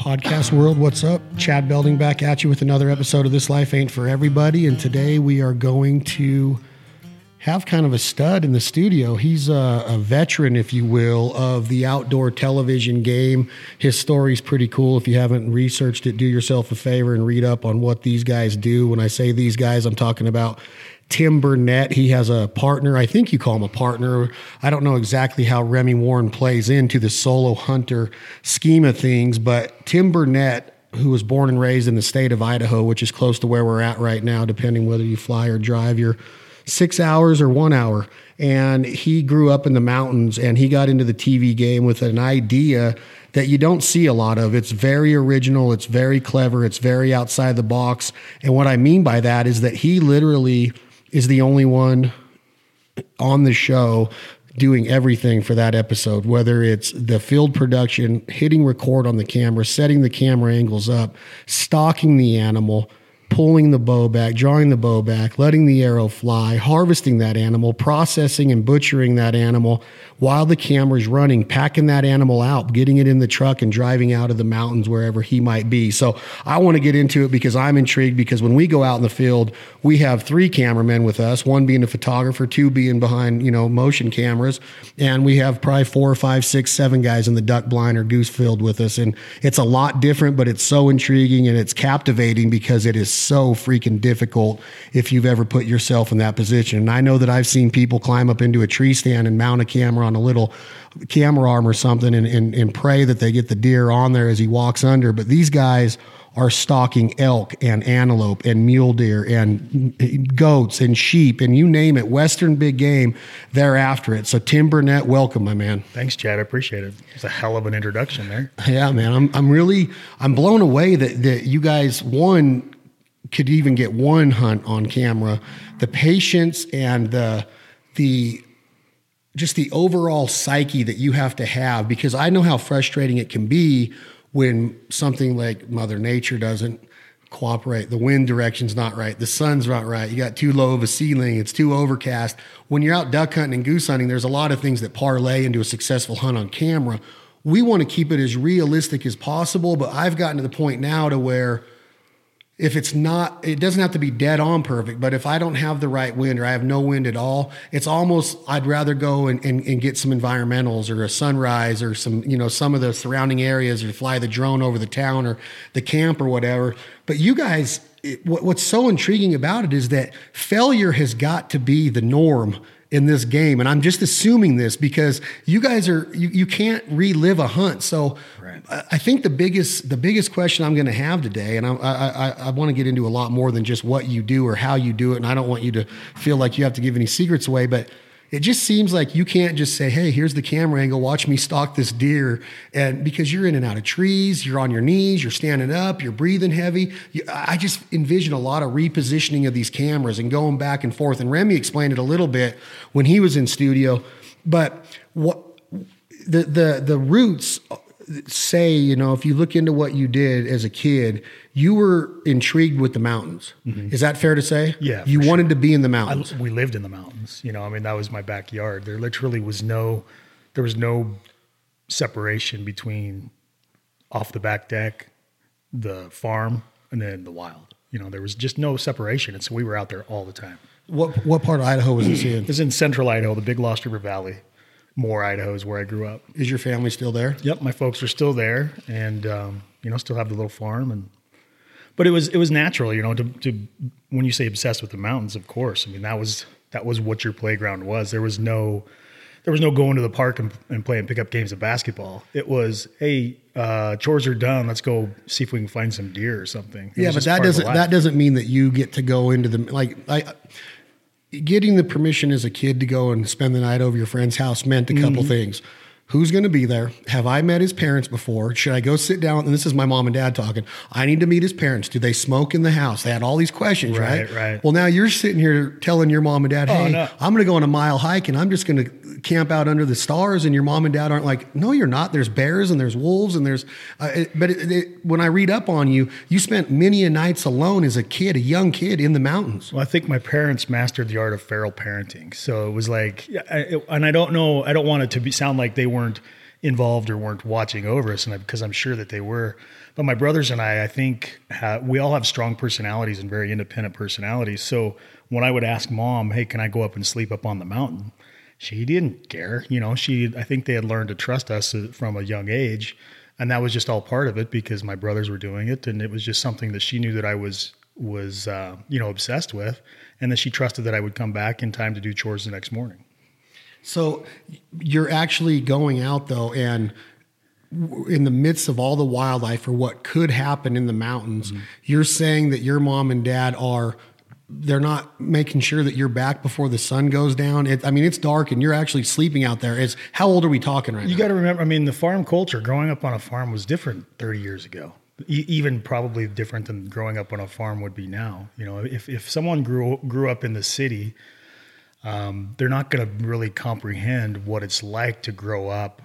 podcast world. What's up? Chad Belding back at you with another episode of This Life Ain't for Everybody. And today we are going to have kind of a stud in the studio. He's a, a veteran, if you will, of the outdoor television game. His story's pretty cool. If you haven't researched it, do yourself a favor and read up on what these guys do. When I say these guys, I'm talking about Tim Burnett. He has a partner. I think you call him a partner. I don't know exactly how Remy Warren plays into the solo hunter scheme of things, but Tim Burnett, who was born and raised in the state of Idaho, which is close to where we're at right now, depending whether you fly or drive, you're six hours or one hour. And he grew up in the mountains and he got into the TV game with an idea that you don't see a lot of. It's very original, it's very clever, it's very outside the box. And what I mean by that is that he literally is the only one on the show doing everything for that episode, whether it's the field production, hitting record on the camera, setting the camera angles up, stalking the animal, pulling the bow back, drawing the bow back, letting the arrow fly, harvesting that animal, processing and butchering that animal while the camera's running, packing that animal out, getting it in the truck and driving out of the mountains wherever he might be. So I want to get into it because I'm intrigued because when we go out in the field, we have three cameramen with us, one being a photographer, two being behind, you know, motion cameras, and we have probably four or five, six, seven guys in the duck blind or goose field with us. And it's a lot different, but it's so intriguing and it's captivating because it is so freaking difficult if you've ever put yourself in that position. And I know that I've seen people climb up into a tree stand and mount a camera on a little camera arm or something and, and, and pray that they get the deer on there as he walks under. But these guys are stalking elk and antelope and mule deer and goats and sheep and you name it, Western big game, they're after it. So Tim Burnett, welcome, my man. Thanks, Chad. I appreciate it. It's a hell of an introduction there. Yeah, man. I'm I'm really I'm blown away that that you guys one could even get one hunt on camera. The patience and the the just the overall psyche that you have to have because I know how frustrating it can be when something like Mother Nature doesn't cooperate. The wind direction's not right. The sun's not right. You got too low of a ceiling. It's too overcast. When you're out duck hunting and goose hunting, there's a lot of things that parlay into a successful hunt on camera. We want to keep it as realistic as possible, but I've gotten to the point now to where if it's not, it doesn't have to be dead on perfect, but if I don't have the right wind or I have no wind at all, it's almost, I'd rather go and, and, and, get some environmentals or a sunrise or some, you know, some of the surrounding areas or fly the drone over the town or the camp or whatever. But you guys, it, what, what's so intriguing about it is that failure has got to be the norm in this game. And I'm just assuming this because you guys are you, you can't relive a hunt. So right. I, I, think the biggest the biggest question I'm going to have today, and I, I, I want to get into a lot more than just what you do or how you do it. And I don't want you to feel like you have to give any secrets away, but it just seems like you can't just say, "Hey, here's the camera angle. Watch me stalk this deer," and because you're in and out of trees, you're on your knees, you're standing up, you're breathing heavy. You, I just envision a lot of repositioning of these cameras and going back and forth. And Remy explained it a little bit when he was in studio, but what the the the roots say, you know, if you look into what you did as a kid, you were intrigued with the mountains. Mm-hmm. Is that fair to say? Yeah. You wanted sure. to be in the mountains. I, we lived in the mountains. You know, I mean, that was my backyard. There literally was no, there was no separation between off the back deck, the farm, and then the wild. You know, there was just no separation. And so we were out there all the time. What, what part of Idaho was this in? It's in central Idaho, the Big Lost River Valley. Moore, Idaho is where I grew up. Is your family still there? Yep, my folks are still there, and um, you know, still have the little farm. And but it was it was natural, you know, to, to when you say obsessed with the mountains, of course. I mean, that was that was what your playground was. There was no there was no going to the park and, and playing pickup games of basketball. It was, hey, uh, chores are done. Let's go see if we can find some deer or something. It yeah, but that doesn't that doesn't mean that you get to go into the like. I, getting the permission as a kid to go and spend the night over your friend's house meant a couple mm-hmm. things. Who's going to be there? Have I met his parents before? Should I go sit down? And this is my mom and dad talking. I need to meet his parents. Do they smoke in the house? They had all these questions, right? Right. right. Well, now you're sitting here telling your mom and dad, oh, hey, no. I'm going to go on a mile hike and I'm just going to camp out under the stars and your mom and dad aren't like, no, you're not. There's bears and there's wolves and there's, uh, it, but it, it, when I read up on you, you spent many a nights alone as a kid, a young kid in the mountains. Well, I think my parents mastered the art of feral parenting. So it was like, and I don't know, I don't want it to be, sound like they weren't involved or weren't watching over us, and because I'm sure that they were. But my brothers and I, I think ha- we all have strong personalities and very independent personalities. So when I would ask mom, "Hey, can I go up and sleep up on the mountain?" She didn't care. You know, she I think they had learned to trust us uh, from a young age, and that was just all part of it because my brothers were doing it, and it was just something that she knew that I was was uh, you know obsessed with, and that she trusted that I would come back in time to do chores the next morning. So you're actually going out though, and in the midst of all the wildlife or what could happen in the mountains, mm-hmm. you're saying that your mom and dad are they're not making sure that you're back before the sun goes down. It, I mean, it's dark and you're actually sleeping out there. Is how old are we talking right you now? You got to remember. I mean, the farm culture, growing up on a farm, was different 30 years ago. E- even probably different than growing up on a farm would be now. You know, if if someone grew grew up in the city um, they're not going to really comprehend what it's like to grow up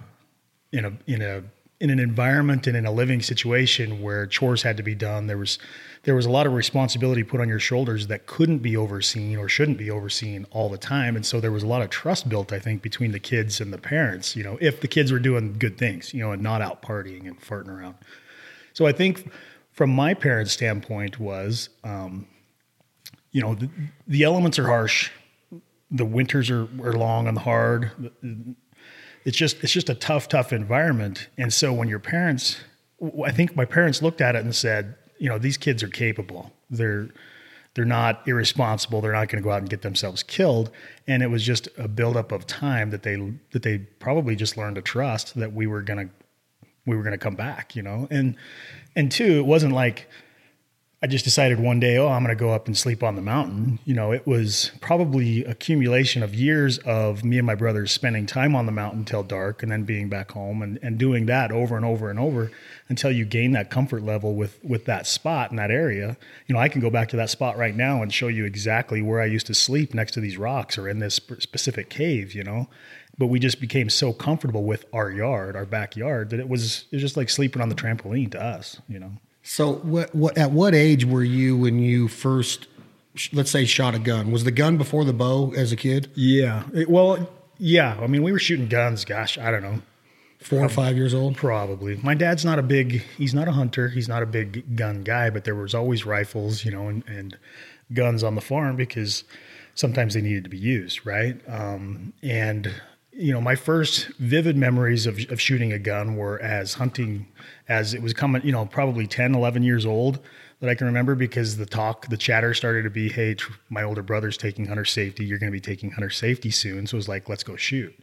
in a in a in an environment and in a living situation where chores had to be done. There was there was a lot of responsibility put on your shoulders that couldn't be overseen or shouldn't be overseen all the time. And so there was a lot of trust built, I think, between the kids and the parents, you know, if the kids were doing good things, you know, and not out partying and farting around. So I think from my parents' standpoint was, um, you know, the, the elements are harsh the winters are, are long and hard. It's just it's just a tough, tough environment. And so when your parents, I think my parents looked at it and said, you know, these kids are capable. They're they're not irresponsible. They're not going to go out and get themselves killed. And it was just a buildup of time that they that they probably just learned to trust that we were gonna we were gonna come back. You know, and and two, it wasn't like I just decided one day, oh, I'm going to go up and sleep on the mountain. You know, it was probably accumulation of years of me and my brothers spending time on the mountain till dark and then being back home and, and doing that over and over and over until you gain that comfort level with, with that spot in that area. You know, I can go back to that spot right now and show you exactly where I used to sleep next to these rocks or in this specific cave, you know, but we just became so comfortable with our yard, our backyard that it was, it was just like sleeping on the trampoline to us, you know? So, what, what, at what age were you when you first, let's say, shot a gun? Was the gun before the bow as a kid? Yeah. It, well, yeah. I mean, we were shooting guns. Gosh, I don't know, four or five years old. Probably. My dad's not a big. He's not a hunter. He's not a big gun guy. But there was always rifles, you know, and, and guns on the farm because sometimes they needed to be used, right? Um, and you know, my first vivid memories of, of shooting a gun were as hunting, as it was coming, you know, probably 10, 11 years old that I can remember because the talk, the chatter started to be, hey, tr- my older brother's taking hunter safety. You're going to be taking hunter safety soon. So it was like, let's go shoot.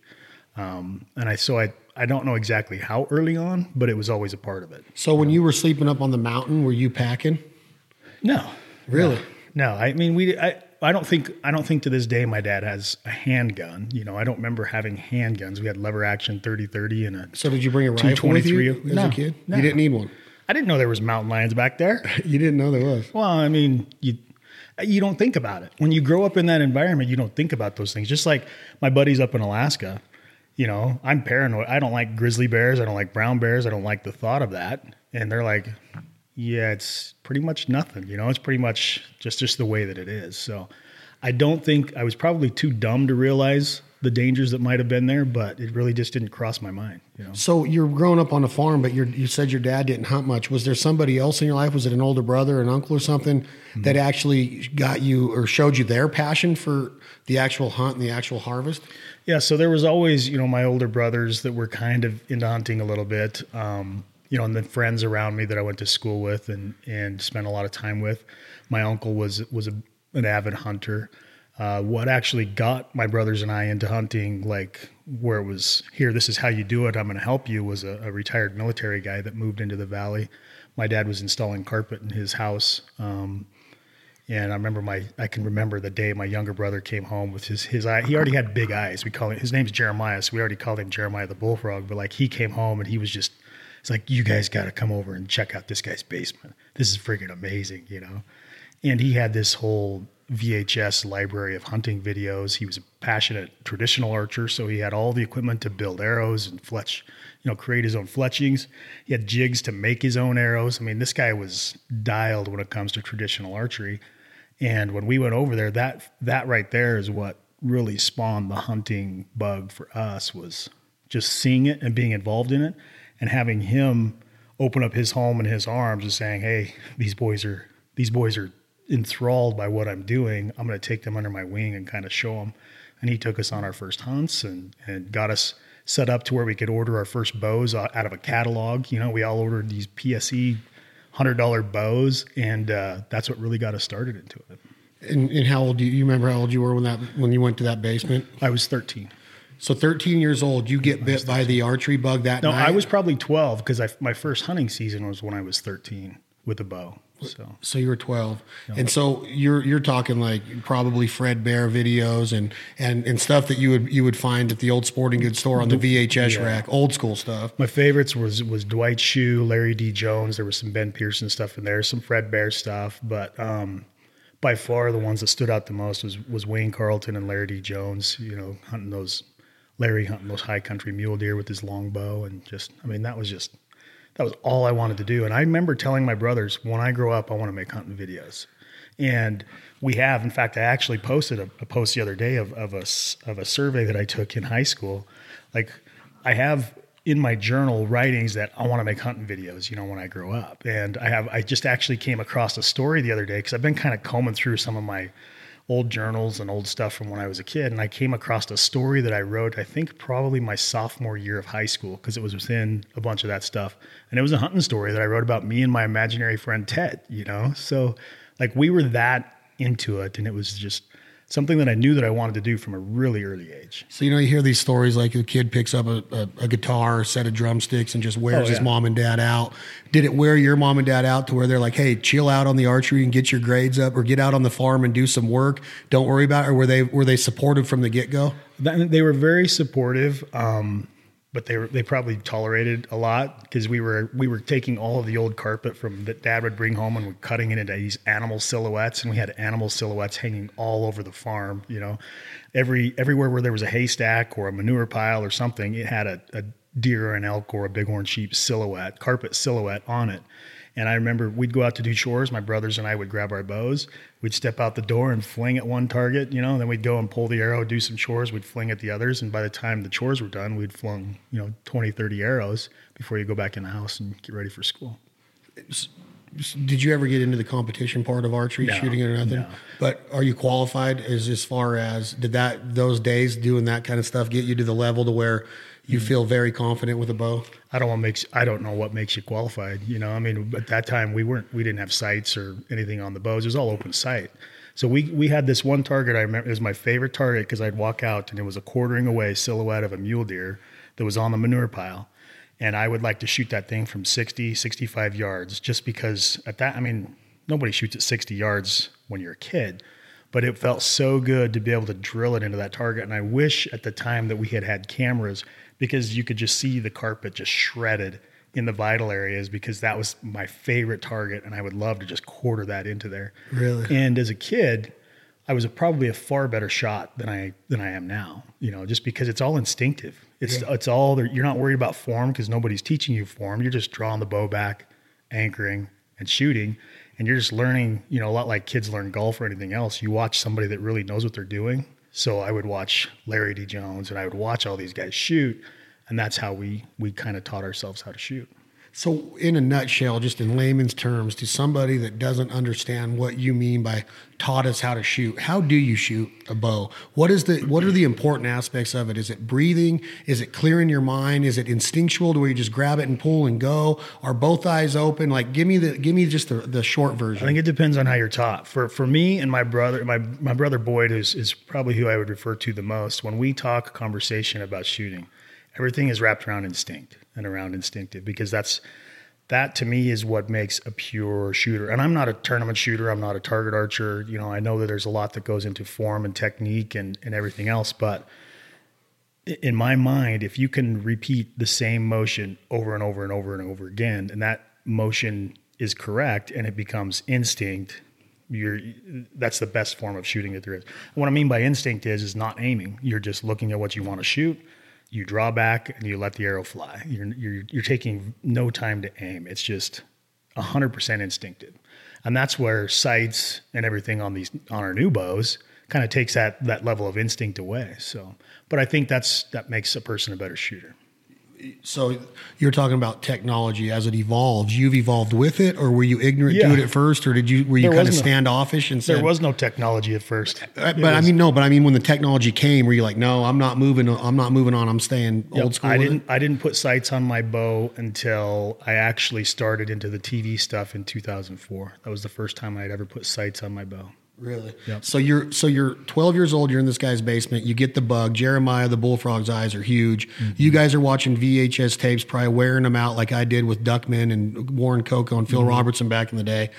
Um, and I, so I, I don't know exactly how early on, but it was always a part of it. So when you were sleeping up on the mountain, were you packing? No. Really? No. no I mean, we, I, I don't think I don't think to this day my dad has a handgun. You know, I don't remember having handguns. We had lever action 30-30 and a So did you bring a rifle with you as no, a kid? No. You didn't need one. I didn't know there was mountain lions back there. you didn't know there was. Well, I mean, you you don't think about it. When you grow up in that environment, you don't think about those things. Just like my buddies up in Alaska, you know, I'm paranoid. I don't like grizzly bears, I don't like brown bears, I don't like the thought of that. And they're like, yeah, it's pretty much nothing. You know, it's pretty much just just the way that it is. So I don't think I was probably too dumb to realize the dangers that might have been there, but it really just didn't cross my mind. You know? So you're growing up on a farm, but you said your dad didn't hunt much. Was there somebody else in your life? Was it an older brother, an uncle, or something mm-hmm. that actually got you or showed you their passion for the actual hunt and the actual harvest? Yeah, so there was always, you know, my older brothers that were kind of into hunting a little bit. Um, you know, and the friends around me that I went to school with and and spent a lot of time with. My uncle was was a, an avid hunter. Uh, what actually got my brothers and I into hunting, like where it was here, this is how you do it. I'm going to help you. Was a, a, retired military guy that moved into the valley. My dad was installing carpet in his house. Um, and I remember my, I can remember the day my younger brother came home with his, his eye. He already had big eyes. We call it, his name's Jeremiah. So we already called him Jeremiah the bullfrog, but like he came home and he was just it's like, you guys got to come over and check out this guy's basement. This is freaking amazing, you know? And he had this whole VHS library of hunting videos. He was a passionate traditional archer, so he had all the equipment to build arrows and fletch, you know, create his own fletchings. He had jigs to make his own arrows. I mean, this guy was dialed when it comes to traditional archery. And when we went over there, that that right there is what really spawned the hunting bug for us was just seeing it and being involved in it and having him open up his home and his arms and saying, Hey, these boys are, these boys are enthralled by what I'm doing. I'm going to take them under my wing and kind of show them. And he took us on our first hunts and, and got us set up to where we could order our first bows out of a catalog. You know, we all ordered these PSE hundred dollar bows, and uh, that's what really got us started into it. And, and how old do you, you remember how old you were when that when you went to that basement? I was 13. So 13 years old, you get bit by the archery bug that night. No, night. I was probably 12 because my first hunting season was when I was 13 with a bow. So So you were 12. And so you're you're talking like probably Fred Bear videos and and and stuff that you would you would find at the old sporting goods store on the VHS rack, old school stuff. my favorites was was Dwight Schuh, Larry D. Jones. There was some Ben Pearson stuff in there, some Fred Bear stuff, but um, by far the ones that stood out the most was was Wayne Carlton and Larry D. Jones. You know, hunting those Larry hunting those high country mule deer with his long bow, and just I mean that was just that was all I wanted to do. And I remember telling my brothers, when I grow up, I want to make hunting videos. And we have, in fact, I actually posted a, a post the other day of, of a of a survey that I took in high school. Like, I have in my journal writings that I want to make hunting videos, you know, when I grow up. And I have, I just actually came across a story the other day because I've been kind of combing through some of my old journals and old stuff from when I was a kid. And I came across a story that I wrote, I think probably my sophomore year of high school, because it was within a bunch of that stuff. And it was a hunting story that I wrote about me and my imaginary friend Ted, you know? So like we were that into it. And it was just something that I knew that I wanted to do from a really early age. So you know you hear these stories like a kid picks up a, a, a guitar, a set of drumsticks, and just wears Oh, his mom and dad out. Did it wear your mom and dad out to where they're like, "Hey, chill out on the archery and get your grades up, or get out on the farm and do some work. Don't worry about it." Or were they were they supportive from the get go? They were very supportive, um, but they were, they probably tolerated a lot because we were we were taking all of the old carpet from that Dad would bring home and we're cutting it into these animal silhouettes, and we had animal silhouettes hanging all over the farm. You know, every everywhere where there was a haystack or a manure pile or something, it had a, a deer or an elk or a bighorn sheep silhouette, carpet silhouette on it. And I remember we'd go out to do chores. My brothers and I would grab our bows. We'd step out the door and fling at one target, you know, then we'd go and pull the arrow, do some chores. We'd fling at the others. And by the time the chores were done, we'd flung, you know, 20, 30 arrows before you go back in the house and get ready for school. Did you ever get into the competition part of archery, No, shooting or nothing? no. But are you qualified as as far as did that those days doing that kind of stuff get you to the level to where you Mm-hmm. feel very confident with a bow? I don't want makes I don't know what makes you qualified. You know, I mean, at that time we weren't we didn't have sights or anything on the bows. It was all open sight. So we we had this one target. I remember it was my favorite target because I'd walk out and it was a quartering away silhouette of a mule deer that was on the manure pile, and I would like to shoot that thing from 60, 65 yards just because at that I mean nobody shoots at 60 yards when you're a kid. But it felt so good to be able to drill it into that target. And I wish at the time that we had had cameras because you could just see the carpet just shredded in the vital areas because that was my favorite target and I would love to just quarter that into there. Really? And as a kid, I was a, probably a far better shot than I than I am now, you know, just because it's all instinctive. It's it's all. You're not worried about form because nobody's teaching you form. You're just drawing the bow back, anchoring and shooting and you're just learning, you know, a lot like kids learn golf or anything else. You watch somebody that really knows what they're doing. So I would watch Larry D. Jones and I would watch all these guys shoot, and that's how we we kind of taught ourselves how to shoot. So, in a nutshell, just in layman's terms, to somebody that doesn't understand what you mean by taught us how to shoot, how do you shoot a bow? What is the what are the important aspects of it? Is it breathing? Is it clearing your mind? Is it instinctual to where you just grab it and pull and go? Are both eyes open? Like, give me the give me just the, the short version. I think it depends on how you're taught. For for me and my brother, my my brother Boyd is is probably who I would refer to the most when we talk conversation about shooting. Everything is wrapped around instinct and around instinctive because that's that to me is what makes a pure shooter. And I'm not a tournament shooter. I'm not a target archer. You know, I know that there's a lot that goes into form and technique and, and everything else, but in my mind, if you can repeat the same motion over and over and over and over again, and that motion is correct and it becomes instinct, you're that's the best form of shooting that there is. What I mean by instinct is is not aiming. You're just looking at what you want to shoot. You draw back and you let the arrow fly. You're you're you're taking no time to aim. It's just hundred percent instinctive, and that's where sights and everything on these on our new bows kind of takes that that level of instinct away. So, but I think that's that makes a person a better shooter. So you're talking about technology as it evolves. You've evolved with it, or were you ignorant Yeah. to it at first, or did you were you There kind of no- standoffish and said, There was no technology at first. Uh, But I mean, no. But I mean, when the technology came, were you like, no, I'm not moving. I'm not moving on. I'm staying old school. I didn't. It? I didn't put sights on my bow until I actually started into the TV stuff in 2004. That was the first time I had ever put sights on my bow. Really? Yep. So you're so you're 12 years old. You're in this guy's basement. You get the bug. Jeremiah, the bullfrog's eyes are huge. Mm-hmm. You guys are watching VHS tapes, probably wearing them out like I did with Duckman and Warren Coco and Phil Mm-hmm. Robertson back in the day.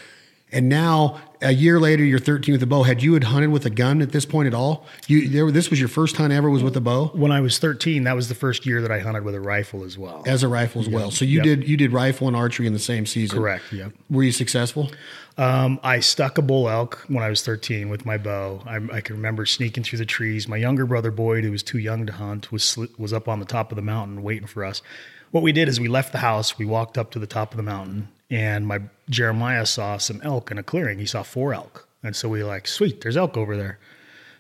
And now, a year later, you're 13 with a bow. Had you had hunted with a gun at this point at all? You there? This was your first hunt ever was with a bow When I was 13, that was the first year that I hunted with a rifle as well. as a rifle as well. So you Yep. did you did rifle and archery in the same season. Correct. Yep. Were you successful? Um, I stuck a bull elk when I was 13 with my bow. I, I can remember sneaking through the trees. My younger brother Boyd, who was too young to hunt, was was up on the top of the mountain waiting for us. What we did is we left the house, we walked up to the top of the mountain, and my Jeremiah saw some elk in a clearing. He saw four elk, and so we were like, sweet, there's elk over there.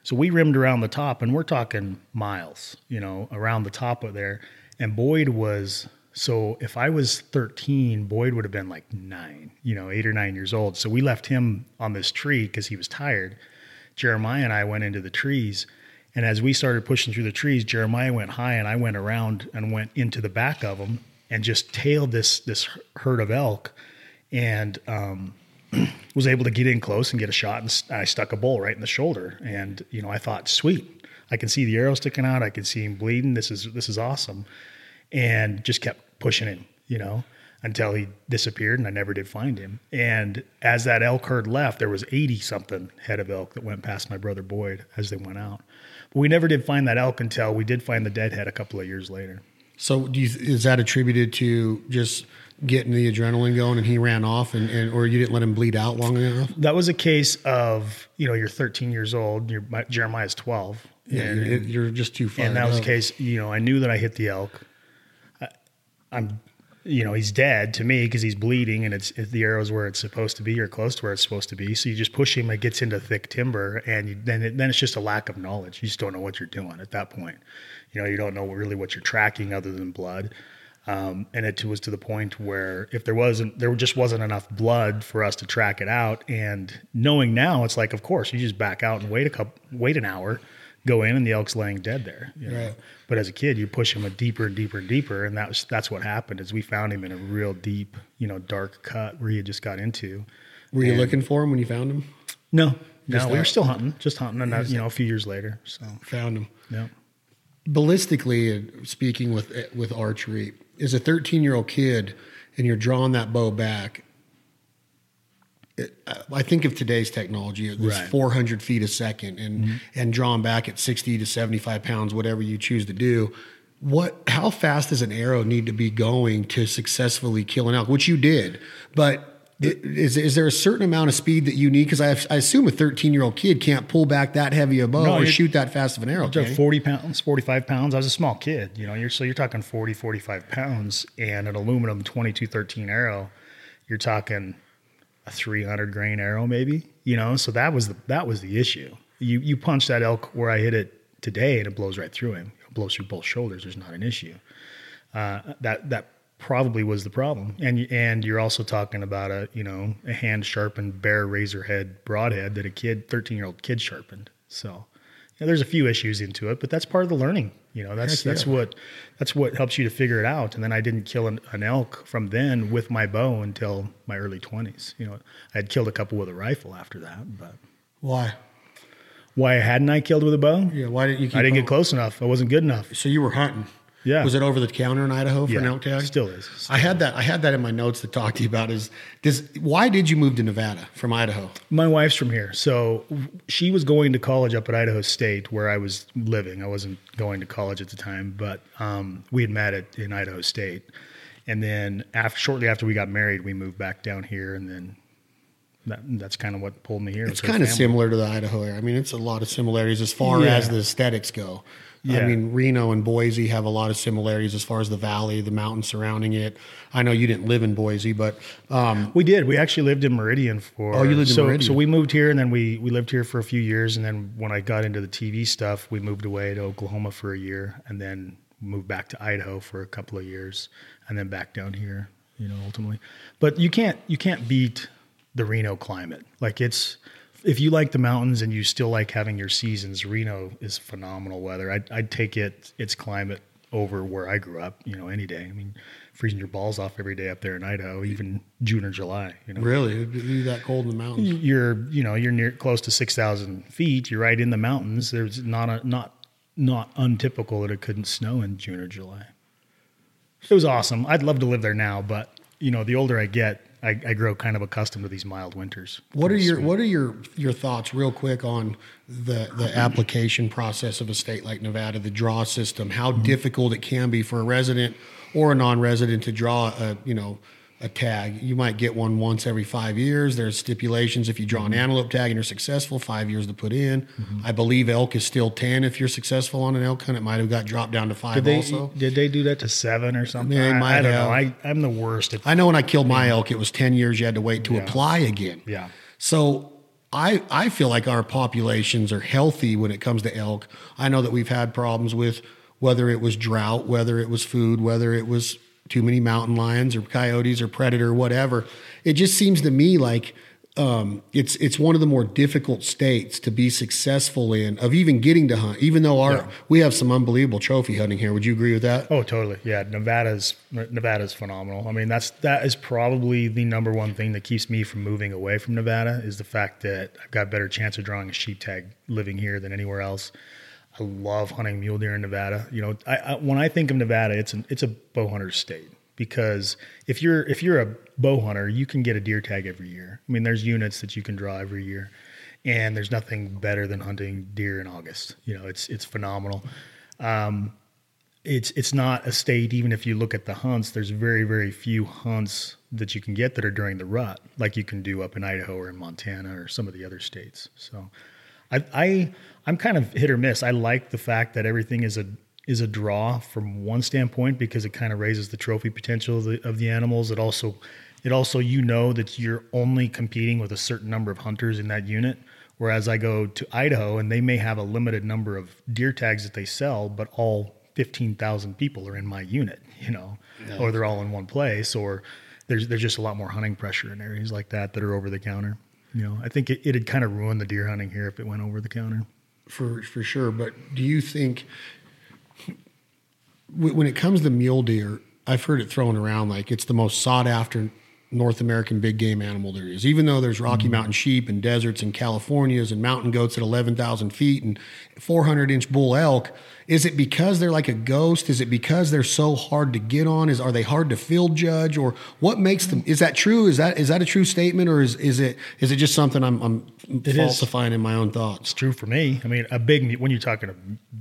So we rimmed around the top, and we're talking miles, you know, around the top of there. And Boyd was so if I was 13, Boyd would have been like nine, you know, eight or nine years old. So we left him on this tree because he was tired. Jeremiah and I went into the trees. And as we started pushing through the trees, Jeremiah went high and I went around and went into the back of them and just tailed this this herd of elk and um, was able to get in close and get a shot. And I stuck a bull right in the shoulder. And you know, I thought, sweet, I can see the arrow sticking out. I can see him bleeding. This is this is awesome. And just kept pushing him, you know, until he disappeared and I never did find him. And as that elk herd left, there was 80 something head of elk that went past my brother Boyd as they went out. We never did find that elk until we did find the dead head a couple of years later. So do you, is that attributed to just getting the adrenaline going and he ran off and, and or you didn't let him bleed out long enough? That was a case of, you know, you're 13 years old, you're, my, Jeremiah's 12. Yeah, and, you're, you're just too far. and that was the case, you know, I knew that I hit the elk. I, I'm, you know, he's dead to me because he's bleeding and it's it, the arrow's where it's supposed to be or close to where it's supposed to be. So you just push him, it gets into thick timber, and you, then it, then it's just a lack of knowledge. You just don't know what you're doing at that point. You know, you don't know really what you're tracking other than blood. Um, and it was to the point where if there wasn't, there just wasn't enough blood for us to track it out. And knowing now, it's like, of course, you just back out and wait a couple, wait an hour, go in, and the elk's laying dead there. you know. Right. But as a kid, you push him a deeper and deeper and deeper, and that was that's what happened. Is we found him in a real deep, you know, dark cut where he had just got into. Were you looking for him when you found him? No, Just no, we were still hunting, just hunting, and that, you know, a few years later. So Found him. yeah. Ballistically, uh, speaking with with archery, as a 13 year old kid, and you're drawing that bow back. It, I think of today's technology, it's Right. 400 feet a second, and mm-hmm. and drawn back at 60 to 75 pounds, whatever you choose to do. What? How fast does an arrow need to be going to successfully kill an elk? Which you did, but i- is is there a certain amount of speed that you need? Because I, I assume a 13 year old kid can't pull back that heavy a bow No, or shoot that fast of an arrow. Took 40 pounds, 45 pounds. I was a small kid, you know, you're, so you're talking 40, 45 pounds and an aluminum 2213 arrow, you're talking a 300 grain arrow, maybe, you know? So that was the, that was the issue. You, you punch that elk where I hit it today and it blows right through him. It blows through both shoulders. There's not an issue. Uh, that, that probably was the problem. And, and you're also talking about a, you know, a hand sharpened Bear Razorhead broadhead that a kid, 13 year old kid sharpened. So, there's a few issues into it, but that's part of the learning. You know, that's Heck yeah. that's what that's what helps you to figure it out. And then I didn't kill an, an elk from then with my bow until my early 20s. You know, I had killed a couple with a rifle after that, but Why? why hadn't I killed with a bow? Yeah, why didn't you? I didn't on- get close enough. I wasn't good enough. So you were hunting. Yeah. Was it over the counter in Idaho for an elk still is. I had that. I had that in my notes to talk to you about. Is does why did you move to Nevada from Idaho? My wife's from here, so she was going to college up at Idaho State, where I was living. I wasn't going to college at the time, but um, we had met at, in Idaho State, and then after, shortly after we got married, we moved back down here, and then that, that's kind of what pulled me here. It's kind of similar to the Idaho area. I mean, it's a lot of similarities as far Yeah. as the aesthetics go. I mean, Reno and Boise have a lot of similarities as far as the valley, the mountains surrounding it. I know you didn't live in Boise, but um, We did. We actually lived in Meridian for. Oh, you lived in so, Meridian. So we moved here, and then we we lived here for a few years, and then when I got into the TV stuff, we moved away to Oklahoma for a year, and then moved back to Idaho for a couple of years, and then back down here. You know, ultimately, but you can't you can't beat the Reno climate. Like it's if you like the mountains and you still like having your seasons, Reno is phenomenal weather. I'd, I'd take it its climate over where I grew up. You know, any day. I mean, freezing your balls off every day up there in Idaho, even June or July. You know, Really? It'd be that cold in the mountains? you're you know you're near close to six thousand feet. You're right in the mountains. There's not a not not untypical that it couldn't snow in June or July. It was awesome. I'd love to live there now, but you know, the older I get, I, I grow kind of accustomed to these mild winters. What are your What are your your thoughts, real quick, on the the application process of a state like Nevada, the draw system? How mm-hmm. difficult it can be for a resident or a non-resident to draw a you know a tag. You might get one once every five years. There's stipulations if you draw an mm-hmm. antelope tag and you're successful, five years to put in. Mm-hmm. I believe elk is still ten if you're successful on an elk hunt. It might have got dropped down to five Did they also. did they do that to seven or something? They I, might I don't have. know. I I'm the worst I know when I killed my elk, it was ten years. You had to wait to apply again. yeah. So I I feel like our populations are healthy when it comes to elk. I know that we've had problems with whether it was drought, whether it was food, whether it was too many mountain lions or coyotes or predator, whatever. It just seems to me like um, it's it's one of the more difficult states to be successful in of even getting to hunt. Even though our Yeah. we have some unbelievable trophy hunting here, would you agree with that? Oh, totally. Yeah, Nevada's Nevada's phenomenal. I mean, that's that is probably the number one thing that keeps me from moving away from Nevada is the fact that I've got a better chance of drawing a sheep tag living here than anywhere else. I love hunting mule deer in Nevada. You know, I, I, when I think of Nevada, it's an it's a bow hunter state because if you're if you're a bow hunter, you can get a deer tag every year. I mean, there's units that you can draw every year, and there's nothing better than hunting deer in August. You know, it's it's phenomenal. Um, it's it's not a state even if you look at the hunts there's very very few hunts that you can get that are during the rut like you can do up in idaho or in montana or some of the other states so i i i'm kind of hit or miss i like the fact that everything is a is a draw from one standpoint because it kind of raises the trophy potential of the, of the animals it also it also you know that you're only competing with a certain number of hunters in that unit whereas i go to idaho and they may have a limited number of deer tags that they sell but all 15,000 people are in my unit, you know, or they're all in one place, or there's there's just a lot more hunting pressure in areas like that that are over the counter. You know, I think it, it'd kind of ruin the deer hunting here if it went over the counter. For for sure. But do you think when it comes to mule deer, I've heard it thrown around like it's the most sought after North American big game animal there is. Even though there's Rocky mm-hmm. Mountain sheep and deserts and Californias and mountain goats at 11,000 feet and 400 inch bull elk, is it because they're like a ghost? Is it because they're so hard to get on? Is are they hard to field judge or what makes them? Is that true? Is that is that a true statement or is is it is it just something I'm, I'm is. falsifying in my own thoughts? It's true for me. I mean, a big when you're talking a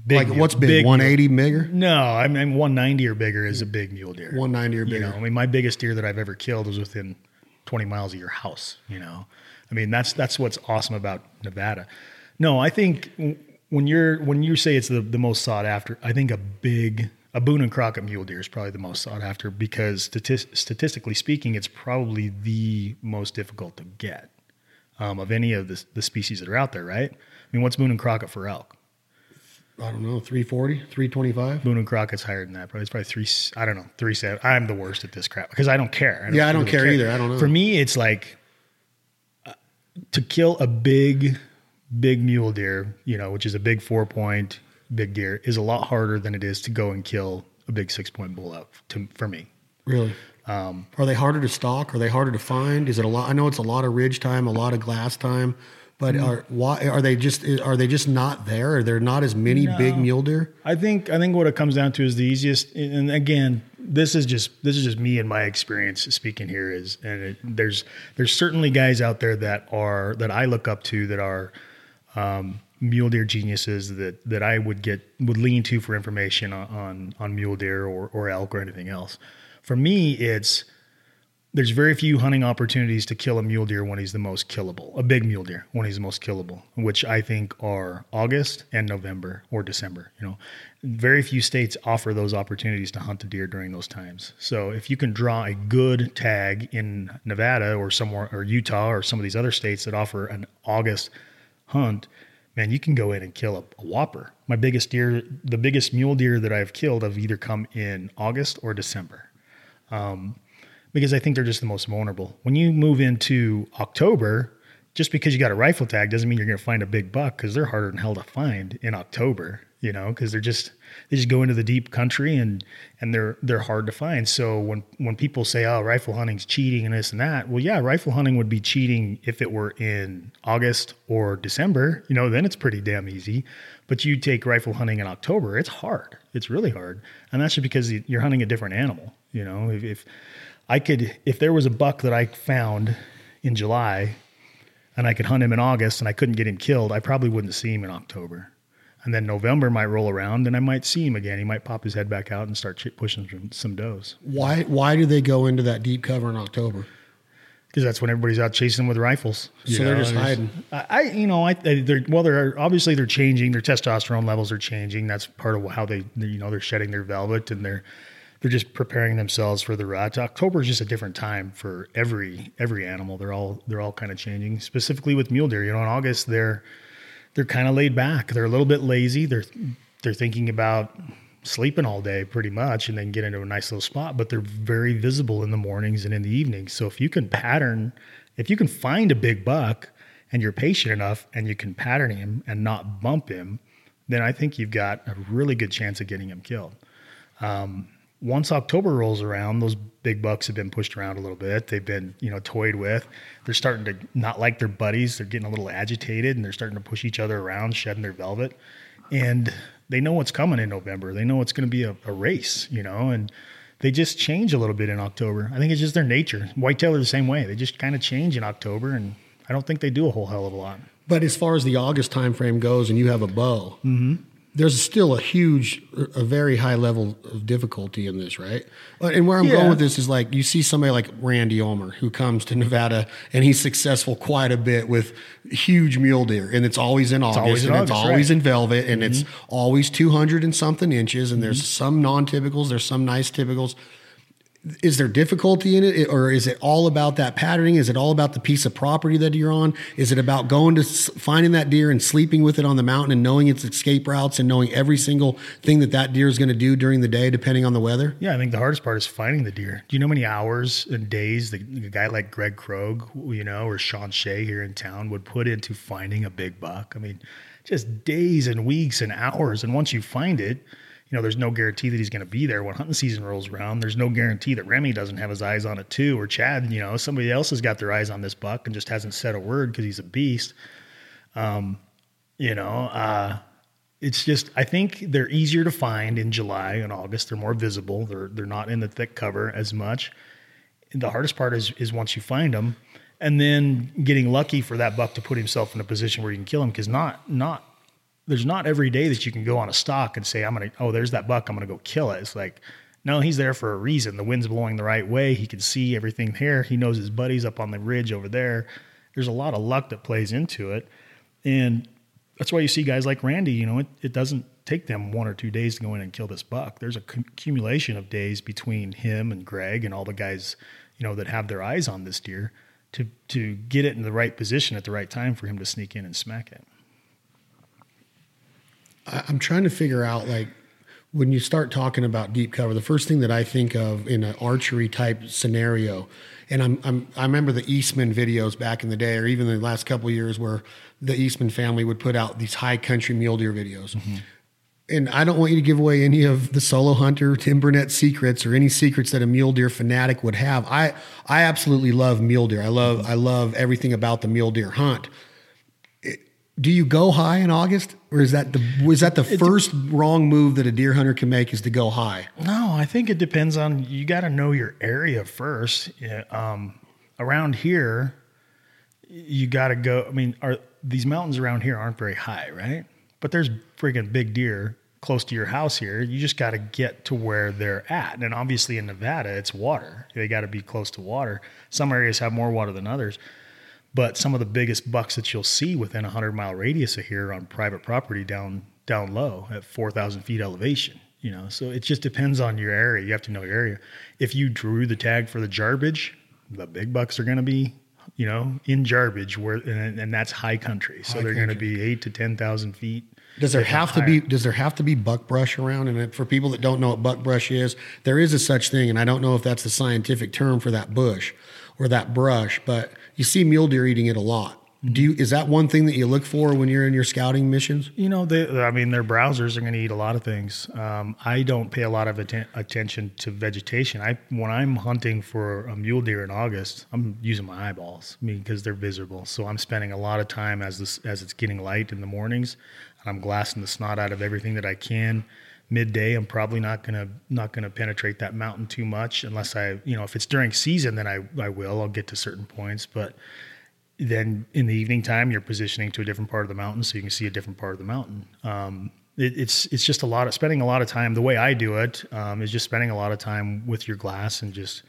big Like mule- what's big? mule- 180 bigger? No, I mean 190 or bigger is a big mule deer. 190 or You bigger. know, I mean, my biggest deer that I've ever killed was within 20 miles of your house. You know, I mean, that's that's what's awesome about Nevada. No, I think when you're when you say it's the, the most sought after, I think a big a Boone and Crockett mule deer is probably the most sought after because statis- statistically speaking, it's probably the most difficult to get um, of any of the, the species that are out there. Right? I mean, what's Boone and Crockett for elk? I don't know, 340, 325? Boone and Crockett's higher than that. Probably it's probably three. I don't know, three seven. I'm the worst at this crap because I don't care. Yeah, I don't care either. I don't know. For me, it's like uh, to kill a big, big mule deer, you know, which is a big four point big deer, is a lot harder than it is to go and kill a big six point bull elk. To for me, Really? um, Are they harder to stalk? Are they harder to find? Is it a lot? I know it's a lot of ridge time, a lot of glass time, but Mm-hmm. are why are they just are they just not there? Are there not as many big mule deer? I think I think what it comes down to is the easiest. And again, this is just this is just me and my experience speaking here. Is and it, there's there's certainly guys out there that are that I look up to that are um, mule deer geniuses that that I would get would lean to for information on on, on mule deer or, or elk or anything else. For me, it's there's very few hunting opportunities to kill a mule deer when he's the most killable, a big mule deer when he's the most killable, which I think are August and November or December. You know, very few states offer those opportunities to hunt a deer during those times. So if you can draw a good tag in Nevada or somewhere or Utah or some of these other states that offer an August hunt, man, you can go in and kill a, a whopper. My biggest deer, the biggest mule deer that I've killed, have either come in August or December. Um, because I think they're just the most vulnerable. When you move into October, just because you got a rifle tag doesn't mean you're going to find a big buck because they're harder than hell to find in October. You know, because they're just they just go into the deep country and and they're they're hard to find. So when when people say, "Oh, rifle hunting's cheating and this and that," well, yeah, rifle hunting would be cheating if it were in August or December. You know, then it's pretty damn easy. But you take rifle hunting in October, it's hard. It's really hard, and that's just because you're hunting a different animal. You know, if, if I could, if there was a buck that I found in July and I could hunt him in August and I couldn't get him killed, I probably wouldn't see him in October. And then November might roll around and I might see him again. He might pop his head back out and start pushing some, some does. Why, why do they go into that deep cover in October? Because that's when everybody's out chasing them with rifles. So they're just hiding. I, I, you know, I, they're well, they're obviously they're changing. Their testosterone levels are changing. That's part of how they, you know, they're shedding their velvet and they're they're just preparing themselves for the rut. October is just a different time for every every animal. They're all they're all kind of changing. Specifically with mule deer, you know, in August they're they're kind of laid back. They're a little bit lazy. They're they're thinking about sleeping all day pretty much and then get into a nice little spot, but they're very visible in the mornings and in the evenings. So if you can pattern, if you can find a big buck and you're patient enough and you can pattern him and not bump him, then I think you've got a really good chance of getting him killed. Um, once October rolls around, those big bucks have been pushed around a little bit. They've been, you know, toyed with. They're starting to not like their buddies. They're getting a little agitated and they're starting to push each other around, shedding their velvet. And they know what's coming in November. They know it's going to be a, a race, you know, and they just change a little bit in October. I think it's just their nature. Whitetail are the same way. They just kind of change in October, and I don't think they do a whole hell of a lot. But as far as the August timeframe goes, and you have a bow, mm-hmm there's still a huge, a very high level of difficulty in this, right? And where I'm yeah. going with this is like you see somebody like Randy Ulmer who comes to Nevada and he's successful quite a bit with huge mule deer, and it's always in August, always and August, it's always right. in velvet, and mm-hmm. it's always 200 and something inches, and mm-hmm. there's some non typicals, there's some nice typicals is there difficulty in it? Or is it all about that patterning? Is it all about the piece of property that you're on? Is it about going to finding that deer and sleeping with it on the mountain and knowing its escape routes and knowing every single thing that that deer is going to do during the day depending on the weather? Yeah i think the hardest part is finding the deer. Do you know how many hours and days the, the guy like greg krogh you know or sean shea here in town would put into finding a big buck? I mean just days and weeks and hours. And once you find it you know, there's no guarantee that he's going to be there when hunting season rolls around. There's no guarantee that Remy doesn't have his eyes on it too, or Chad. You know, somebody else has got their eyes on this buck and just hasn't said a word because he's a beast. Um, you know, uh, it's just I think they're easier to find in July and August. They're more visible. They're they're not in the thick cover as much. The hardest part is is once you find them, and then getting lucky for that buck to put himself in a position where you can kill him because not not there's not every day that you can go on a stock and say, I'm going to, oh, there's that buck. I'm going to go kill it. It's like, no, he's there for a reason. The wind's blowing the right way. He can see everything here. He knows his buddies up on the ridge over there. There's a lot of luck that plays into it. And that's why you see guys like Randy, you know, it, it doesn't take them one or two days to go in and kill this buck. There's a accumulation of days between him and Greg and all the guys, you know, that have their eyes on this deer to, to get it in the right position at the right time for him to sneak in and smack it. I'm trying to figure out like when you start talking about deep cover, the first thing that I think of in an archery type scenario, and I'm, I'm i remember the Eastman videos back in the day, or even the last couple years, where the Eastman family would put out these high country mule deer videos. Mm-hmm. And I don't want you to give away any of the solo hunter Tim Burnett secrets or any secrets that a mule deer fanatic would have. I I absolutely love mule deer. I love I love everything about the mule deer hunt do you go high in August, or is that the was that the first wrong move that a deer hunter can make is to go high? No, I think it depends on you got to know your area first. Yeah, um, around here, you got to go. I mean, are these mountains around here aren't very high, right? But there's freaking big deer close to your house here. You just got to get to where they're at, and obviously in Nevada, it's water. They got to be close to water. Some areas have more water than others. But some of the biggest bucks that you'll see within a hundred mile radius of here on private property down down low at four thousand feet elevation. You know, so it just depends on your area. You have to know your area. If you drew the tag for the Jarbidge, the big bucks are going to be you know, in Jarbidge, where and, and that's high country. So High they're going to be eight to ten thousand feet. Does there have to be does there have to be buckbrush around? And for people that don't know what buckbrush is, there is a such thing, and I don't know if that's the scientific term for that bush or that brush, but you see mule deer eating it a lot. Do you is that one thing that you look for when you're in your scouting missions? You know, they, I mean, their browsers are going to eat a lot of things. Um, I don't pay a lot of atten- attention to vegetation. I when I'm hunting for a mule deer in August, I'm using my eyeballs. I mean, because they're visible. So I'm spending a lot of time as this as it's getting light in the mornings, and I'm glassing the snot out of everything that I can. Midday, I'm probably not gonna not gonna penetrate that mountain too much unless I, you know, if it's during season, then I I will. I'll get to certain points, but then in the evening time you're positioning to a different part of the mountain so you can see a different part of the mountain um, it, it's it's just a lot of spending a lot of time the way i do it um, is just spending a lot of time with your glass and just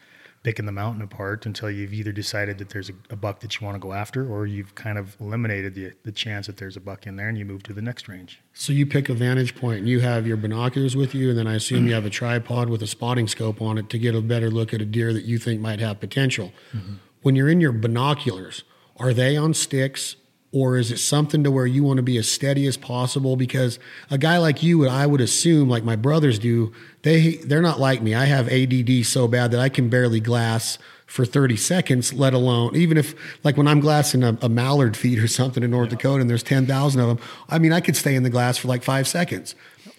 picking the mountain apart until you've either decided that there's a, a buck that you want to go after or you've kind of eliminated the, the chance that there's a buck in there and you move to the next range. So you pick a vantage point and you have your binoculars with you, and then I assume mm-hmm. you have a tripod with a spotting scope on it to get a better look at a deer that you think might have potential. Mm-hmm. When you're in your binoculars, are they on sticks or is it something to where you want to be as steady as possible? Because a guy like you, and I would assume, like my brothers do, they they're not like me. I have ADD so bad that I can barely glass for 30 seconds, let alone even if like when I'm glassing a, a mallard feed or something in North Dakota and there's 10,000 of them, I mean, I could stay in the glass for like five seconds.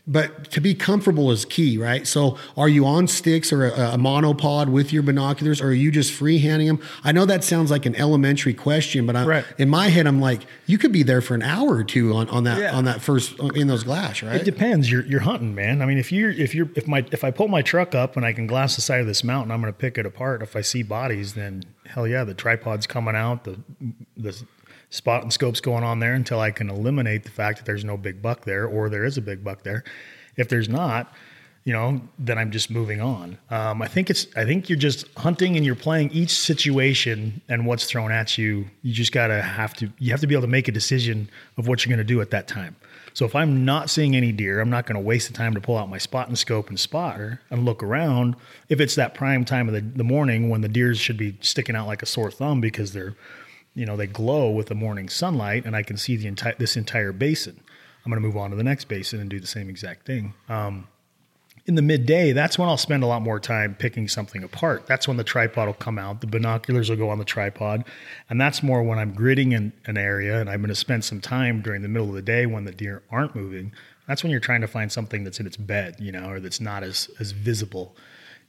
But to be comfortable is key, right? So, are you on sticks or a, a monopod with your binoculars, or are you just freehanding them? I know that sounds like an elementary question, but I, Right. in my head, I'm like, you could be there for an hour or two on, on that Yeah. on that first uh, in those glass, right? It depends. You're you're hunting, man. I mean, if you're if you're if my if I pull my truck up and I can glass the side of this mountain, I'm going to pick it apart. If I see bodies, then hell yeah, the tripod's coming out, the the spot and scopes going on there until I can eliminate the fact that there's no big buck there or there is a big buck there. If there's not, you know, then I'm just moving on. Um, I think it's I think you're just hunting and you're playing each situation and what's thrown at you. You just gotta have to you have to be able to make a decision of what you're to do at that time. So if I'm not seeing any deer, I'm not to waste the time to pull out my spot and scope and spotter and look around. If it's that prime time of the, the morning when the deers should be sticking out like a sore thumb because they're, you know, they glow with the morning sunlight and I can see the entire this entire basin. I'm going to move on to the next basin and do the same exact thing. Um, in the midday, that's when I'll spend a lot more time picking something apart. That's when the tripod will come out, the binoculars will go on the tripod, and that's more when I'm gridding in an area and I'm going to spend some time during the middle of the day when the deer aren't moving. That's when you're trying to find something that's in its bed, you know, or that's not as as visible.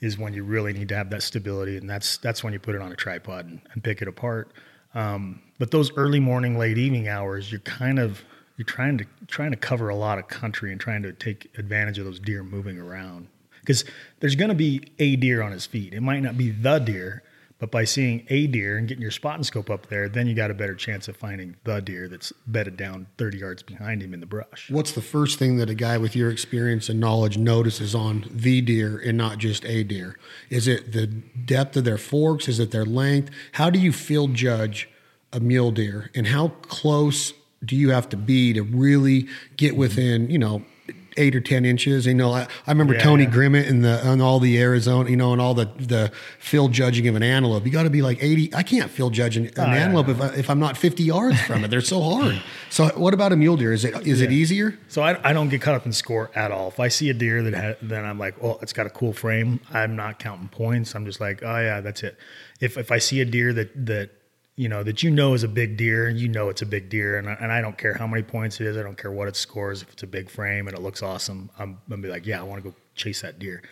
Is when you really need to have that stability, and that's that's when you put it on a tripod and, and pick it apart. Um, but those early morning, late evening hours, you're kind of you're trying to trying to cover a lot of country and trying to take advantage of those deer moving around because there's going to be a deer on his feet. It might not be the deer, but by seeing a deer and getting your spot and scope up there, then you got a better chance of finding the deer that's bedded down 30 yards behind him in the brush. What's the first thing that a guy with your experience and knowledge notices on the deer and not just a deer? Is it the depth of their forks? Is it their length? How do you field judge a mule deer? And how close do you have to be to really get within, you know, eight or ten inches? You know, I, I remember Yeah, Tony yeah. Grimmett and the and all the Arizona, you know, and all the the field judging of an antelope. You got to be like eighty. I can't field judge an, oh, an Oh, yeah, antelope if, I, if I'm not fifty yards from it. They're so hard. So, what about a mule deer? Is it is it easier? So I, I don't get caught up in score at all. If I see a deer that ha- then I'm like, well, it's got a cool frame. I'm not counting points. I'm just like, oh yeah, that's it. If if I see a deer that that you know that you know is a big deer, and you know it's a big deer, and I, and I don't care how many points it is. I don't care what it scores. If it's a big frame and it looks awesome, I'm gonna be like, yeah, I want to go chase that deer.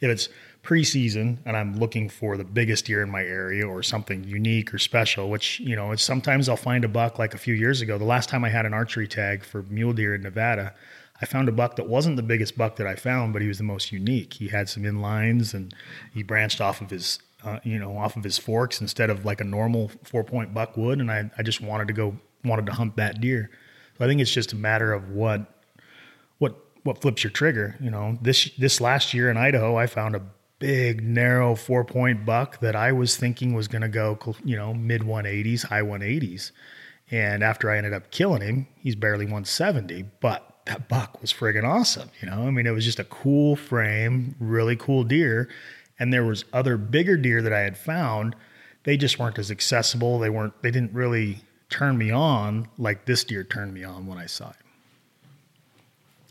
If it's preseason and I'm looking for the biggest deer in my area or something unique or special, which, you know, sometimes I'll find a buck like a few years ago. The last time I had an archery tag for mule deer in Nevada, I found a buck that wasn't the biggest buck that I found, but he was the most unique. He had some inlines and he branched off of his, uh, you know, off of his forks instead of like a normal four point buck would. And I, I just wanted to go, wanted to hunt that deer. So I think it's just a matter of what, what, what flips your trigger. You know, this, this last year in Idaho, I found a big, narrow four point buck that I was thinking was going to go, you know, mid 180s, high 180s. And after I ended up killing him, he's barely 170, but that buck was friggin' awesome. You know, I mean, it was just a cool frame, really cool deer. And there was other bigger deer that I had found they just weren't as accessible. They weren't. They didn't really turn me on like this deer turned me on when I saw it.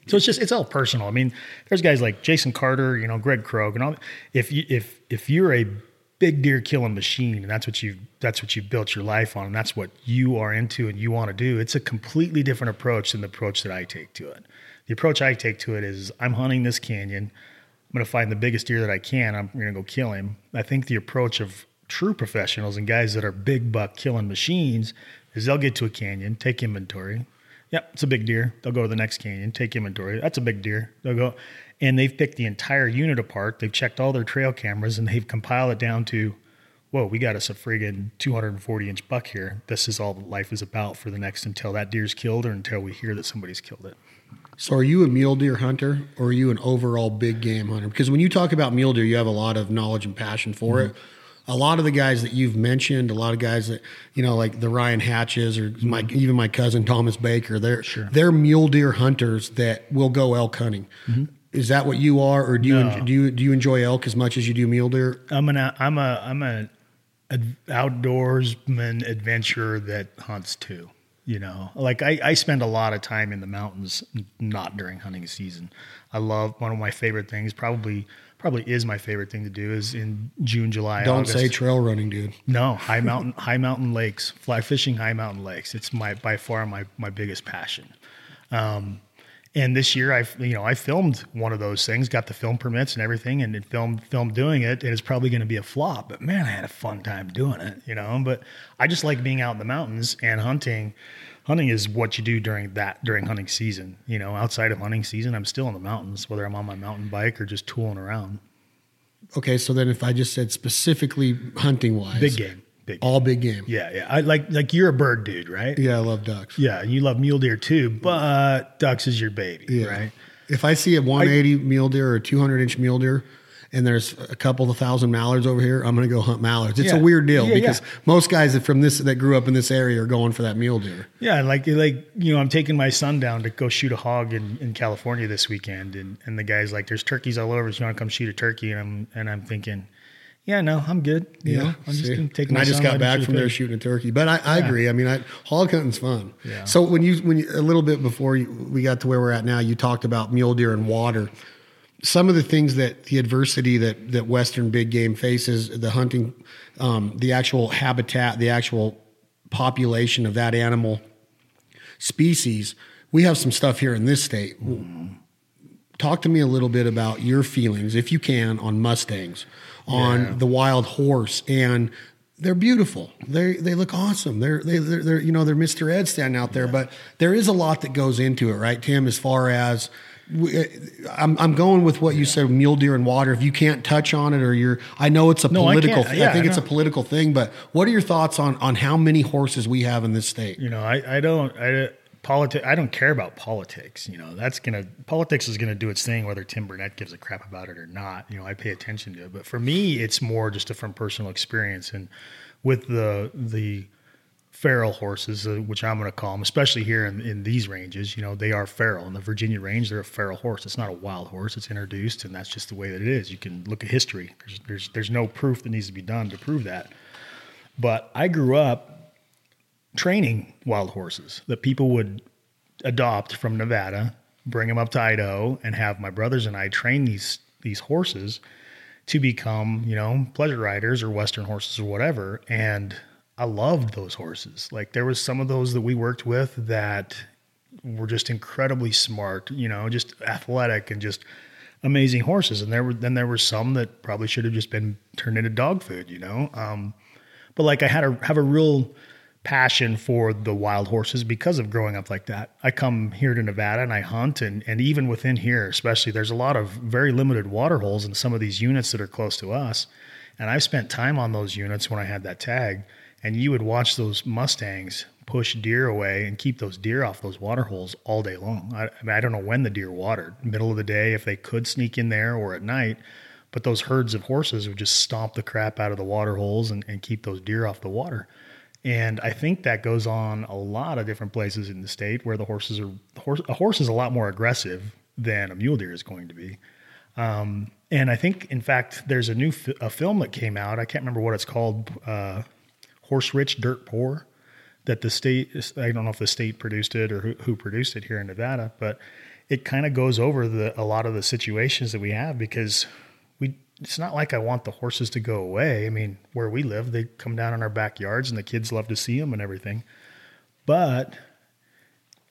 So it's just it's all personal. I mean, there's guys like Jason Carter, you know, Greg Krogh, and all. If you if if you're a big deer killing machine and that's what you that's what you've built your life on and that's what you are into and you want to do, it's a completely different approach than the approach that I take to it. The approach I take to it is I'm hunting this canyon. I'm going to find the biggest deer that I can. I'm going to go kill him. I think the approach of true professionals and guys that are big buck killing machines is they'll get to a canyon, take inventory, Yep, it's a big deer. They'll go to the next canyon, take inventory. That's a big deer. They'll go, and they've picked the entire unit apart. They've checked all their trail cameras, and they've compiled it down to, whoa, we got us a friggin' 240 inch buck here. This is all life is about for the next until that deer's killed or until we hear that somebody's killed it. So, are you a mule deer hunter or are you an overall big game hunter? Because when you talk about mule deer, you have a lot of knowledge and passion for mm-hmm. it a lot of the guys that you've mentioned, a lot of guys that you know, like the Ryan Hatches or my even my cousin Thomas Baker, they're sure. they're mule deer hunters that will go elk hunting. Mm-hmm. Is that what you are, or do you no. do you do you enjoy elk as much as you do mule deer? I'm an I'm a I'm a outdoorsman adventurer that hunts too. You know, like I, I spend a lot of time in the mountains, not during hunting season. I love one of my favorite things, probably probably is my favorite thing to do is in June, July. Don't August. say trail running, dude. No, high mountain, high mountain lakes, fly fishing, high mountain lakes. It's my by far my my biggest passion. Um, and this year, I you know I filmed one of those things, got the film permits and everything, and it filmed filmed doing it. And it's probably going to be a flop, but man, I had a fun time doing it. You know, but I just like being out in the mountains and hunting hunting is what you do during that during hunting season. You know, outside of hunting season, I'm still in the mountains, whether I'm on my mountain bike or just tooling around. Okay, so then if I just said specifically hunting wise, big game, big all big game. Yeah, yeah. I like like you're a bird dude, right? Yeah, I love ducks. Yeah, and you love mule deer too, but ducks is your baby, yeah. right? If I see a 180 I, mule deer or 200 inch mule deer, and there's a couple of thousand mallards over here, I'm going to go hunt mallards. It's yeah. a weird deal yeah, because yeah. most guys that from this that grew up in this area are going for that mule deer. Yeah, like like you know, I'm taking my son down to go shoot a hog in, in California this weekend, and and the guy's like, "There's turkeys all over. So you want to come shoot a turkey?" And I'm and I'm thinking. Yeah, no, I'm good. You yeah, know, I'm just gonna take. And I just got back from there shooting a turkey, but I, I agree. I mean, I, hog hunting's fun. Yeah. So when you when you, a little bit before you, we got to where we're at now, you talked about mule deer and water some of the things that the adversity that that Western big game faces, the hunting, um, the actual habitat, the actual population of that animal species. We have some stuff here in this state. Talk to me a little bit about your feelings, if you can, on mustangs, on yeah. the wild horse, and they're beautiful. They they look awesome. They're they they're, they're you know they're Mr. Ed standing out there, yeah. but there is a lot that goes into it, right, Tim? As far as uh, I'm, I'm going with what you said, mule deer and water. If you can't touch on it, or you're, I know it's a no, political. I, yeah, I think I it's a political thing, but what are your thoughts on on how many horses we have in this state? You know, I, I don't, I politics. I don't care about politics. You know, that's gonna politics is gonna do its thing, whether Tim Burnett gives a crap about it or not. You know, I pay attention to it, but for me, it's more just a from personal experience and with the the feral horses, uh, which I'm going to call them, especially here in, in these ranges. You know, they are feral. In the Virginia range, they're a feral horse. It's not a wild horse. It's introduced, and that's just the way that it is. You can look at history. There's there's there's no proof that needs to be done to prove that. But I grew up training wild horses that people would adopt from Nevada, bring them up to Idaho, and have my brothers and I train these these horses to become, you know, pleasure riders or Western horses or whatever. And I loved those horses. Like there was some of those that we worked with that were just incredibly smart, you know, just athletic and just amazing horses. And there were then there were some that probably should have just been turned into dog food, you know. Um, but like I had a have a real passion for the wild horses because of growing up like that. I come here to Nevada and I hunt and and even within here, especially there's a lot of very limited water holes in some of these units that are close to us. And I've spent time on those units when I had that tag and you would watch those mustangs push deer away and keep those deer off those water holes all day long. I, I, mean, I don't know when the deer watered, middle of the day if they could sneak in there or at night, but those herds of horses would just stomp the crap out of the water holes and, and keep those deer off the water. And I think that goes on a lot of different places in the state where the horses are horse, a horse is a lot more aggressive than a mule deer is going to be. Um, And I think, in fact, there's a new a film that came out. I can't remember what it's called. Uh, Horse Rich, Dirt Poor. That the state, I don't know if the state produced it or who, who produced it here in Nevada, but it kind of goes over the a lot of the situations that we have because. It's not like I want the horses to go away. I mean, where we live, they come down in our backyards, and the kids love to see them and everything. But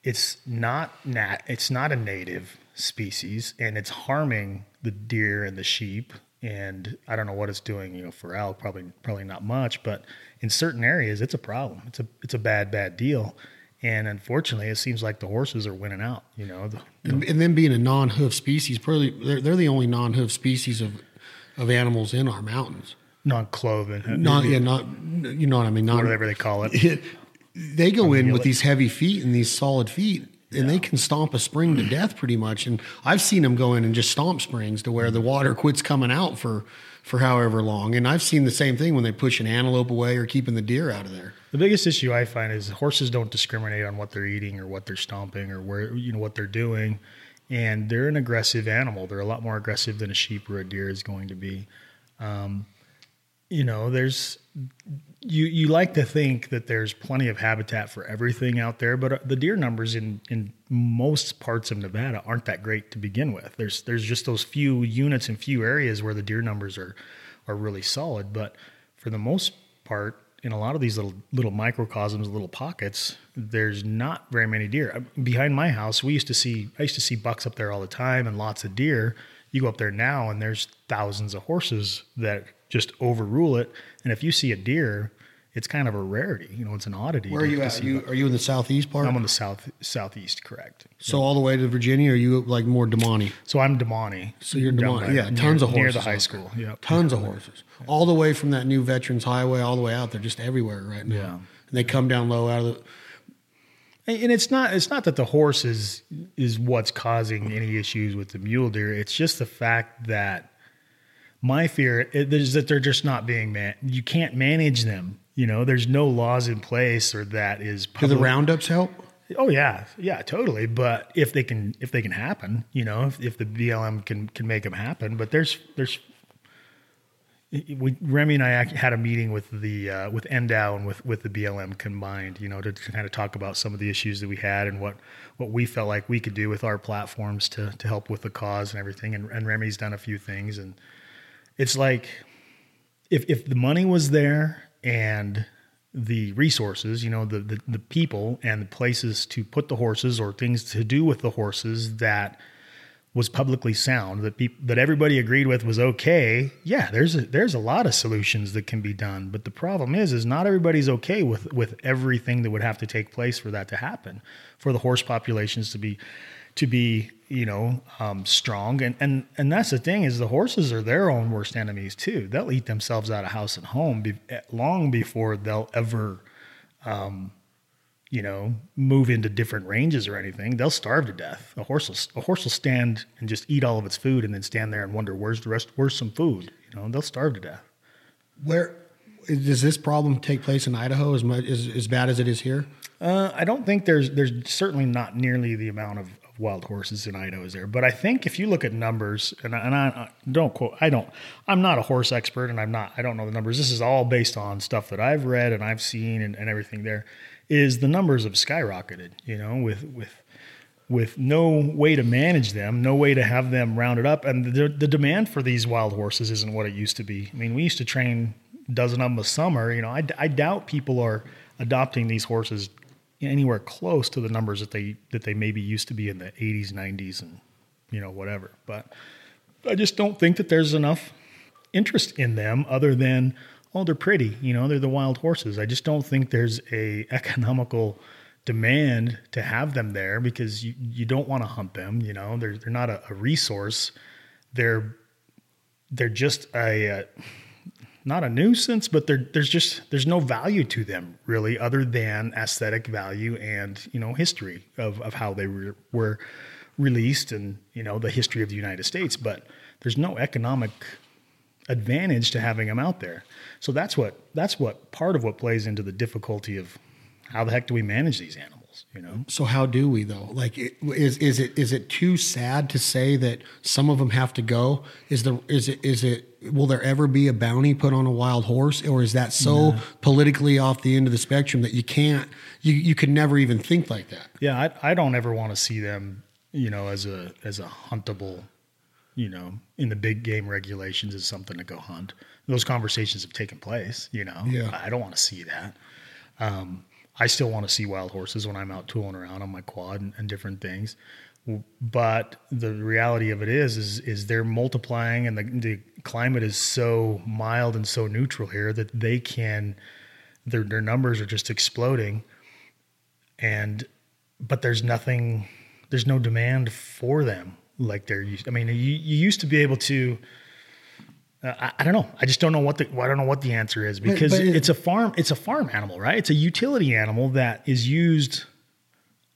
it's not nat it's not a native species and it's harming the deer and the sheep and I don't know what it's doing, you know, for elk, probably probably not much, but in certain areas it's a problem. It's a it's a bad bad deal. And unfortunately, it seems like the horses are winning out. You know, the, And, and then being a non-hoof species, probably they're, they're the only non-hoof species of of animals in our mountains. Not cloven. Not yeah, not you know what I mean. Not whatever they call it. they go in with mullet. these heavy feet and these solid feet, and they can stomp a spring to death pretty much. And I've seen them go in and just stomp springs to where the water quits coming out for for however long. And I've seen the same thing when they push an antelope away or keeping the deer out of there. The biggest issue I find is horses don't discriminate on what they're eating or what they're stomping or where you know what they're doing, and they're an aggressive animal. They're a lot more aggressive than a sheep or a deer is going to be. Um, you know, there's you you like to think that there's plenty of habitat for everything out there, but uh, the deer numbers in in most parts of Nevada aren't that great to begin with. There's there's just those few units and few areas where the deer numbers are are really solid, but for the most part, in a lot of these little little microcosms, little pockets, there's not very many deer. Uh, Behind my house, we used to see I used to see bucks up there all the time and lots of deer. You go up there now, and there's thousands of horses that just overrule it. And if you see a deer, it's kind of a rarity. You know, it's an oddity. Where are you at? You, are you in the southeast part? I'm on the south southeast, correct? so all the way to Virginia? Are you like more Damonte? So I'm Damonte. So you're Damonte. Yeah, near- tons of horses. near the high school. Yep. Tons of horses. All the way from that new Veterans Highway all the way out. They're just everywhere right now. Yeah. And they come down low out of the. And it's not it's not that the horse is is what's causing any issues with the mule deer. It's just the fact that my fear is that they're just not being man. You can't manage them. You know, there's no laws in place or that is. Do the roundups help? Oh yeah, yeah, totally. But if they can, if they can happen, you know, if, if the BLM can can make them happen, but there's there's. We, Remy and I had a meeting with the uh, with NDOW and with, with the BLM combined, you know, to, to kind of talk about some of the issues that we had and what, what we felt like we could do with our platforms to to help with the cause and everything. And, and Remy's done a few things, and it's like if if the money was there and the resources, you know, the, the the people and the places to put the horses or things to do with the horses that was publicly sound that peop- that everybody agreed with was okay. Yeah, there's a, there's a lot of solutions that can be done, but the problem is is not everybody's okay with with everything that would have to take place for that to happen, for the horse populations to be to be you know um, strong and and and that's the thing is the horses are their own worst enemies too. They'll eat themselves out of house and home be, long before they'll ever you know, move into different ranges or anything, they'll starve to death. A horse will, a horse will stand and just eat all of its food and then stand there and wonder where's the rest, where's some food? You know, they'll starve to death. Where does this problem take place in Idaho as much as, as bad as it is here? Uh, I don't think there's there's certainly not nearly the amount of wild horses in Idaho as there, but I think if you look at numbers, and I, and I, don't quote, I don't, I'm not a horse expert, and I'm not, I don't know the numbers. This is all based on stuff that I've read and I've seen and, and everything. There is the numbers have skyrocketed, you know, with with with no way to manage them, no way to have them rounded up, and the, the demand for these wild horses isn't what it used to be. I mean, we used to train dozen of them a summer. You know, I, I doubt people are adopting these horses anywhere close to the numbers that they that they maybe used to be in the 80s, 90s, and you know whatever. But I just don't think that there's enough interest in them other than oh they're pretty you know they're the wild horses. I just don't think there's a economical demand to have them there because you, you don't want to hunt them you know? They're, they're not a, a resource. They're they're just a uh, not a nuisance but there's just there's no value to them really other than aesthetic value and you know history of, of how they were, were released and you know the history of the united states but there's no economic advantage to having them out there. So that's what that's what part of what plays into the difficulty of how the heck do we manage these animals? You know, So how do we though? Like, is is it is it too sad to say that some of them have to go? Is the is it is it will there ever be a bounty put on a wild horse, or is that so politically off the end of the spectrum that you can't you you could never even think like that? yeah, I, I don't ever want to see them, you know, as a as a huntable, you know, in the big game regulations as something to go hunt. Those conversations have taken place. You know, Yeah. I don't want to see that. Um, I still want to see wild horses when I'm out tooling around on my quad and, and different things. But the reality of it is, is, is they're multiplying, and the, the climate is so mild and so neutral here that they can, their their numbers are just exploding, and but there's nothing, there's no demand for them like used. I mean, you, you used to be able to. Uh, I, I don't know. I just don't know what the I don't know what the answer is because but it- it's a farm. It's a farm animal, right? It's a utility animal that is used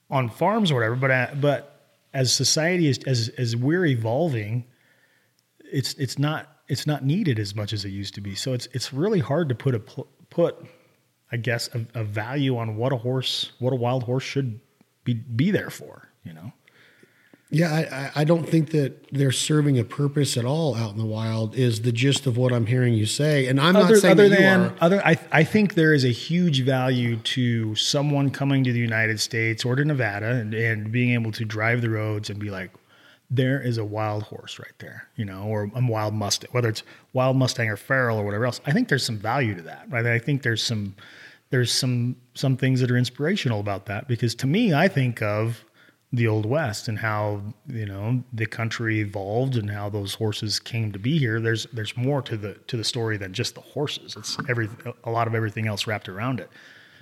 on farms or whatever. But uh, but as society is as as we're evolving, it's it's not it's not needed as much as it used to be. So it's it's really hard to put a put I guess a, a value on what a horse what a wild horse should be be there for. You know. Yeah, I, I- don't think that they're serving a purpose at all out in the wild. Is the gist of what I'm hearing you say, and I'm not saying other that than you are. other I, I think there is a huge value to someone coming to the united states or to nevada and, and being able to drive the roads and be like there is a wild horse right there you know or a wild mustang whether it's wild mustang or feral or whatever else i think there's some value to that right i think there's some there's some some things that are inspirational about that because to me i think of the old west and how you know the country evolved and how those horses came to be here there's there's more to the to the story than just the horses. It's every a lot of everything else wrapped around it.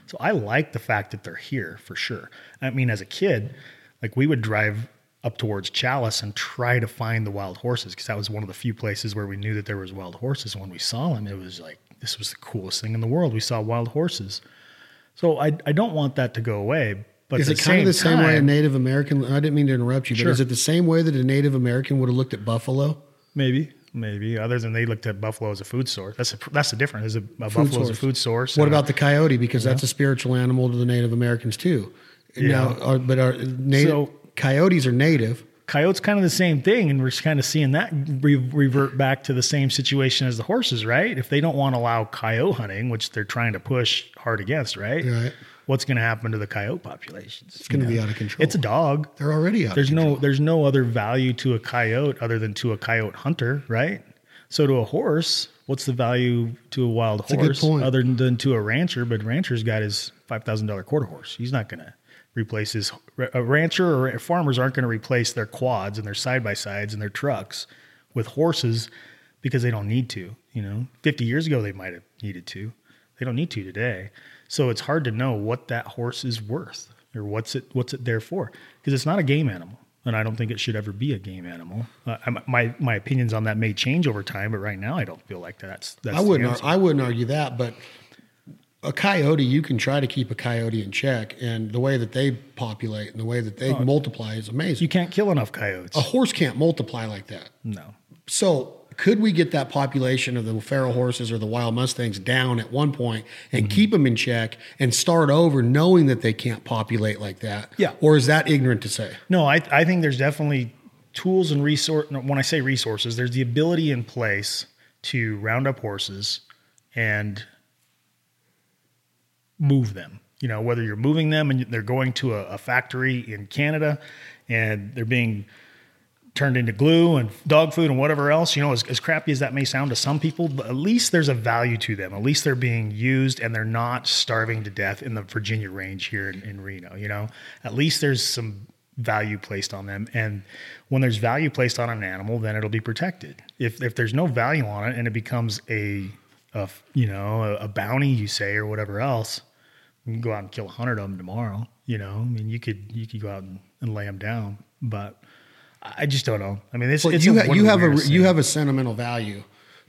So i like the fact that they're here for sure. I mean as a kid like we would drive up towards Challis and try to find the wild horses because that was one of the few places where we knew that there was wild horses. When we saw them it was like this was the coolest thing in the world. We saw wild horses. So i, I don't want that to go away but Is it kind of the same way a Native American? I didn't mean to interrupt you, but Sure. is it the same way that a Native American would have looked at buffalo? Maybe, maybe. Other than they looked at buffalo as a food source. That's a, that's the difference. Is a, a buffalo is a food source. What a- about the coyote? Because that's a spiritual animal to the Native Americans too. Now, are, but are native So- coyotes are native? coyotes? Kind of the same thing, and we're just kind of seeing that re- revert back to the same situation as the horses, right? If they don't want to allow coyote hunting, which they're trying to push hard against, right? Right. What's going to happen to the coyote populations? It's gonna be out of control. It's a dog. They're already out. there's of control. no there's no other value to a coyote other than to a coyote hunter, right? So to a horse, what's the value to a wild a good horse point. other than to a rancher? But rancher's got his five thousand dollar quarter horse. He's not going to replace his a rancher or farmers aren't going to replace their quads and their side by sides and their trucks with horses because they don't need to. You know, fifty years ago they might have needed to. They don't need to today. So it's hard to know what that horse is worth or what's it what's it there for because it's not a game animal, and I don't think it should ever be a game animal. Uh, my my opinions on that may change over time, but right now I don't feel like that's that's. I wouldn't. ar- I wouldn't argue that, but a coyote, you can try to keep a coyote in check, and the way that they populate and the way that they multiply is amazing. you can't kill enough coyotes. a horse can't multiply like that. No, So, could we get that population of the feral horses or the wild mustangs down at one point and mm-hmm. keep them in check and start over, knowing that they can't populate like that? Yeah. Or is that ignorant to say? No, I, I think there's definitely tools and resource. When I say resources, there's the ability in place to round up horses and move them. You know, whether you're moving them and they're going to a, a factory in Canada and they're being turned into glue and dog food and whatever else, you know, as, as crappy as that may sound to some people, but at least there's a value to them. At least they're being used and they're not starving to death in the Virginia range here in, in Reno, you know, at least there's some value placed on them. And when there's value placed on an animal, then it'll be protected. If, if there's no value on it and it becomes a, a you know, a, a bounty, you say, or whatever else, you can go out and kill a hundred of them tomorrow. You know, I mean, you could, you could go out and, and lay them down, but I just don't know. I mean, it's, Well, it's you, a, ha- you have a weirdest you have a sentimental value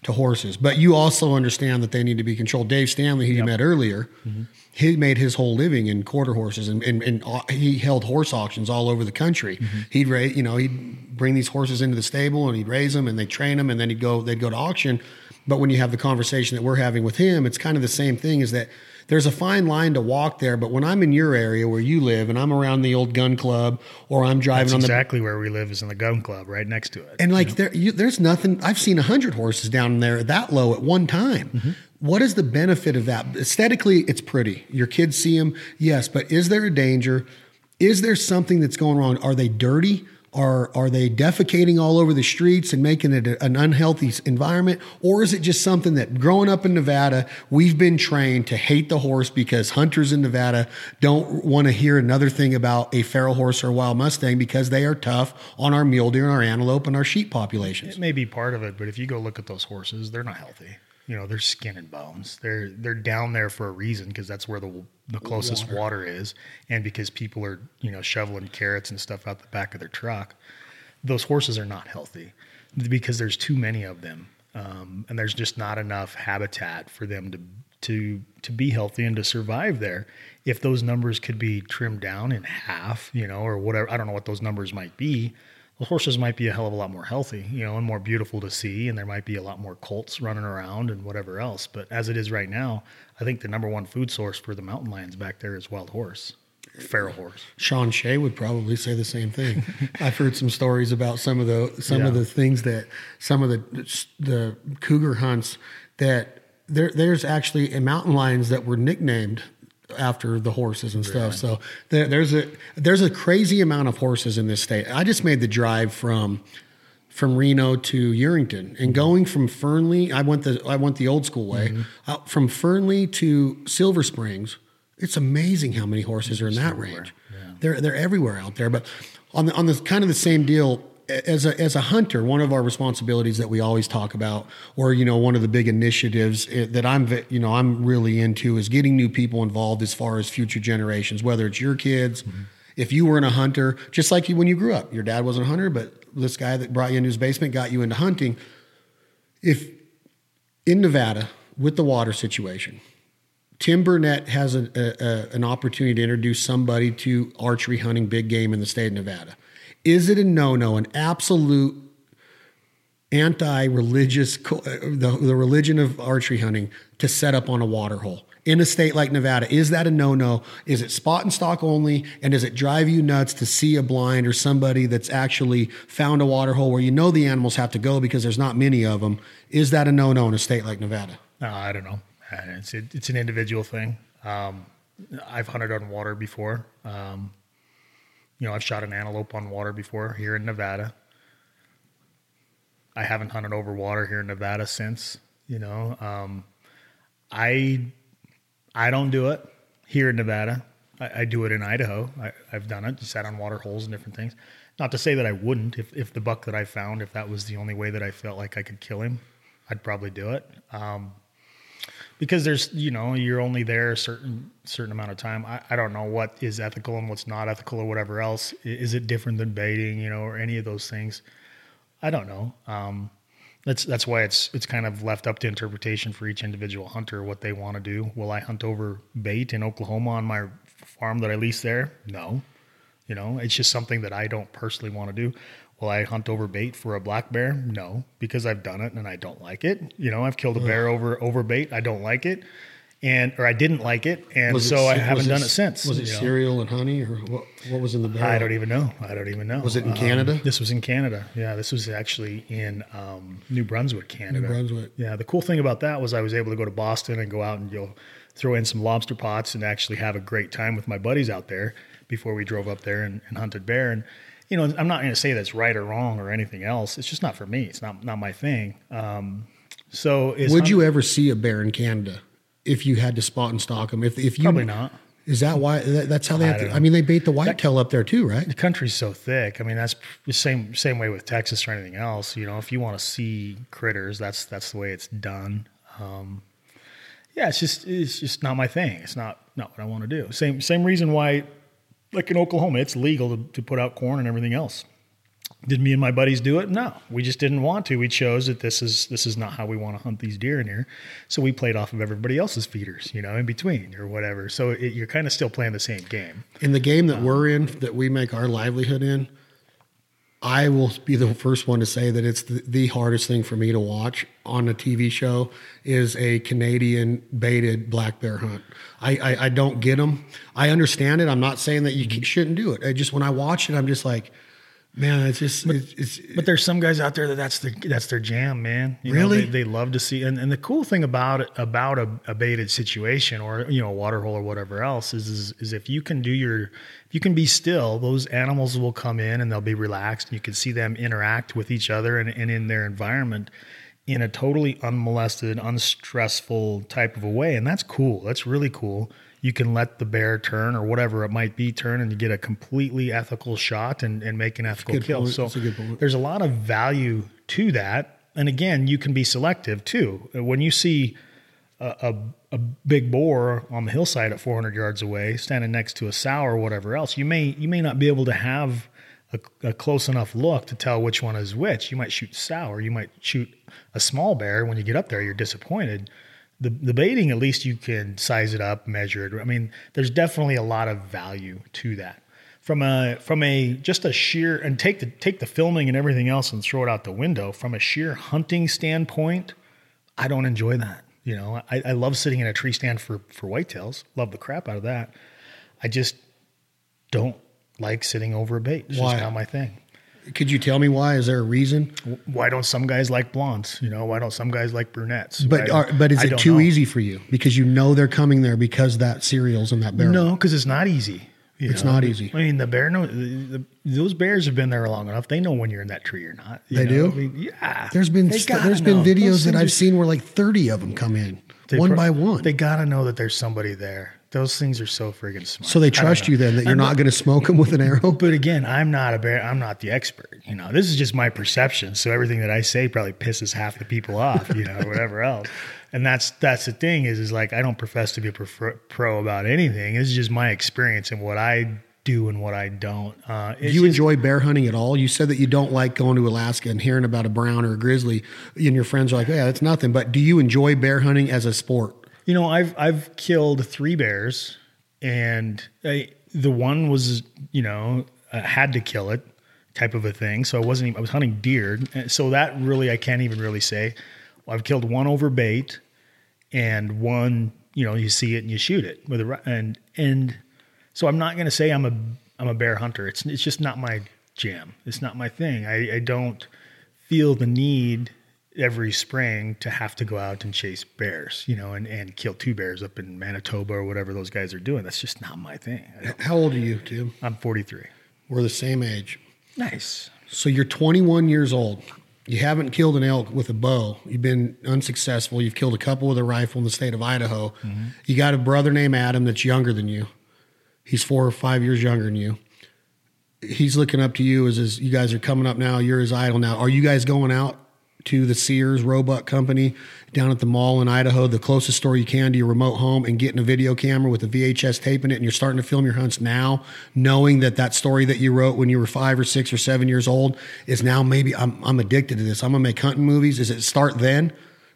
to horses, but you also understand that they need to be controlled. Dave Stanley, who you met earlier, Mm-hmm. he made his whole living in quarter horses, and, and, and au- he held horse auctions all over the country. Mm-hmm. He'd raise, you know, he'd bring these horses into the stable and he'd raise them, and they would train them, and then he'd go they'd go to auction. But when you have the conversation that we're having with him, it's kind of the same thing is that there's a fine line to walk there. But when I'm in your area where you live and I'm around the old gun club or I'm driving That's on the exactly where we live is in the gun club right next to it. and like there, you, there's nothing. I've seen a hundred horses down there that low at one time. Mm-hmm. What is the benefit of that? Aesthetically, it's pretty. Your kids see them, yes, but is there a danger? Is there something that's going wrong? Are they dirty? Are are they defecating all over the streets and making it a- an unhealthy environment? Or is it just something that growing up in Nevada, we've been trained to hate the horse because hunters in Nevada don't want to hear another thing about a feral horse or a wild Mustang because they are tough on our mule deer and our antelope and our sheep populations. It may be part of it, but if you go look at those horses, they're not healthy. You know, they're skin and bones. They're they're down there for a reason because that's where the the closest water. is, and because people are you know shoveling carrots and stuff out the back of their truck. Those horses are not healthy because there's too many of them, um, and there's just not enough habitat for them to to to be healthy and to survive there. If those numbers could be trimmed down in half, you know, or whatever, I don't know what those numbers might be the horses might be a hell of a lot more healthy, you know, and more beautiful to see, and there might be a lot more colts running around and whatever else. But as it is right now, I think the number one food source for the mountain lions back there is wild horse, feral horse. Sean Shea would probably say the same thing. I've heard some stories about some of the some of the things that some of the the cougar hunts that there there's actually a mountain lions that were nicknamed after the horses and stuff. So there, there's a there's a crazy amount of horses in this state. I just made the drive from from Reno to Yerington and mm-hmm. going from Fernley, I went the I went the old school way. Mm-hmm. Out from Fernley to Silver Springs, it's amazing how many horses are in that range. They're they're everywhere out there. But on the on the kind of the same deal as a as a hunter, one of our responsibilities that we always talk about, or you know, one of the big initiatives eh, that I'm you know I'm really into is getting new people involved as far as future generations, whether it's your kids. If you weren't a hunter, just like you when you grew up, your dad wasn't a hunter, but this guy that brought you into his basement got you into hunting. If in Nevada with the water situation, Tim Burnett has a, a, a- an opportunity to introduce somebody to archery hunting big game in the state of Nevada. Is it a no no, an absolute anti religious, the, the religion of archery hunting to set up on a water hole? In a state like Nevada, is that a no no? Is it spot and stalk only? And does it drive you nuts to see a blind or somebody that's actually found a water hole where you know the animals have to go because there's not many of them? Is that a no no in a state like Nevada? Uh, I don't know. Uh, It's it, it's an individual thing. Um, I've hunted on water before. Um, you know, I've shot an antelope on water before here in Nevada. I haven't hunted over water here in Nevada since. You know, um, I I don't do it here in Nevada. I, I do it in Idaho. I, I've done it, sat on water holes and different things. Not to say that I wouldn't. If if the buck that I found, if that was the only way that I felt like I could kill him, I'd probably do it. Um, because there's you know you're only there a certain certain amount of time. I, I don't know what is ethical and what's not ethical or whatever else. Is it different than baiting you know or any of those things? I don't know. Um, that's that's why it's it's kind of left up to interpretation for each individual hunter what they want to do. Will i hunt over bait in oklahoma on my farm that i lease there? No. You know it's just something that i don't personally want to do will i hunt over bait for a black bear no because i've done it and i don't like it you know i've killed a bear over over bait i don't like it and or i didn't like it and so i haven't done it since Was it know? cereal and honey, or what? What was in the barrel? I don't even know. I don't even know. Was it in Um, Canada? This was in Canada. Yeah, this was actually in um, New Brunswick, Canada. New Brunswick. Yeah, the cool thing about that was I was able to go to Boston and go out and know, throw in some lobster pots and actually have a great time with my buddies out there before we drove up there and, and hunted bear. And you know, I'm not going to say that's right or wrong or anything else. It's just not for me. It's not not my thing. Um, so is Would you ever see a bear in Canada if you had to spot and stalk them? If if you Probably not. Is that why? That, that's how they have to. know. I mean, they bait the whitetail up there too, right? the country's so thick. I mean, that's the same same way with Texas or anything else. You know, if you want to see critters, that's that's the way it's done. Um, yeah, it's just it's just not my thing. It's not not what I want to do. Same same reason why, like in Oklahoma, it's legal to, to put out corn and everything else. Did me and my buddies do it? No, we just didn't want to. We chose that this is this is not how we want to hunt these deer in here. So we played off of everybody else's feeders, you know, in between or whatever. So it, you're kind of still playing the same game. In the game that we're in, that we make our livelihood in, I will be the first one to say that it's the, the hardest thing for me to watch on a TV show is a Canadian baited black bear hunt. I, I, I don't get them. I understand it. I'm not saying that you shouldn't do it. I just when I watch it, I'm just like, man, it's just it's, it's But there's some guys out there that that's their that's their jam, man. You know, Really? they, they love to see. And, and the cool thing about it, about a, a baited situation or you know a water hole or whatever else is, is is if you can do your if you can be still, those animals will come in and they'll be relaxed. And you can see them interact with each other and, and in their environment in a totally unmolested, unstressful type of a way, and that's cool. That's really cool. You can let the bear turn or whatever it might be turn, and you get a completely ethical shot and, and make an ethical kill. So a there's a lot of value to that. And again, you can be selective too. When you see a, a, a big boar on the hillside at 400 yards away, standing next to a sow or whatever else, you may you may not be able to have a, a close enough look to tell which one is which. You might shoot sow, or you might shoot a small bear. When you get up there, you're disappointed. The the baiting, at least you can size it up, measure it. I mean, there's definitely a lot of value to that. From a from a just a sheer and take the take the filming and everything else and throw it out the window. From a sheer hunting standpoint i don't enjoy that you know? I, I love sitting in a tree stand for for whitetails love the crap out of that. I just don't like sitting over a bait. It's Why? just not my thing Could you tell me why? Is there a reason? why don't some guys like blondes you know why don't some guys like brunettes But are, but is I it too know. easy for you because you know they're coming there because that cereal's in that barrel? No, because it's not easy. you It's not easy. I mean, the bear know the, the, those bears have been there long enough. They know when you're in that tree or not. They know? do? I mean, yeah. There's been st- there's been know. Those videos that I've are- seen where like 30 of them come in one pro- by one. They gotta know that there's somebody there. Those things are so friggin' smart. so they trust you then that you're I'm not going to smoke them with an arrow. But again, I'm not a bear. I'm not the expert. You know, this is just my perception. So everything that I say probably pisses half the people off. You know, whatever else. And that's that's the thing is is like I don't profess to be a pro, pro about anything. This is just my experience and what I do and what I don't. Uh, Do you just- enjoy bear hunting at all? You said that you don't like going to Alaska and hearing about a brown or a grizzly, and your friends are like, "Yeah, that's nothing." But do you enjoy bear hunting as a sport? You know, I've I've killed three bears, and I, the one was you know I had to kill it, type of a thing. So I wasn't. Even, I was hunting deer, so that really I can't even really say. I've killed one over bait, and one you know you see it and you shoot it with a and and so I'm not going to say I'm a I'm a bear hunter. It's it's just not my jam. It's not my thing. I, I don't feel the need every spring to have to go out and chase bears, you know, and, and kill two bears up in Manitoba or whatever those guys are doing. That's just not my thing. How old are you, Tim? I'm 43. We're the same age. Nice. So you're 21 years old. You haven't killed an elk with a bow. You've been unsuccessful. You've killed a couple with a rifle in the state of Idaho. Mm-hmm. You got a brother named Adam that's younger than you. He's four or five years younger than you. He's looking up to you as, as you guys are coming up now. You're his idol now. Are you guys going out to the Sears Roebuck Company down at the mall in Idaho, the closest store you can to your remote home, and getting a video camera with a VHS tape in it, and you're starting to film your hunts now, knowing that that story that you wrote when you were five or six or seven years old is now maybe I'm I'm addicted to this. I'm gonna make hunting movies. Is it start then?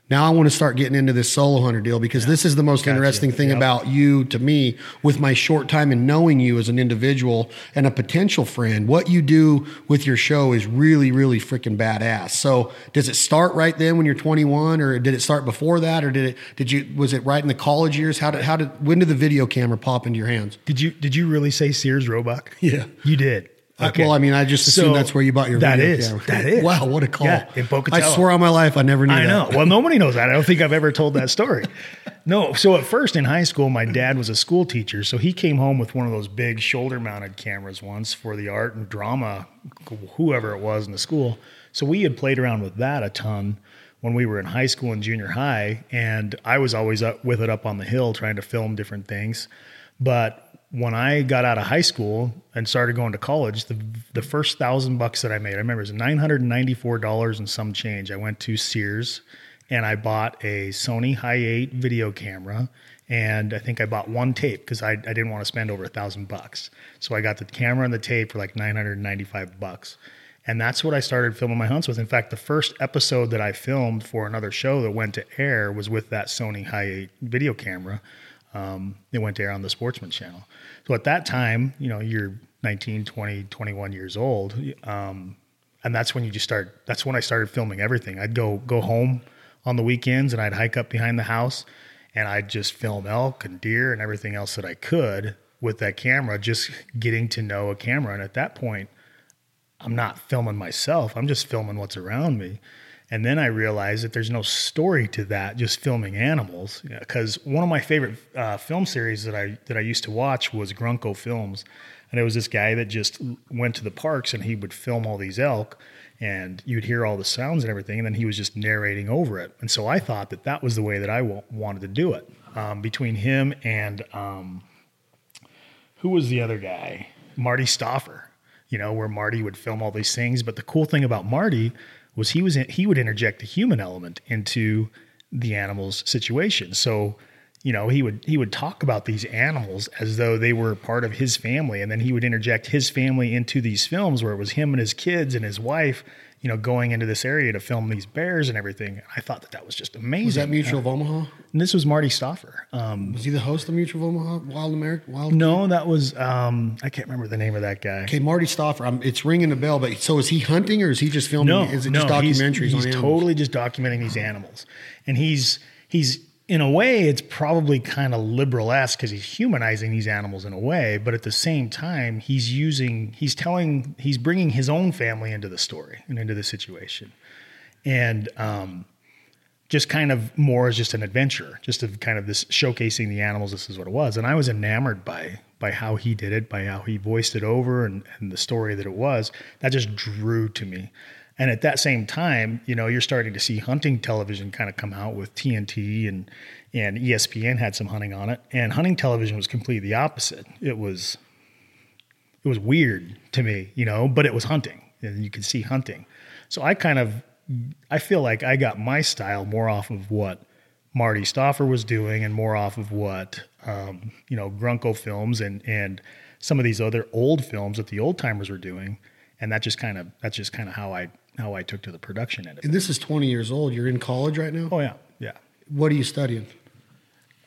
Now I want to start getting into this solo hunter deal because this is the most interesting thing Yep. about you to me with my short time and knowing you as an individual and a potential friend. What you do with your show is really, really freaking badass. So does it start right then when you're 21 or did it start before that or did it, did you, was it right in the college years? How did, how did, when did the video camera pop into your hands? Did you did you really say Sears Roebuck? Yeah. You did. Uh, Well, I mean, I just assumed So, that's where you bought your that video is- camera. that is. Wow, what a call. Yeah, in I swear on my life, I never knew I that. know. Well, nobody knows that. I don't think I've ever told that story. no. So at first in high school, my dad was a school teacher. So he came home with one of those big shoulder mounted cameras once for the art and drama, whoever it was in the school. So we had played around with that a ton when we were in high school and junior high. And I was always up with it up on the hill trying to film different things. But when I got out of high school and started going to college, the the first thousand bucks that I made, I remember it was nine hundred and ninety four dollars and some change. I went to Sears and I bought a Sony Hi eight video camera, and I think I bought one tape because I, I didn't want to spend over a thousand bucks. So I got the camera and the tape for like nine hundred and ninety five bucks. And that's what I started filming my hunts with. In fact, the first episode that I filmed for another show that went to air was with that Sony Hi 8 video camera. Um, it went to air on the Sportsman channel. So at that time, you know, you're 19, 20, 21 years old. Um, and that's when you just start. That's when I started filming everything. I'd go go home on the weekends and I'd hike up behind the house and I'd just film elk and deer and everything else that I could with that camera, just getting to know a camera. And at that point, I'm not filming myself. I'm just filming what's around me. And then I realized that there's no story to that, just filming animals. Because one of my favorite uh, film series that I that I used to watch was Grunko Films, and it was this guy that just went to the parks and he would film all these elk, and you'd hear all the sounds and everything, and then he was just narrating over it. And so I thought that that was the way that I w- wanted to do it. Um, between him and um, who was the other guy, Marty Stouffer, you know, where Marty would film all these things. But the cool thing about Marty was he was in, he would interject the human element into the animal's situation. So, you know, he would he would talk about these animals as though they were part of his family, and then he would interject his family into these films where it was him and his kids and his wife, you know, going into this area to film these bears and everything. I thought that that was just amazing. Was that Mutual of Omaha? And this was Marty Stouffer. Um, Was he the host of Mutual of Omaha? Wild America? Wild. no, that was um, I can't remember the name of that guy. Okay, Marty Stouffer. I'm, it's ringing a bell, but so is he hunting or is he just filming? No, is it no, just he's- documentaries He's, on totally just documenting these animals, and he's he's in a way it's probably kind of liberal esque because he's humanizing these animals in a way, but at the same time he's using he's telling he's bringing his own family into the story and into the situation, and um, just kind of more as just an adventure, just of kind of this showcasing the animals. This is what it was, and I was enamored by by how he did it, by how he voiced it over, and, and the story that it was. That just drew to me. And at that same time, you know, you're starting to see hunting television kind of come out with TNT and and ESPN had some hunting on it, and hunting television was completely the opposite. It was it was weird to me, you know, but it was hunting, and you could see hunting. So I kind of I feel like I got my style more off of what Marty Stouffer was doing, and more off of what um, you know Grunko films and and some of these other old films that the old timers were doing, and that just kind of that's just kind of how I how I took to the production end. And this is 20 years old. You're in college right now. Oh yeah, yeah. What are you studying?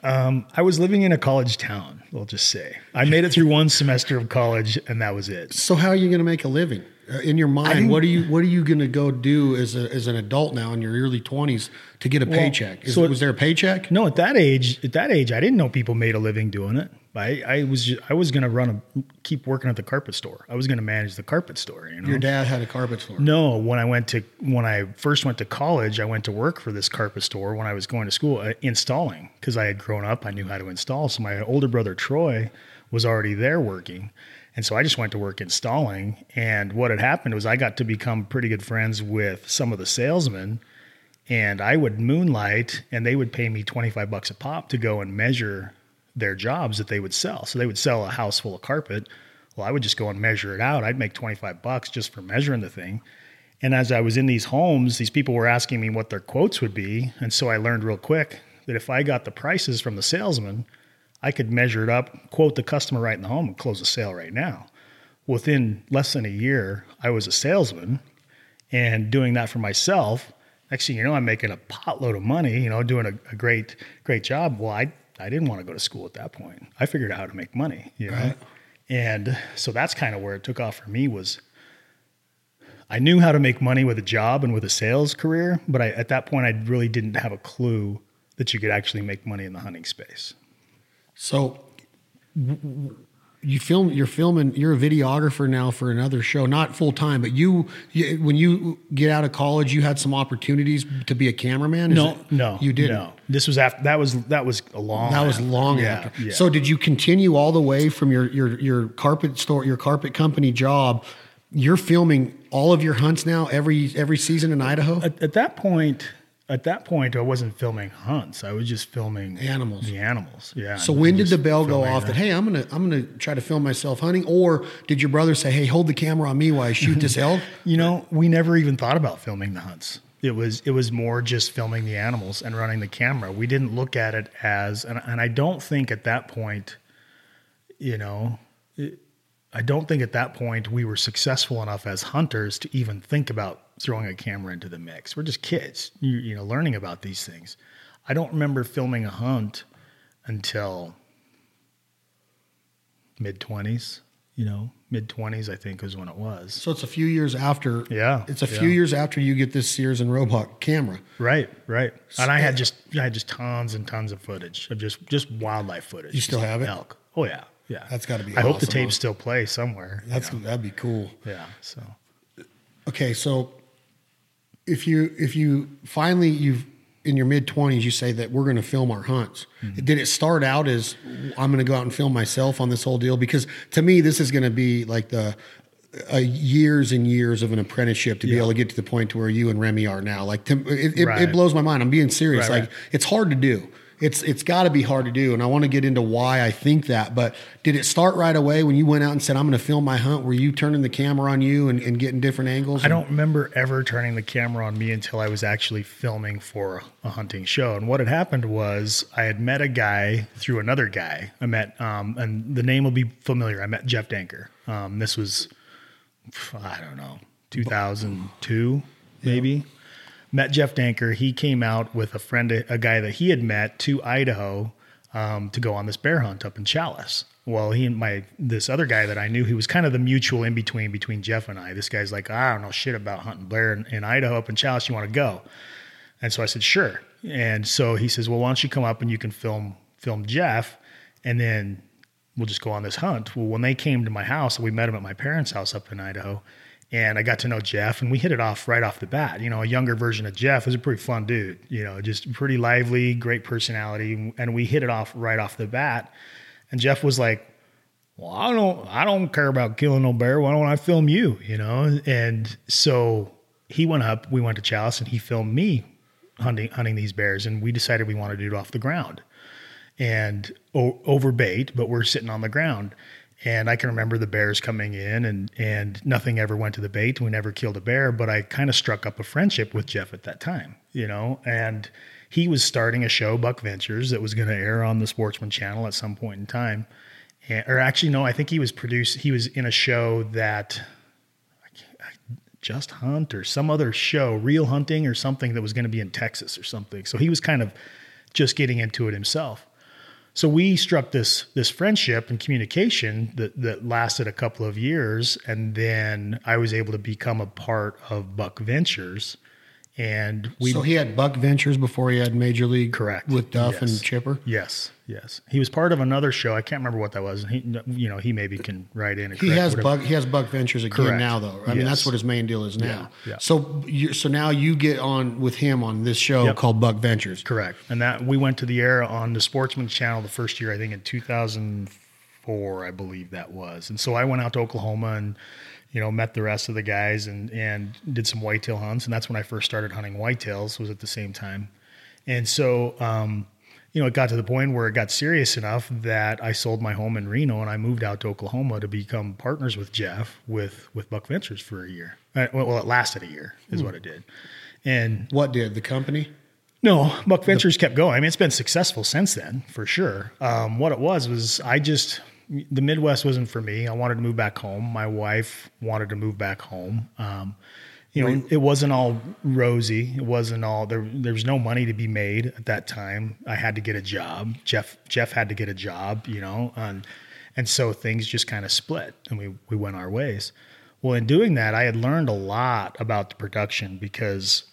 Um, I was living in a college town. We'll just say I made it through one semester of college, and that was it. So how are you going to make a living? Uh, In your mind, what are you what are you going to go do as a, as an adult now in your early 20s to get a paycheck? Is, so it- was there a paycheck? No, at that age, at that age, I didn't know people made a living doing it. I, I was ju- I was going to run a keep working at the carpet store. I was going to manage the carpet store. You know, Your dad had a carpet store. No, when I went to when I first went to college, I went to work for this carpet store when I was going to school uh, installing because I had grown up, I knew how to install. So my older brother Troy was already there working, and so I just went to work installing. And what had happened was I got to become pretty good friends with some of the salesmen, and I would moonlight, and they would pay me twenty five bucks a pop to go and measure their jobs that they would sell. So they would sell a house full of carpet. Well, I would just go and measure it out. I'd make 25 bucks just for measuring the thing. And as I was in these homes, these people were asking me what their quotes would be. And so I learned real quick that if I got the prices from the salesman, I could measure it up, quote the customer right in the home, and close the sale right now. Within less than a year, I was a salesman and doing that for myself. Next thing you know, I'm making a potload of money, you know, doing a, a great, great job. Well, I, I didn't want to go to school at that point. I figured out how to make money, you know? Right. And so that's kind of where it took off for me was I knew how to make money with a job and with a sales career, but I, at that point, I really didn't have a clue that you could actually make money in the hunting space. So you film you're filming you're a videographer now for another show not full time but you, you when you get out of college you had some opportunities to be a cameraman? Is No, it- no, you didn't? No, this was after that was that was a long. that was long Yeah, after. yeah. so did you continue all the way from your your your carpet store your carpet company job? You're filming all of your hunts now every every season in Idaho? At, at that point, at that point, I wasn't filming hunts. I was just filming Animals. The animals, yeah. So when did the bell go off that hey I'm gonna I'm gonna try to film myself hunting or did your brother say hey hold the camera on me while I shoot this elk You know, we never even thought about filming the hunts. It was it was more just filming the animals and running the camera. We didn't look at it as and, and I don't think at that point, you know, it, I don't think at that point we were successful enough as hunters to even think about throwing a camera into the mix. We're just kids, you, you know, learning about these things. I don't remember filming a hunt until mid 20s you know, mid twenties, I think was when it was. So it's a few years after. Yeah, It's a yeah. few years after you get this Sears and Roebuck camera. Right, right. And I had just I had just tons and tons of footage of just just wildlife footage. You still have it? Elk. Oh yeah, yeah. That's gotta be I hope the awesome, tapes still play somewhere. you That's know. that'd be cool. yeah. So Okay, so if you if you finally you've in your mid twenties, you say that we're going to film our hunts. Mm-hmm. Did it start out as I'm going to go out and film myself on this whole deal? Because to me, this is going to be like the uh, years and years of an apprenticeship to be able to get to the point to where you and Remy are now. Like to, it, it, Right. it blows my mind. I'm being serious. Right, like right. it's hard to do. It's it's got to be hard to do, and I want to get into why I think that. But did it start right away when you went out and said, "I'm going to film my hunt"? Were you turning the camera on you and, and getting different angles? I don't remember ever turning the camera on me until I was actually filming for a hunting show. And what had happened was I had met a guy through another guy. I met, um, and the name will be familiar. I met Jeff Danker. Um, this was, I don't know, 2002, maybe. Met Jeff Danker. He came out with a friend, a guy that he had met to Idaho um, to go on this bear hunt up in Challis. Well, he and my this other guy that I knew, he was kind of the mutual in between between Jeff and I. This guy's like, I don't know shit about hunting bear in, in Idaho up in Challis. You want to go? And so I said, sure. And so he says, well, why don't you come up and you can film film Jeff, and then we'll just go on this hunt. Well, when they came to my house, we met him at my parents' house up in Idaho, and I got to know Jeff, and we hit it off right off the bat. You know, a younger version of Jeff was a pretty fun dude. You know, just pretty lively, great personality, and we hit it off right off the bat. And Jeff was like, well, I don't, I don't care about killing no bear. Why don't I film you? You know, and so he went up. We went to Challis, and he filmed me hunting hunting these bears, and we decided we wanted to do it off the ground and o- over bait, but we're sitting on the ground. And I can remember the bears coming in, and and nothing ever went to the bait. We never killed a bear, but I kind of struck up a friendship with Jeff at that time, you know. And he was starting a show, Buck Ventures, that was going to air on the Sportsman Channel at some point in time. And, or actually, no, I think he was produced. He was in a show that just Hunt or some other show, Real Hunting or something that was going to be in Texas or something. So he was kind of just getting into it himself. So we struck this this friendship and communication that that lasted a couple of years, and then I was able to become a part of Buck Ventures, and we so he had Buck Ventures before he had Major League, Correct. with Duff Yes. and Chipper. yes yes he was part of another show. I can't remember what that was. He you know he maybe can write in. He has whatever. Buck. He has Buck Ventures again Correct. now, though. I mean, that's what his main deal is now. Yeah, yeah. So, you, so now you get on with him on this show Yep. called Buck Ventures. Correct. And that we went to the air on the Sportsman Channel the first year, I think in 2004, I believe that was. And so I went out to Oklahoma and, you know, met the rest of the guys and, and did some whitetail hunts. And that's when I first started hunting whitetails was at the same time. And so, um, you know, it got to the point where it got serious enough that I sold my home in Reno and I moved out to Oklahoma to become partners with Jeff with, with Buck Ventures for a year. Uh, well, it lasted a year is what it did. And What did the company? no, Buck Ventures kept going. I mean, it's been successful since then, for sure. Um, what it was was I just the Midwest wasn't for me. I wanted to move back home. My wife wanted to move back home. Um, you know, it wasn't all rosy. It wasn't all there. There was no money to be made at that time. I had to get a job. Jeff Jeff had to get a job. You know, and and so things just kind of split, and we we went our ways. Well, in doing that, I had learned a lot about the production because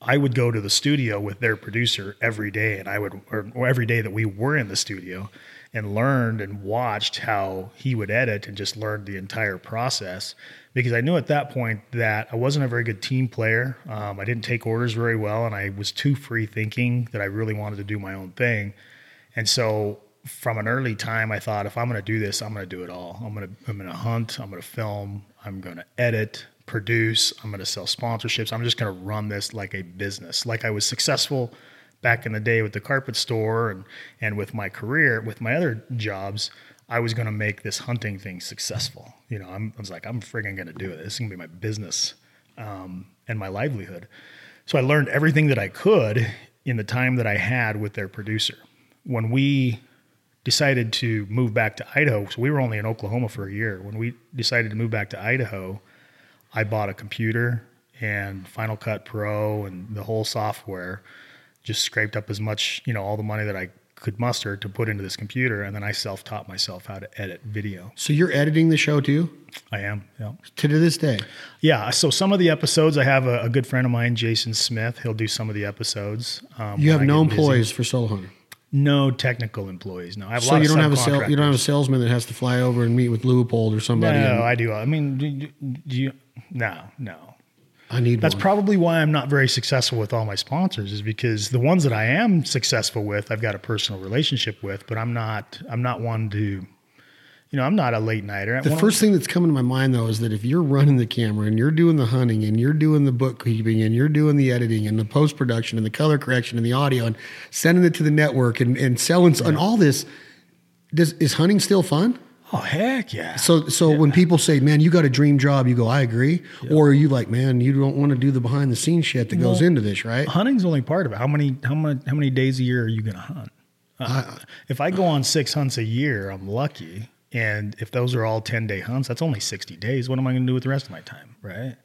I would go to the studio with their producer every day, and I would, or, or every day that we were in the studio, and learned and watched how he would edit, and just learned the entire process. Because I knew at that point that I wasn't a very good team player. Um, I didn't take orders very well, and I was too free thinking that I really wanted to do my own thing. And so, from an early time, I thought if I'm going to do this, I'm going to do it all. I'm going to I'm going to hunt. I'm going to film. I'm going to edit, produce. I'm going to sell sponsorships. I'm just going to run this like a business, like I was successful back in the day with the carpet store and and with my career, with my other jobs. I was going to make this hunting thing successful. You know, I'm, I was like, I'm friggin' going to do it. This is going to be my business um, and my livelihood. So I learned everything that I could in the time that I had with their producer. When we decided to move back to Idaho, so we were only in Oklahoma for a year. When we decided to move back to Idaho, I bought a computer and Final Cut Pro and the whole software. Just scraped up as much, you know, all the money that I could muster to put into this computer, and then I self taught myself how to edit video. So you're editing the show too, I am, yeah, to this day. yeah. So some of the episodes, I have a, a good friend of mine, Jason Smith. He'll do some of the episodes. Um, You have no get busy. employees for Solo Hunter. No technical employees. No, I have So you don't have a sale, you don't have a salesman that has to fly over and meet with Leupold or somebody. No, and- I do. I mean, do, do you? No, no. I need That's one. probably why I'm not very successful with all my sponsors is because the ones that I am successful with, I've got a personal relationship with, but I'm not, I'm not one to, you know, I'm not a late nighter. The first thing that's coming to my mind though is that if you're running the camera and you're doing the hunting and you're doing the bookkeeping and you're doing the editing and the post production and the color correction and the audio and sending it to the network and, and selling and all this, does is hunting still fun? Oh heck yeah. So so when people say, "Man, you got a dream job," you go, "I agree," or are you like, "Man, you don't want to do the behind the scenes shit that goes into this, right?" Hunting's only part of it. How many, how many, how many days a year are you going to hunt? Uh, if I go on six hunts a year, I'm lucky. And if those are all 10 day hunts, that's only 60 days. What am I going to do with the rest of my time? Right.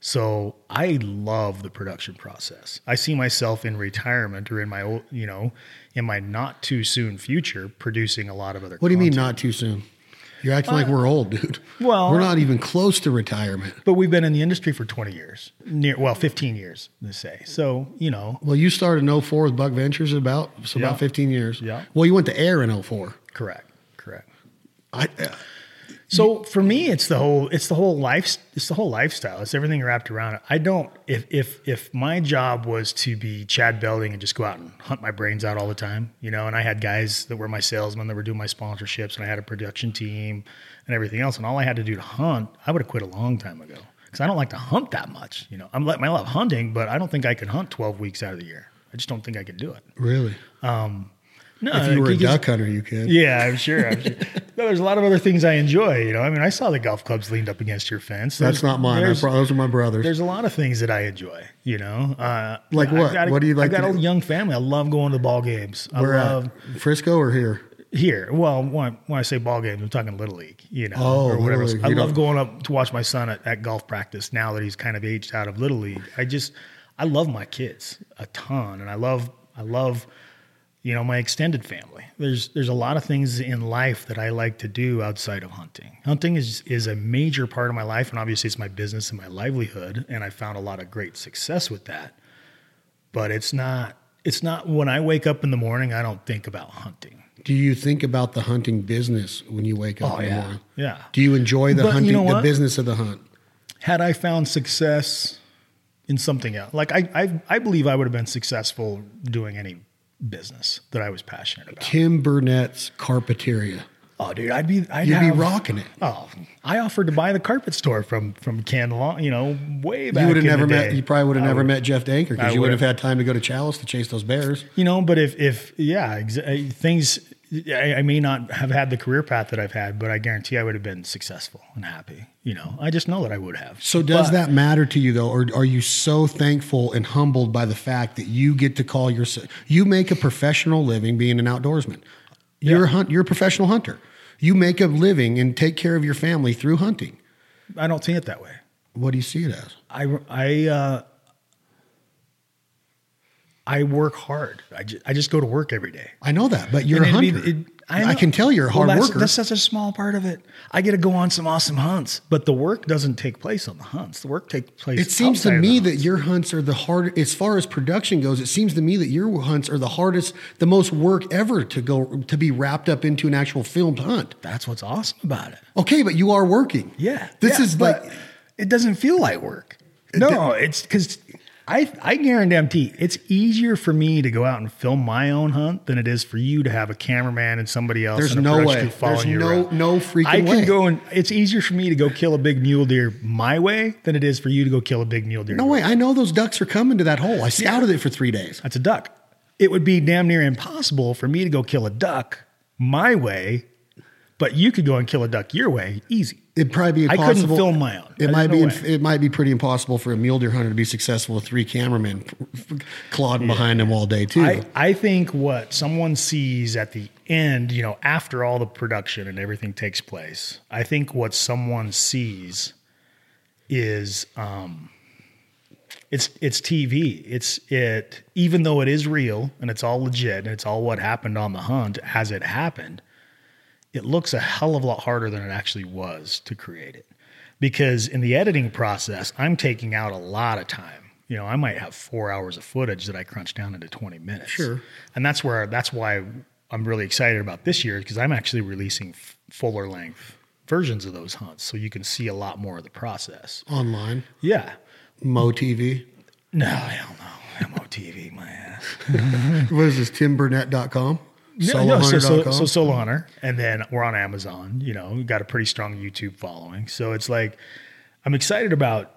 So I love the production process. I see myself in retirement or in my, old, you know, in my not too soon future producing a lot of other What do you mean not too soon? You're acting like we're old, dude. well- we're not even close to retirement. But we've been in the industry for 20 years, near, well, 15 years, let's say. So, you know, Well, you started in 04 with Buck Ventures about so Yeah. about 15 years. Yeah. Well, you went to air in 04. correct, correct. I, uh, So for me, it's the whole it's the whole life it's the whole lifestyle. It's everything wrapped around it. I don't if if if my job was to be Chad Belding and just go out and hunt my brains out all the time, you know, and I had guys that were my salesmen that were doing my sponsorships, and I had a production team and everything else, and all I had to do to hunt, I would have quit a long time ago because I don't like to hunt that much. You know, I'm like I love hunting, but I don't think I could hunt 12 weeks out of the year. I just don't think I could do it. really? Um, No, If you were a duck hunter, you could. yeah, I'm sure. I'm sure. No, there's a lot of other things I enjoy. You know, I mean, I saw the golf clubs leaned up against your fence. That's not mine. I There's, pro- those are my brothers. there's a lot of things that I enjoy. You know, uh, Like what? a- What do you like I've got a do? young family. I love going to the ball games. I Where love at? Frisco or here? here. Well, when, when I say ball games, I'm talking little league. You know, Oh, or whatever. I love going up to watch my son at, at golf practice now that he's kind of aged out of little league. I just I love my kids a ton, and I love I love you know my extended family. There's there's a lot of things in life that I like to do outside of hunting. Hunting is is a major part of my life, and obviously it's my business and my livelihood, and I found a lot of great success with that. But it's not it's not when I wake up in the morning, I don't think about hunting. Do you think about the hunting business when you wake up Oh, in the yeah. morning? Yeah. Do you enjoy the But you hunting, know the business of the hunt? had I found success in something else, like I, I, I believe I would have been successful doing any business that I was passionate about. Tim Burnett's Carpeteria. Oh, dude, I'd be, I'd You'd have, be rocking it. Oh, I offered to buy the carpet store from from Long, you know, way back. You would have never met. You probably would have never met Jeff Danker because you would have had time to go to Challis to chase those bears. You know, but if if yeah, exa- uh, things. I, I may not have had the career path that I've had, but I guarantee I would have been successful and happy. You know, I just know that I would have. So does But- that matter to you though, or are you so thankful and humbled by the fact that you get to call yourself? You make a professional living being an outdoorsman. You're a hunt. You're a professional hunter. You make a living and take care of your family through hunting. I don't see it that way. What do you see it as? I I uh, I work hard. I just, I just go to work every day. I know that, but you're a And it'd hunter. be- it- I, know. can tell you're a Well, hard that's, worker. That's such a small part of it. I get to go on some awesome hunts, but the work doesn't take place on the hunts. The work takes place. It seems to me that hunts. your hunts are the hard as far as production goes. It seems to me that your hunts are the hardest, the most work ever to go to be wrapped up into an actual filmed hunt. that's what's awesome about it. Okay, but you are working. Yeah, This yeah, is like it doesn't feel like work. No, it's because I I guarantee it's easier for me to go out and film my own hunt than it is for you to have a cameraman and somebody else. There's no way. There's no- around. no freaking way. I can way. go and it's easier for me to go kill a big mule deer my way than it is for you to go kill a big mule deer. no way. I know those ducks are coming to that hole. I scouted it for three days. That's a duck. It would be damn near impossible for me to go kill a duck my way, but you could go and kill a duck your way, easy. It'd probably be impossible. I couldn't film my own. It There's might no be. way. It might be pretty impossible for a mule deer hunter to be successful with three cameramen clodding behind him all day too. I, I think what someone sees at the end, you know, after all the production and everything takes place, I think what someone sees is um, it's it's TV. It's it even though it is real and it's all legit and it's all what happened on the hunt as it happened. It looks a hell of a lot harder than it actually was to create it. Because in the editing process, I'm taking out a lot of time. You know, I might have 4 hours of footage that I crunch down into 20 minutes. Sure. And that's where that's why I'm really excited about this year because I'm actually releasing f- fuller length versions of those hunts so you can see a lot more of the process. Online, Yeah. Mo TV. No, hell no. MOTV, my ass. What is this? TimBurnett.com? No, no, so, so, so Solo Hunter, and then we're on Amazon. You know, we've got a pretty strong YouTube following, so it's like I'm excited about.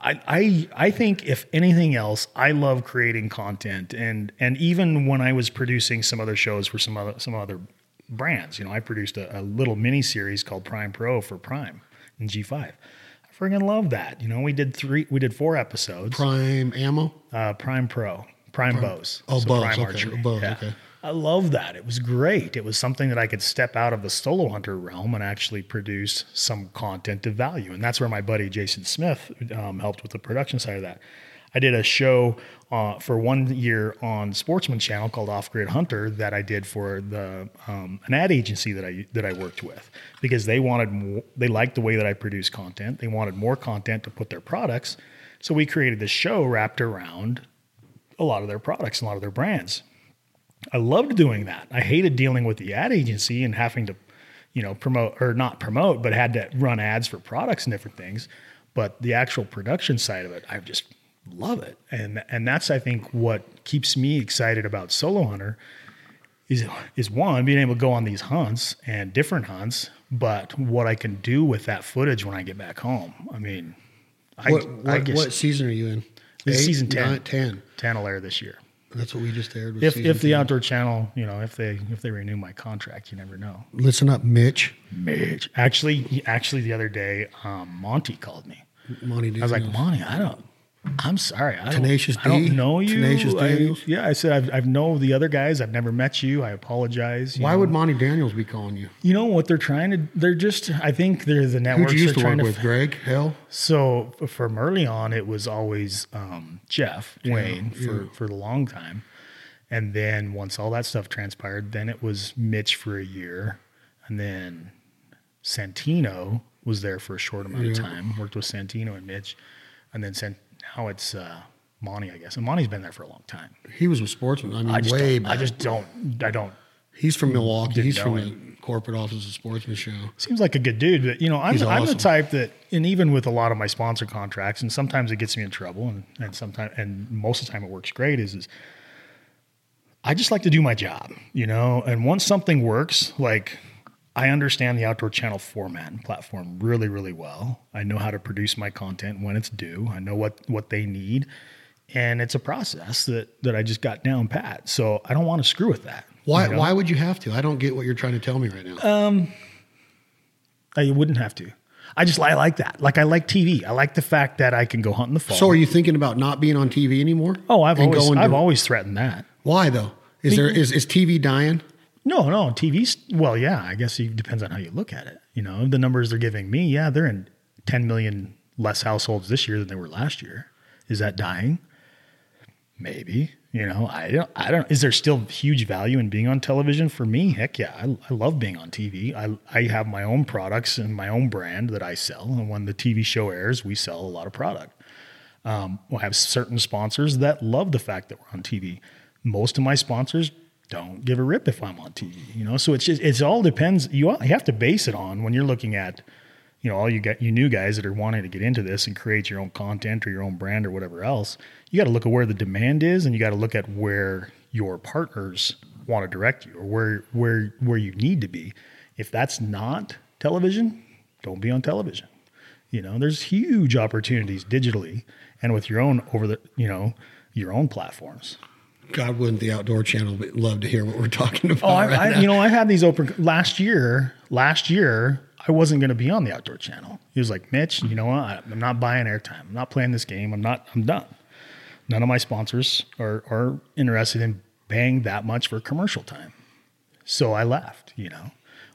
I, I I think if anything else, I love creating content, and and even when I was producing some other shows for some other some other brands, you know, I produced a, a little mini series called Prime Pro for Prime in G5. I friggin' love that. You know, we did three, we did four episodes. Prime Ammo. Uh, Prime Pro, Prime, bows. Oh, bows, okay, bows, okay. I love that. It was great. It was something that I could step out of the solo hunter realm and actually produce some content of value. And that's where my buddy Jason Smith um, helped with the production side of that. I did a show uh, for one year on Sportsman Channel called Off Grid Hunter that I did for the um, an ad agency that I that I worked with because they wanted more, they liked the way that I produced content. They wanted more content to put their products, so we created this show wrapped around a lot of their products, and a lot of their brands. I loved doing that. I hated dealing with the ad agency and having to, you know, promote or not promote, but had to run ads for products and different things. But the actual production side of it, I just love it. And and that's I think what keeps me excited about Solo Hunter is is one, being able to go on these hunts and different hunts, but what I can do with that footage when I get back home. I mean, I, What, I guess what season are you in? This Eight, season 10. nine, 10. 10 will air this year. That's what we just aired. With If if the outdoor channel, you know, if they if they renew my contract, you never know. Listen up, Mitch. Mitch. Actually, actually, the other day, um, Monty called me. Monty I was like. Monty, I don't. I'm sorry. I don't, Tenacious don't D? know you. Tenacious I- Daniels? yeah, I said I've I've know the other guys. I've never met you. I apologize. you Why know. would Monty Daniels be calling you? you know what they're trying to? They're just. I think they're the networks. you used are to work trying with? Greg? Hell? So from early on, it was always um, Jeff Wayne for, for the long time. And then once all that stuff transpired, then it was Mitch for a year. And then Santino was there for a short amount of time, worked with Santino and Mitch. And then Sant- now it's uh, Monty, I guess. And Monty's been there for a long time. He was with Sportsman. I mean, I just, way don't, I just don't, I don't He's from Milwaukee. He's from him. the corporate office of Sportsman Show. Seems like a good dude, but you know, I'm, He's I'm the type that, and even with a lot of my sponsor contracts, and sometimes it gets me in trouble, and, and sometimes, and most of the time it works great. Is, is I just like to do my job, you know, and once something works, like I understand the outdoor channel format and platform really, really well. I know how to produce my content when it's due. I know what what they need, and it's a process that that I just got down pat. So I don't want to screw with that. Why? you know? Why would you have to? I don't get what you're trying to tell me right now. Um, I wouldn't have to. I just I like that. Like I like TV. I like the fact that I can go hunt in the fall. so, are you thinking about not being on TV anymore? oh, I've always I've to- always threatened that. Why though? Is there is is TV dying? No, no, TV's well, yeah. I guess it depends on how you look at it. You know, the numbers they're giving me, yeah, they're in 10 million less households this year than they were last year. Is that dying? Maybe. You know, I don't. I don't. Is there still huge value in being on television for me? Heck yeah, I, I love being on TV. I I have my own products and my own brand that I sell, and when the TV show airs, we sell a lot of product. Um, we'll have certain sponsors that love the fact that we're on TV. Most of my sponsors don't give a rip if I'm on TV. You know, so it's just it's all depends. You all- you have to base it on when you're looking at, you know, all you got you new guys that are wanting to get into this and create your own content or your own brand or whatever else. You got to look at where the demand is, and you got to look at where your partners want to direct you or where where where you need to be. If that's not television, don't be on television. You know, there's huge opportunities digitally and with your own over the, you know, your own platforms. God, wouldn't the Outdoor Channel love to hear what we're talking about? Oh, I, right I, you know, I had these open last year. Last year, I wasn't going to be on the outdoor channel. He was like, Mitch, you know what? I'm not buying airtime. I'm not playing this game. I'm not. I'm done. None of my sponsors are are interested in paying that much for commercial time. So I left. You know.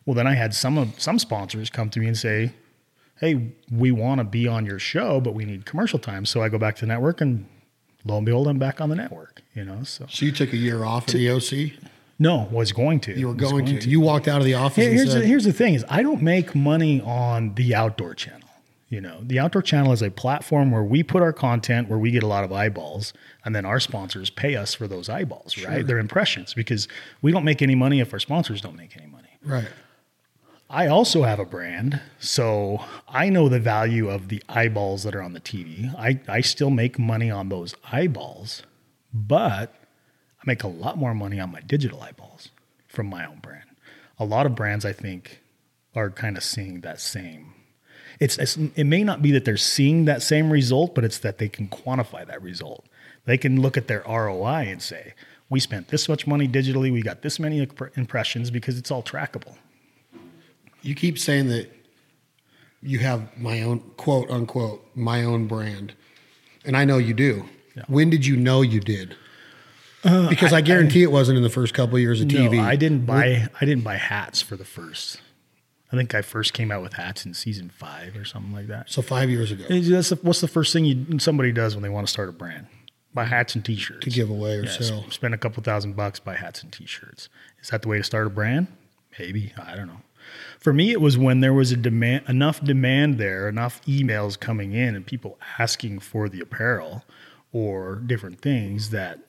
Well, then I had some of some sponsors come to me and say, hey, we want to be on your show, but we need commercial time. So I go back to the network and lo and behold, I'm back on the network, you know? So, So you took a year off at the OC. no, was going to. You were Was going, to. You walked out of the office. Here- here's, said, the, here's the thing is I don't make money on the outdoor channel. You know, the outdoor channel is a platform where we put our content where we get a lot of eyeballs and then our sponsors pay us for those eyeballs, right? Their impressions because we don't make any money if our sponsors don't make any money. right. I also have a brand, so I know the value of the eyeballs that are on the TV. I, I still make money on those eyeballs, but I make a lot more money on my digital eyeballs from my own brand. A lot of brands, I think, are kind of seeing that same. It's, it's it may not be that they're seeing that same result, but it's that they can quantify that result. They can look at their ROI and say, "We spent this much money digitally. We got this many impressions because it's all trackable." You keep saying that you have my own quote unquote my own brand, and I know you do. When did you know you did? Uh, because I, guarantee it wasn't in the first couple of years of TV. I didn't buy. I didn't buy hats for the first. I think I first came out with hats in season five or something like that. So five years ago That's the, what's the first thing you, somebody does when they want to start a brand? Buy hats and T-shirts to give away or Yeah, sell. Spend a couple thousand bucks, buy hats and T-shirts. Is that the way to start a brand? Maybe I don't know. For me, it was when there was a demand, enough demand there, enough emails coming in, and people asking for the apparel or different things that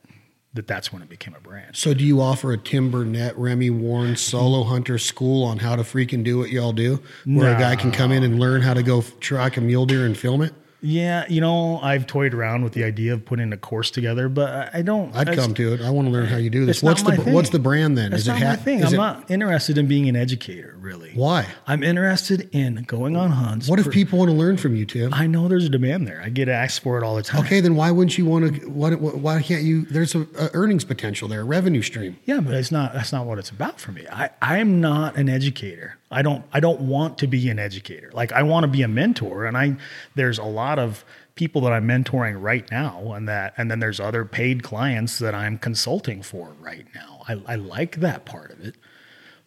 that that's when it became a brand. So do you offer a Tim Burnett, Remy Warren solo mm-hmm. hunter school on how to freaking do what y'all do, where a guy can come in and learn how to go track a mule deer and film it? Yeah, you know, I've toyed around with the idea of putting a course together, but I- don't. I'd come to it. I want to learn how you do this. What's the thing. what's the brand then? That's is it not my ha- thing. is I'm it- not interested in being an educator, really. Why? I'm interested in going on hunts. What if for- people want to learn from you, Tim? I know there's a demand there. I get asked for it all the time. Okay, then why wouldn't you want to? Why, why can't you? There's a, a earnings potential there, a revenue stream. Yeah, but it's not. That's not what it's about for me. I I'm not an educator. I don't. I don't want to be an educator. Like I want to be a mentor, and I there's a lot of people that I'm mentoring right now, and that and then there's other paid clients that I'm consulting for right now. I, I like that part of it,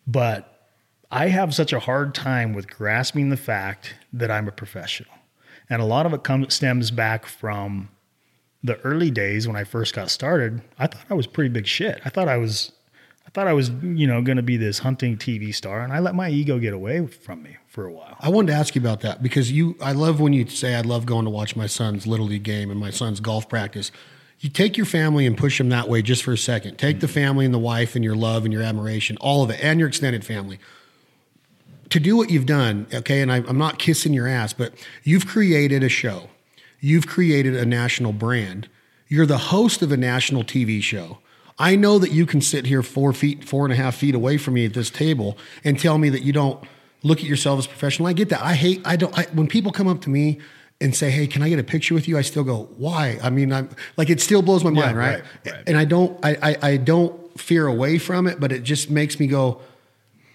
but I have such a hard time with grasping the fact that I'm a professional, and a lot of it comes stems back from the early days when I first got started, I thought I was pretty big shit. I thought I was, thought I was, you know, going to be this hunting TV star, and I let my ego get away from me for a while. I wanted to ask you about that because you. I love when you say I love going to watch my son's little league game and my son's golf practice. You take your family and push them that way just for a second. Take the mm-hmm. family and the wife and your love and your admiration, all of it, and your extended family. To do what you've done, okay, and I, I'm not kissing your ass, but you've created a show. You've created a national brand. You're the host of a national TV show. I know that you can sit here four feet, four and a half feet away from me at this table and tell me that you don't look at yourself as professional. I get that. I hate. I don't. I, when people come up to me and say, "Hey, can I get a picture with you?" I still go, "Why?" I mean, I'm like it still blows my mind, right? right, right. And I don't. I, I I don't fear away from it, but it just makes me go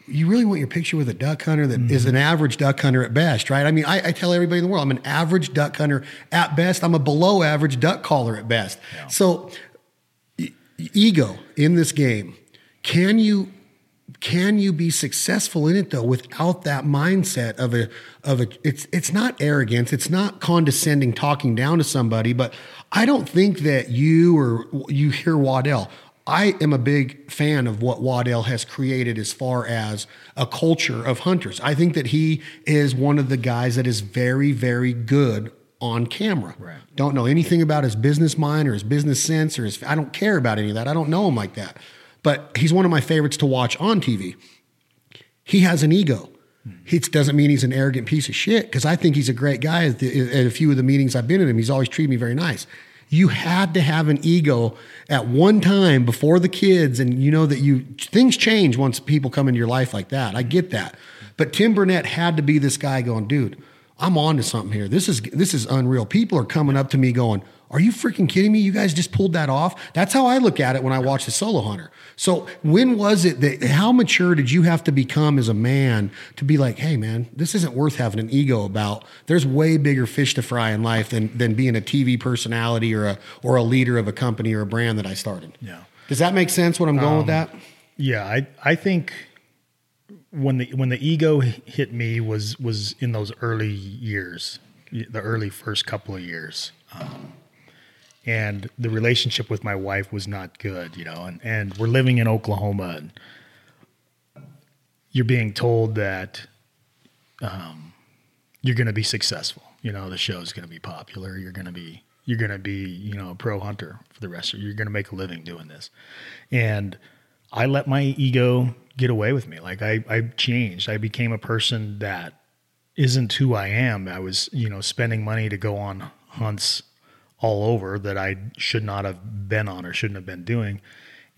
you really want your picture with a duck hunter that is mm-hmm. an average duck hunter at best, right? I mean, I, I, tell everybody in the world, I'm an average duck hunter at best. I'm a below average duck caller at best. Yeah. So, ego in this game, can you can you be successful in it though without that mindset of a of a it's it's not arrogance it's not condescending talking down to somebody but i don't think that you or you hear waddell I am a big fan of what Waddell has created as far as a culture of hunters. I think that he is one of the guys that is very, very good on camera. Right. Don't know anything about his business mind or his business sense or his, I don't care about any of that. I don't know him like that. But he's one of my favorites to watch on TV. He has an ego. It doesn't mean he's an arrogant piece of shit because I think he's a great guy. At, the, at a few of the meetings I've been in him, he's always treated me very nice you had to have an ego at one time before the kids and you know that you things change once people come into your life like that i get that but tim burnett had to be this guy going dude i'm on to something here. This is this is unreal. People are coming up to me going are you freaking kidding me? You guys just pulled that off? That's how i look at it when i watch the solo hunter. So when was it that how mature did you have to become as a man to be like hey man this isn't worth having an ego about. There's way bigger fish to fry in life than than being a tv personality or a or a leader of a company or a brand that i started. Yeah. does that make sense what i'm going um, with that? yeah i i think when the when the ego hit me was was in those early years, the early first couple of years. Um, and the relationship with my wife was not good, you know, and, and we're living in Oklahoma and you're being told that um, you're going to be successful. You know, the show's going to be popular. You're going to be, you're going to be, you know, a pro hunter for the rest of, you're going to make a living doing this. And I let my ego get away with me. Like I, I changed. I became a person that isn't who I am. I was, you know, spending money to go on hunts all over that I should not have been on or shouldn't have been doing.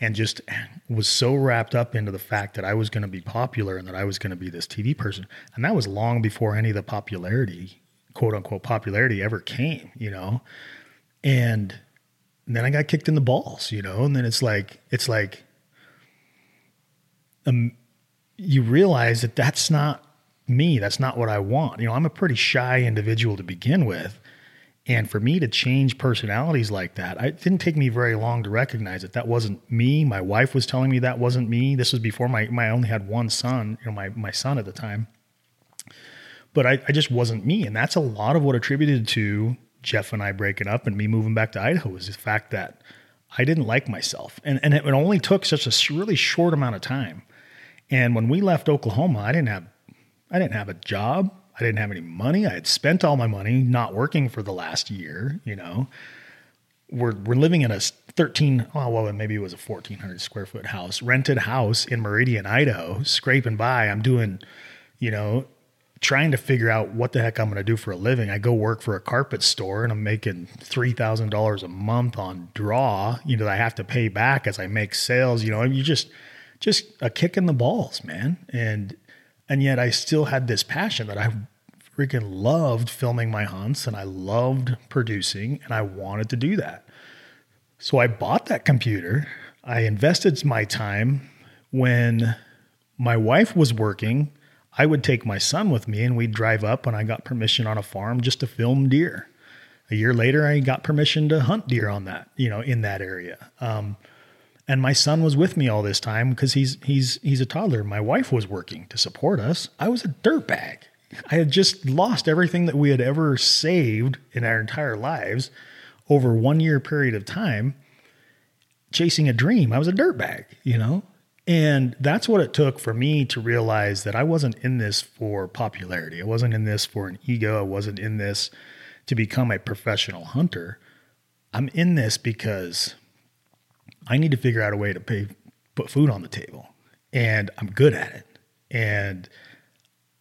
And just was so wrapped up into the fact that I was going to be popular and that I was going to be this TV person. And that was long before any of the popularity, quote unquote, popularity ever came, you know? And then I got kicked in the balls, you know? And then it's like, it's like, um, you realize that that's not me. That's not what I want. You know, I'm a pretty shy individual to begin with. And for me to change personalities like that, it didn't take me very long to recognize that that wasn't me. My wife was telling me that wasn't me. This was before my, my only had one son, you know, my, my son at the time. But I, I just wasn't me. And that's a lot of what attributed to Jeff and I breaking up and me moving back to Idaho is the fact that I didn't like myself. And, and it only took such a really short amount of time. And when we left Oklahoma, I didn't have I didn't have a job. I didn't have any money. I had spent all my money not working for the last year, you know. We're we're living in a 13 oh well maybe it was a 1400 square foot house, rented house in Meridian, Idaho, scraping by. I'm doing, you know, trying to figure out what the heck I'm going to do for a living. I go work for a carpet store and I'm making $3,000 a month on draw, you know, that I have to pay back as I make sales, you know, and you just just a kick in the balls, man. And and yet I still had this passion that I freaking loved filming my hunts and I loved producing and I wanted to do that. So I bought that computer. I invested my time when my wife was working. I would take my son with me and we'd drive up when I got permission on a farm just to film deer. A year later, I got permission to hunt deer on that, you know, in that area. Um, and my son was with me all this time because he's he's he's a toddler. My wife was working to support us. I was a dirtbag. I had just lost everything that we had ever saved in our entire lives over one year period of time chasing a dream. I was a dirtbag, you know? And that's what it took for me to realize that I wasn't in this for popularity. I wasn't in this for an ego. I wasn't in this to become a professional hunter. I'm in this because I need to figure out a way to pay, put food on the table. And I'm good at it. And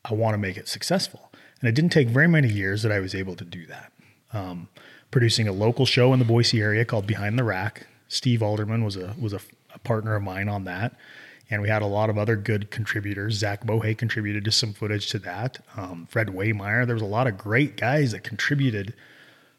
I want to make it successful. And it didn't take very many years that I was able to do that. Um, producing a local show in the Boise area called Behind the Rack. Steve Alderman was a was a, a partner of mine on that, and we had a lot of other good contributors. Zach Bohe contributed to some footage to that. Um, Fred Waymeyer. There was a lot of great guys that contributed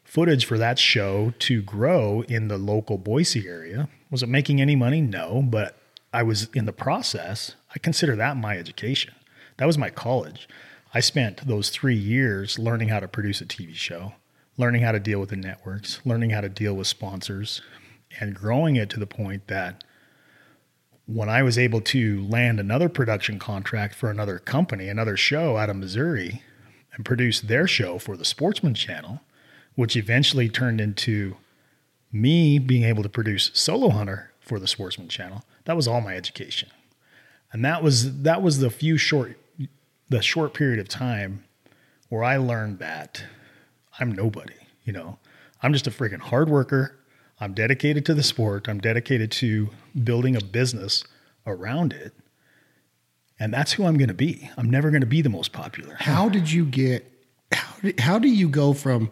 footage for that show to grow in the local Boise area. Was it making any money? No, but I was in the process. I consider that my education. That was my college. I spent those three years learning how to produce a TV show, learning how to deal with the networks, learning how to deal with sponsors, and growing it to the point that when I was able to land another production contract for another company, another show out of Missouri, and produce their show for the Sportsman Channel, which eventually turned into me being able to produce Solo Hunter for the Sportsman Channel. That was all my education, and that was that was the few short the short period of time where I learned that I'm nobody. You know, I'm just a freaking hard worker. I'm dedicated to the sport. I'm dedicated to building a business around it. And that's who I'm going to be. I'm never going to be the most popular. How did you get, how, how do you go from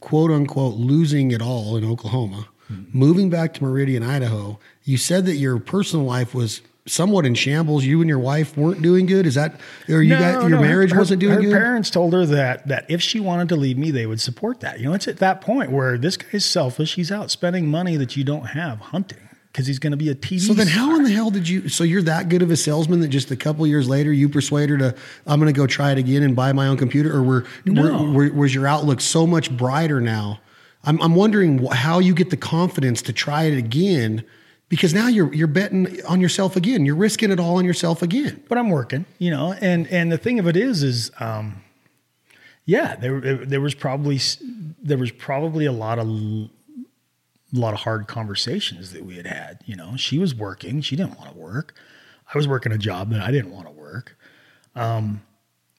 quote unquote losing it all in Oklahoma, mm-hmm. moving back to Meridian, Idaho. You said that your personal life was somewhat in shambles. You and your wife weren't doing good. Is that, or you no, got your no, marriage her, wasn't doing her good? Her parents told her that that if she wanted to leave me, they would support that. You know, it's at that point where this guy's selfish. He's out spending money that you don't have hunting because he's going to be a TV. So then, star. how in the hell did you? So you're that good of a salesman that just a couple years later you persuade her to, I'm going to go try it again and buy my own computer, or were, no. were, were was your outlook so much brighter now? I'm, I'm wondering how you get the confidence to try it again because now you're you're betting on yourself again. You're risking it all on yourself again. but I'm working, you know, and and the thing of it is, is um, yeah, there there was probably there was probably a lot of l- lot of hard conversations that we had had. You know, she was working, she didn't want to work. I was working a job that I didn't want to work, um,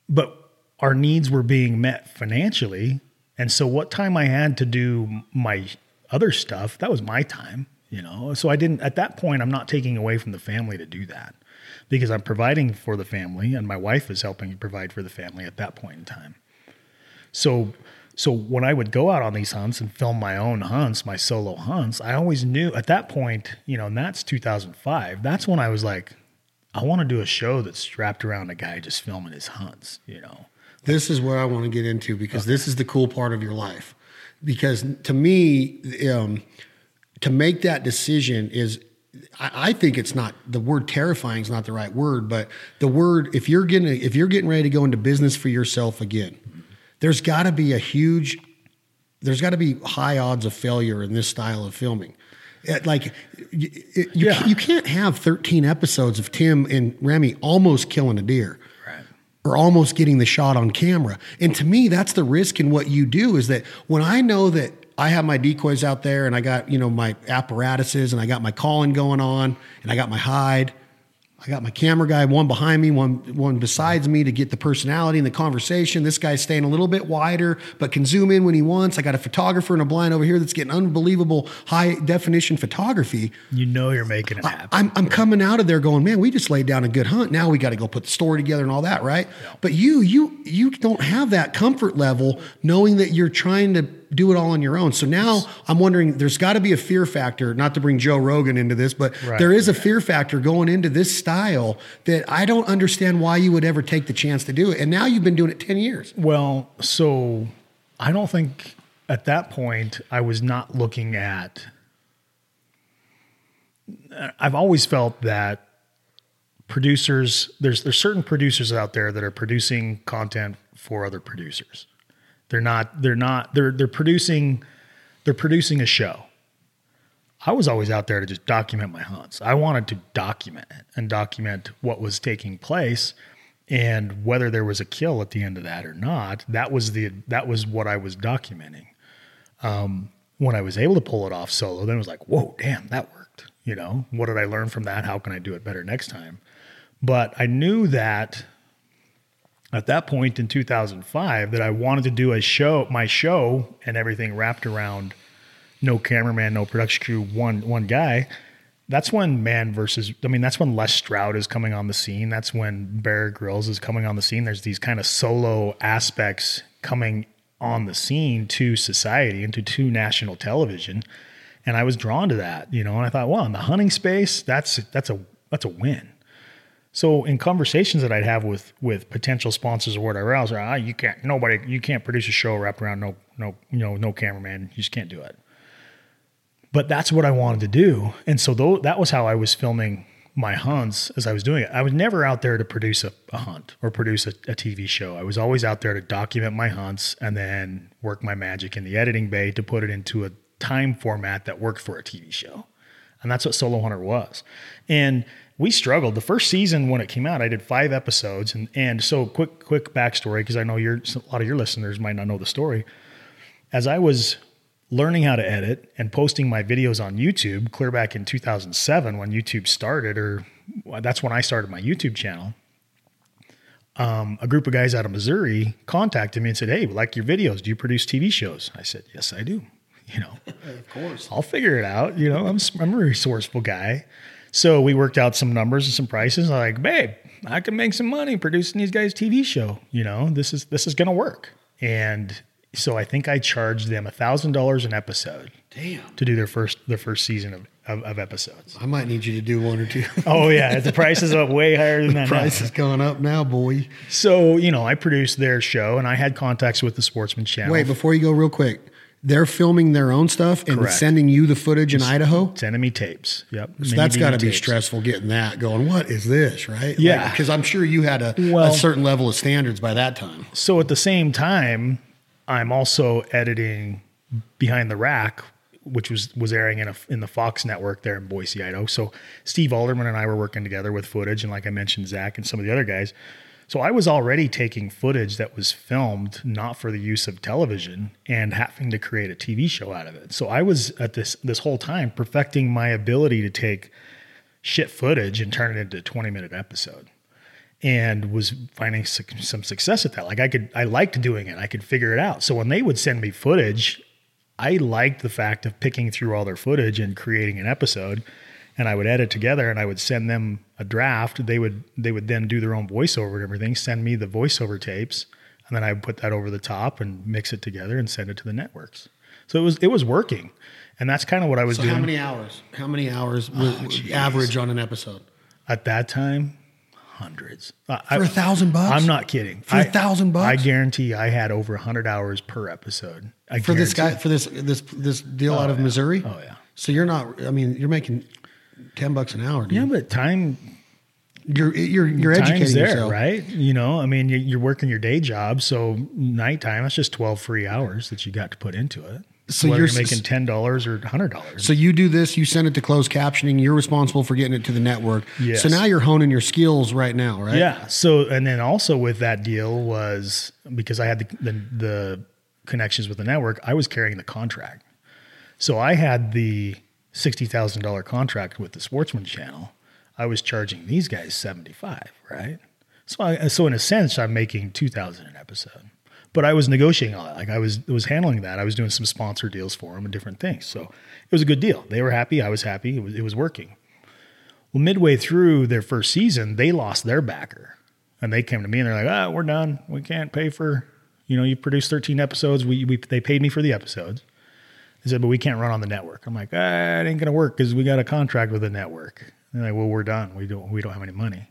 but our needs were being met financially, and so what time I had to do my other stuff, that was my time. You know, so I didn't at that point. I'm not taking away from the family to do that because I'm providing for the family and my wife is helping provide for the family at that point in time. So so when I would go out on these hunts and film my own hunts, my solo hunts, I always knew at that point, you know, and that's 2005. That's when I was like I want to do a show that's strapped around a guy just filming his hunts, you know. This is what I want to get into because this is the cool part of your life. Because to me, um, to make that decision is, I, I think it's not the word terrifying is not the right word, but the word if you're getting if you're getting ready to go into business for yourself again, there's got to be a huge, there's got to be high odds of failure in this style of filming. It- like you, you, Yeah. you can't have 13 episodes of Tim and Remy almost killing a deer Right. or almost getting the shot on camera. And to me, that's the risk in what you do is that when I know that I have my decoys out there and I got, you know, my apparatuses and I got my calling going on and I got my hide. I got my camera guy, one behind me, one one besides me to get the personality and the conversation. This guy's staying a little bit wider, but can zoom in when he wants. I got a photographer and a blind over here that's getting unbelievable high definition photography. You know you're making it happen. I'm, I'm coming out of there going, man, we just laid down a good hunt. Now we got to go put the story together and all that, right? But you, you, you don't have that comfort level knowing that you're trying to do it all on your own. So now I'm wondering, there's got to be a fear factor, not to bring Joe Rogan into this, but Right. there is a fear factor going into this style that I don't understand why you would ever take the chance to do it. And now you've been doing it 10 years. Well, so I don't think at that point I was not looking at. I've always felt that producers there's there's certain producers out there that are producing content for other producers. They're not they're not they're they're producing they're producing a show. I was always out there to just document my hunts. I wanted to document it and document what was taking place and whether there was a kill at the end of that or not. That was the that was what I was documenting. Um, when I was able to pull it off solo, then it was like, whoa, damn, that worked. You know, what did I learn from that? How can I do it better next time? But I knew that at that point in 2005 that I wanted to do a show, my show, and everything wrapped around no cameraman, no production crew, one one guy. That's when man versus. I mean, that's when Les Stroud is coming on the scene. That's when Bear Grylls is coming on the scene. There's these kind of solo aspects coming on the scene to society and to, to national television, and I was drawn to that, you know. And I thought, well, in the hunting space, that's that's a that's a win. So in conversations that I'd have with with potential sponsors or whatever else, ah, you can't nobody you can't produce a show wrapped around no no you know no cameraman. You just can't do it. But that's what I wanted to do, and so that was how I was filming my hunts as I was doing it. I was never out there to produce a, a hunt or produce a, a TV show. I was always out there to document my hunts and then work my magic in the editing bay to put it into a time format that worked for a TV show. And that's what Solo Hunter was. And we struggled. The first season when it came out, I did five episodes. And, and so quick, quick backstory, because I know you're, a lot of your listeners might not know the story. As I was learning how to edit and posting my videos on YouTube clear back in 2007 when YouTube started, or that's when I started my YouTube channel. Um, a group of guys out of Missouri contacted me and said, Hey, we like your videos. Do you produce TV shows? I said, Yes, I do. You know, Of course. I'll figure it out. You know, I'm, I'm a resourceful guy. So we worked out some numbers and some prices. I'm like, babe, I can make some money producing these guys' TV show. You know, this is this is gonna work. And so I think I charged them a thousand dollars an episode Damn. to do their first their first season of, of, of episodes. I might need you to do one or two. Oh yeah, the price is up way higher than that. now. Price is going up now, boy. So you know, I produced their show, and I had contacts with the Sportsman Channel. Wait, before you go, real quick, they're filming their own stuff and Correct. sending you the footage in Idaho. sending me tapes. Yep, So that's got to be stressful getting that going. What is this, right? Yeah. because I'm sure you had a, Well- a certain level of standards by that time. So at the same time, I'm also editing Behind the Rack which was was airing in a in the Fox network there in Boise, Idaho. So Steve Alderman and I were working together with footage, and like I mentioned, Zach and some of the other guys. So I was already taking footage that was filmed not for the use of television and having to create a TV show out of it. So I was at this this whole time perfecting my ability to take shit footage and turn it into a 20 minute episode and was finding some success at that. Like I could, I liked doing it. I could figure it out. So when they would send me footage, I liked the fact of picking through all their footage and creating an episode. And I would edit together and I would send them a draft. They would, they would then do their own voiceover and everything, send me the voiceover tapes. And then I would put that over the top and mix it together and send it to the networks. So it was, it was working. And that's kind of what I was so doing. How many hours? How many hours oh, average on an episode? At that time, hundreds. For I, a thousand bucks? I'm not kidding. For a thousand bucks? I guarantee I had over a hundred hours per episode. I for this guy, for this this this deal oh, out of yeah. Missouri. Oh yeah. So you're not. I mean, you're making ten bucks an hour. Dude. Yeah, but time. You're you're you're educating there, yourself. right? You know, I mean, you're working your day job, so nighttime. That's just twelve free hours that you got to put into it. So you're, you're making ten dollars or hundred dollars. So you do this, you send it to closed captioning. You're responsible for getting it to the network. Yes. So now you're honing your skills right now, right? Yeah. So and then also with that deal was because I had the, the, the connections with the network, I was carrying the contract. So I had the sixty thousand dollar contract with the Sportsman Channel. I was charging these guys seventy five, right? So I, so in a sense, I'm making two thousand an episode but I was negotiating all that. Like I was was handling that. I was doing some sponsor deals for them and different things. So it was a good deal. They were happy. I was happy. It was it was working. Well, midway through their first season, they lost their backer, and they came to me and they're like, "Ah, we're done. We can't pay for, you know, you produced 13 episodes. We, we they paid me for the episodes." They said, "But we can't run on the network." I'm like, "Ah, it ain't gonna work because we got a contract with the network." And they're like, "Well, we're done. We don't we don't have any money."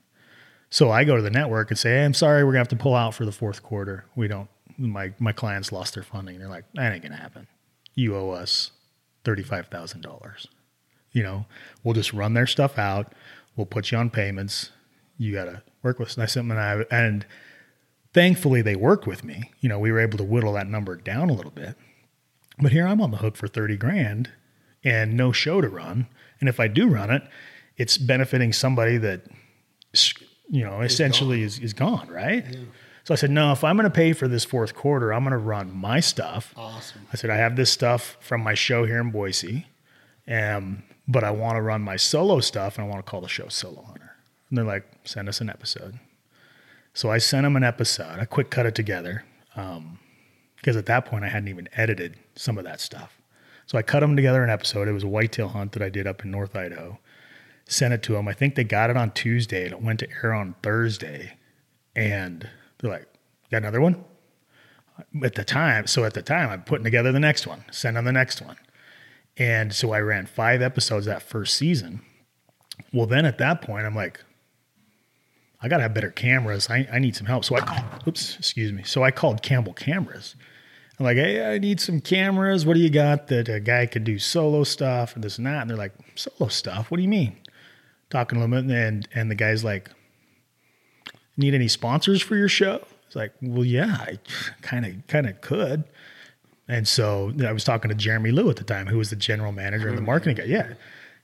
So I go to the network and say, hey, "I'm sorry, we're gonna have to pull out for the fourth quarter. We don't my my clients lost their funding. They're like, that ain't gonna happen. You owe us thirty five thousand dollars. You know, we'll just run their stuff out. We'll put you on payments. You gotta work with us. And I said, and, I, and thankfully they worked with me. You know, we were able to whittle that number down a little bit. But here I'm on the hook for thirty grand and no show to run. And if I do run it, it's benefiting somebody that you know essentially is, is gone, right? Yeah. So I said, no, if I'm going to pay for this fourth quarter, I'm going to run my stuff. Awesome. I said, I have this stuff from my show here in Boise, um, but I want to run my solo stuff and I want to call the show Solo Hunter. And they're like, send us an episode. So I sent them an episode. I quick cut it together um, because at that point I hadn't even edited some of that stuff. So I cut them together an episode. It was a whitetail hunt that I did up in North Idaho. Sent it to them. I think they got it on Tuesday and it went to air on Thursday. And they're like, got another one? At the time, so at the time, I'm putting together the next one, send on the next one. And so I ran five episodes that first season. Well, then at that point, I'm like, I got to have better cameras. I, I need some help. So I, oops, excuse me. So I called Campbell Cameras. I'm like, hey, I need some cameras. What do you got that a guy could do solo stuff and this and that? And they're like, solo stuff? What do you mean? Talking a little bit. And, and the guy's like, need any sponsors for your show? It's like, well, yeah, I kind of kind of could. And so I was talking to Jeremy Liu at the time, who was the general manager and the mm-hmm. marketing guy. Yeah.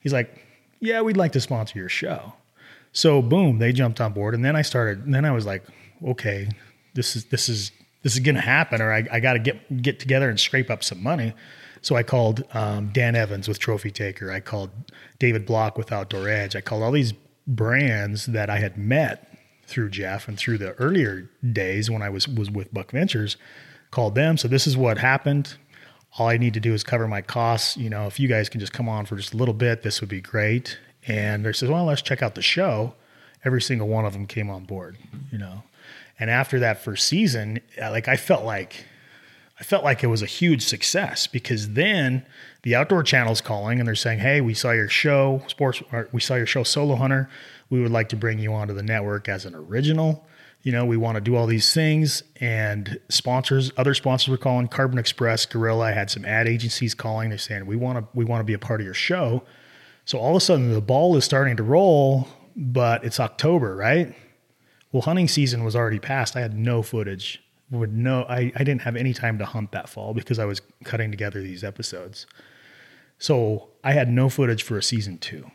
He's like, yeah, we'd like to sponsor your show. So boom, they jumped on board. And then I started, and then I was like, okay, this is, this is, this is going to happen, or I, I got to get, get together and scrape up some money. So I called um, Dan Evans with Trophy Taker. I called David Block with Outdoor Edge. I called all these brands that I had met through Jeff and through the earlier days when I was was with Buck Ventures, called them. So this is what happened. All I need to do is cover my costs. You know, if you guys can just come on for just a little bit, this would be great. And they said, well, let's check out the show. Every single one of them came on board. You know, and after that first season, uh, like I felt like I felt like it was a huge success because then the outdoor channel's calling and they're saying, "Hey, we saw your show, sports. we saw your show, Solo Hunter we would like to bring you onto the network as an original. You know, we want to do all these things. And sponsors, other sponsors were calling Carbon Express, Gorilla. I had some ad agencies calling. They're saying, we want to, we want to be a part of your show. So all of a sudden the ball is starting to roll, but it's October, right? Well, hunting season was already past. I had no footage. Would no, I, I didn't have any time to hunt that fall because I was cutting together these episodes. So I had no footage for a season two.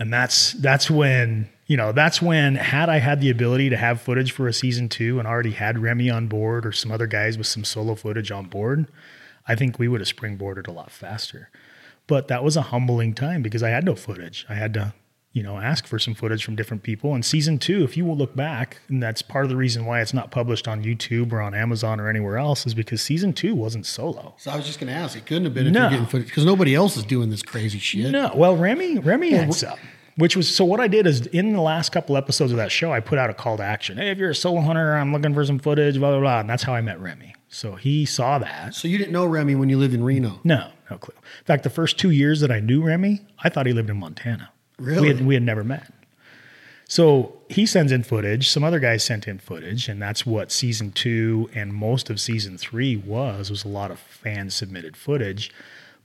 And that's that's when, you know, that's when had I had the ability to have footage for a season two and already had Remy on board or some other guys with some solo footage on board, I think we would have springboarded a lot faster. But that was a humbling time because I had no footage. I had to you know, ask for some footage from different people. And season two, if you will look back, and that's part of the reason why it's not published on YouTube or on Amazon or anywhere else, is because season two wasn't solo. So I was just going to ask, it couldn't have been if no. you're getting footage because nobody else is doing this crazy shit. No, well, Remy, Remy well, had Which was so. What I did is in the last couple episodes of that show, I put out a call to action. Hey, if you're a solo hunter, I'm looking for some footage. Blah blah blah. And that's how I met Remy. So he saw that. So you didn't know Remy when you lived in Reno? No, no clue. In fact, the first two years that I knew Remy, I thought he lived in Montana. Really? We had, we had never met. So he sends in footage. Some other guys sent in footage, and that's what season two and most of season three was was a lot of fan submitted footage.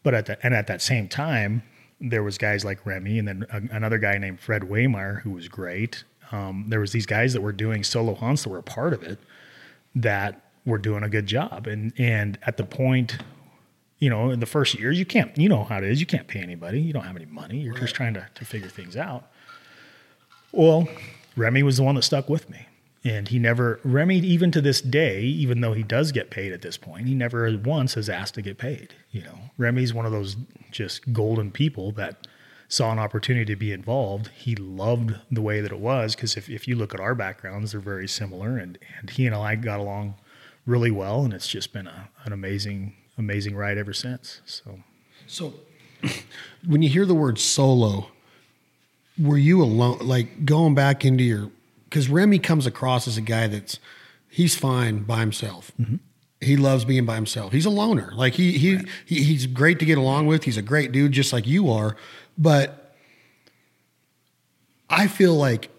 But at the and at that same time, there was guys like Remy, and then a, another guy named Fred Waymeyer who was great. Um, there was these guys that were doing solo hunts that were a part of it that were doing a good job. And and at the point, you know, in the first years, you can't, you know how it is. You can't pay anybody. You don't have any money. You're right. just trying to to figure things out. Well, Remy was the one that stuck with me. And he never, Remy, even to this day, even though he does get paid at this point, he never once has asked to get paid. You know, Remy's one of those just golden people that saw an opportunity to be involved. He loved the way that it was because if, if you look at our backgrounds, they're very similar. And, and he and I got along really well. And it's just been a, an amazing, amazing ride ever since. So, so when you hear the word solo, were you alone? Like going back into your, because Remy comes across as a guy that's he's fine by himself. Mm-hmm. He loves being by himself. He's a loner. Like he he, right. he he's great to get along with. He's a great dude, just like you are. But I feel like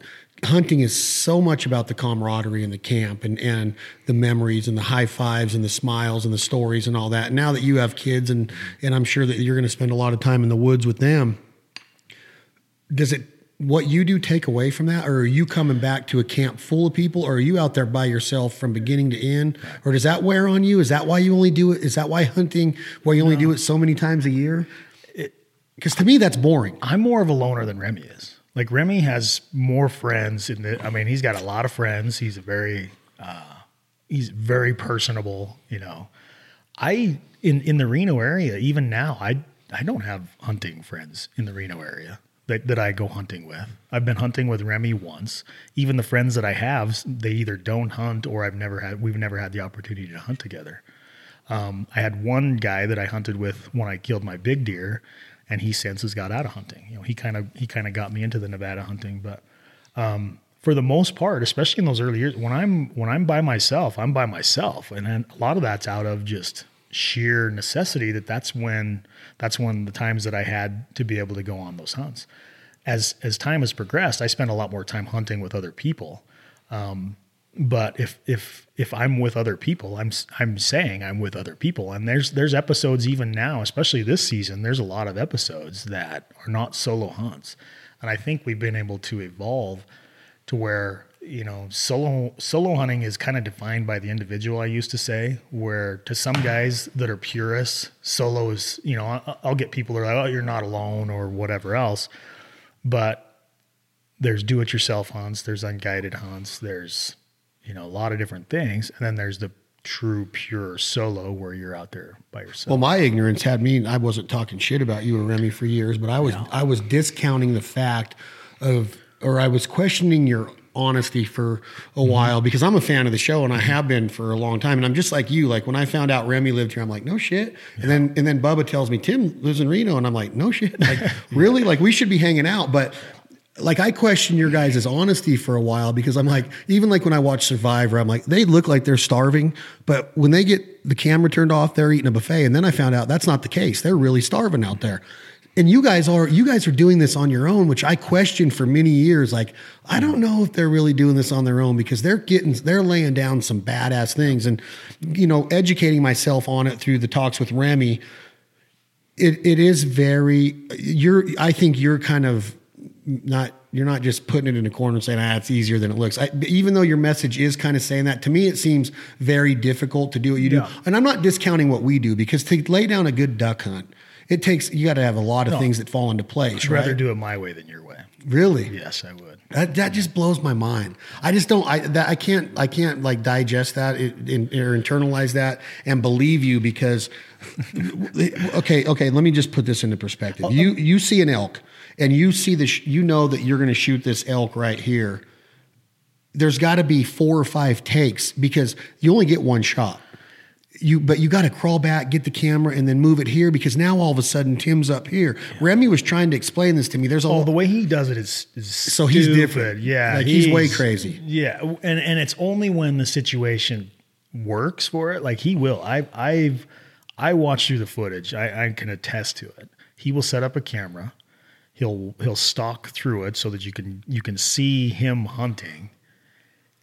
hunting is so much about the camaraderie in the camp and, and the memories and the high fives and the smiles and the stories and all that. Now that you have kids and and I'm sure that you're going to spend a lot of time in the woods with them, does it what you do take away from that? Or are you coming back to a camp full of people? Or are you out there by yourself from beginning to end? Or does that wear on you? Is that why you only do it is that why hunting why you only no. do it so many times a year? Because to me that's boring. I'm more of a loner than remy is like remy has more friends in the i mean he's got a lot of friends he's a very uh, he's very personable you know i in in the reno area even now i i don't have hunting friends in the reno area that, that I go hunting with. I've been hunting with Remy once. Even the friends that I have, they either don't hunt or I've never had we've never had the opportunity to hunt together. Um, I had one guy that I hunted with when I killed my big deer, and he since has got out of hunting. You know, he kind of he kind of got me into the Nevada hunting, but um, for the most part, especially in those early years, when I'm when I'm by myself, I'm by myself, and a lot of that's out of just sheer necessity. That that's when that's of the times that I had to be able to go on those hunts. As as time has progressed, I spent a lot more time hunting with other people. Um, but if if if I'm with other people, I'm I'm saying I'm with other people, and there's there's episodes even now, especially this season. There's a lot of episodes that are not solo hunts, and I think we've been able to evolve to where you know, solo solo hunting is kind of defined by the individual. I used to say, where to some guys that are purists, solo is you know, I'll, get people that are like, oh, you're not alone or whatever else, but there's do-it-yourself hunts, there's unguided hunts, there's you know a lot of different things, and then there's the true pure solo where you're out there by yourself. Well, my ignorance had me. I wasn't talking shit about you or Remy for years, but I was I was discounting the fact of, or I was questioning your honesty for a mm-hmm. while because I'm a fan of the show and I have been for a long time. And I'm just like you. Like when I found out Remy lived here, I'm like, no shit. Yeah. And then and then Bubba tells me Tim lives in Reno, and I'm like, no shit. Like really? Like we should be hanging out, but. Like I question your guys' honesty for a while because I'm like, even like when I watch Survivor, I'm like, they look like they're starving, but when they get the camera turned off, they're eating a buffet. And then I found out that's not the case. They're really starving out there and you guys are you guys are doing this on your own which i questioned for many years like i don't know if they're really doing this on their own because they're getting they're laying down some badass things and you know educating myself on it through the talks with remy it, it is very you're i think you're kind of not you're not just putting it in a corner and saying ah it's easier than it looks I, even though your message is kind of saying that to me it seems very difficult to do what you do and i'm not discounting what we do because to lay down a good duck hunt it takes you got to have a lot of No. things that fall into place, I'd right? rather do it my way than your way. really? Yes, I would. That that just blows my mind. I just don't. I that I can't. I can't like digest that in, or internalize that and believe you because. okay, okay. Let me just put this into perspective. You you see an elk and you see this, you know that you're going to shoot this elk right here. There's got to be four or five takes because you only get one shot. You but you got to crawl back, get the camera, and then move it here because now all of a sudden Tim's up here. Remy was trying to explain this to me. There's all Oh, the way he does it is, is So he's stupid. different. Yeah, Like, he's way crazy. Yeah, and and it's only when the situation works for it. Like he will. I I've I watched through the footage. I, I can attest to it. He will set up a camera. He'll he'll stalk through it so that you can you can see him hunting.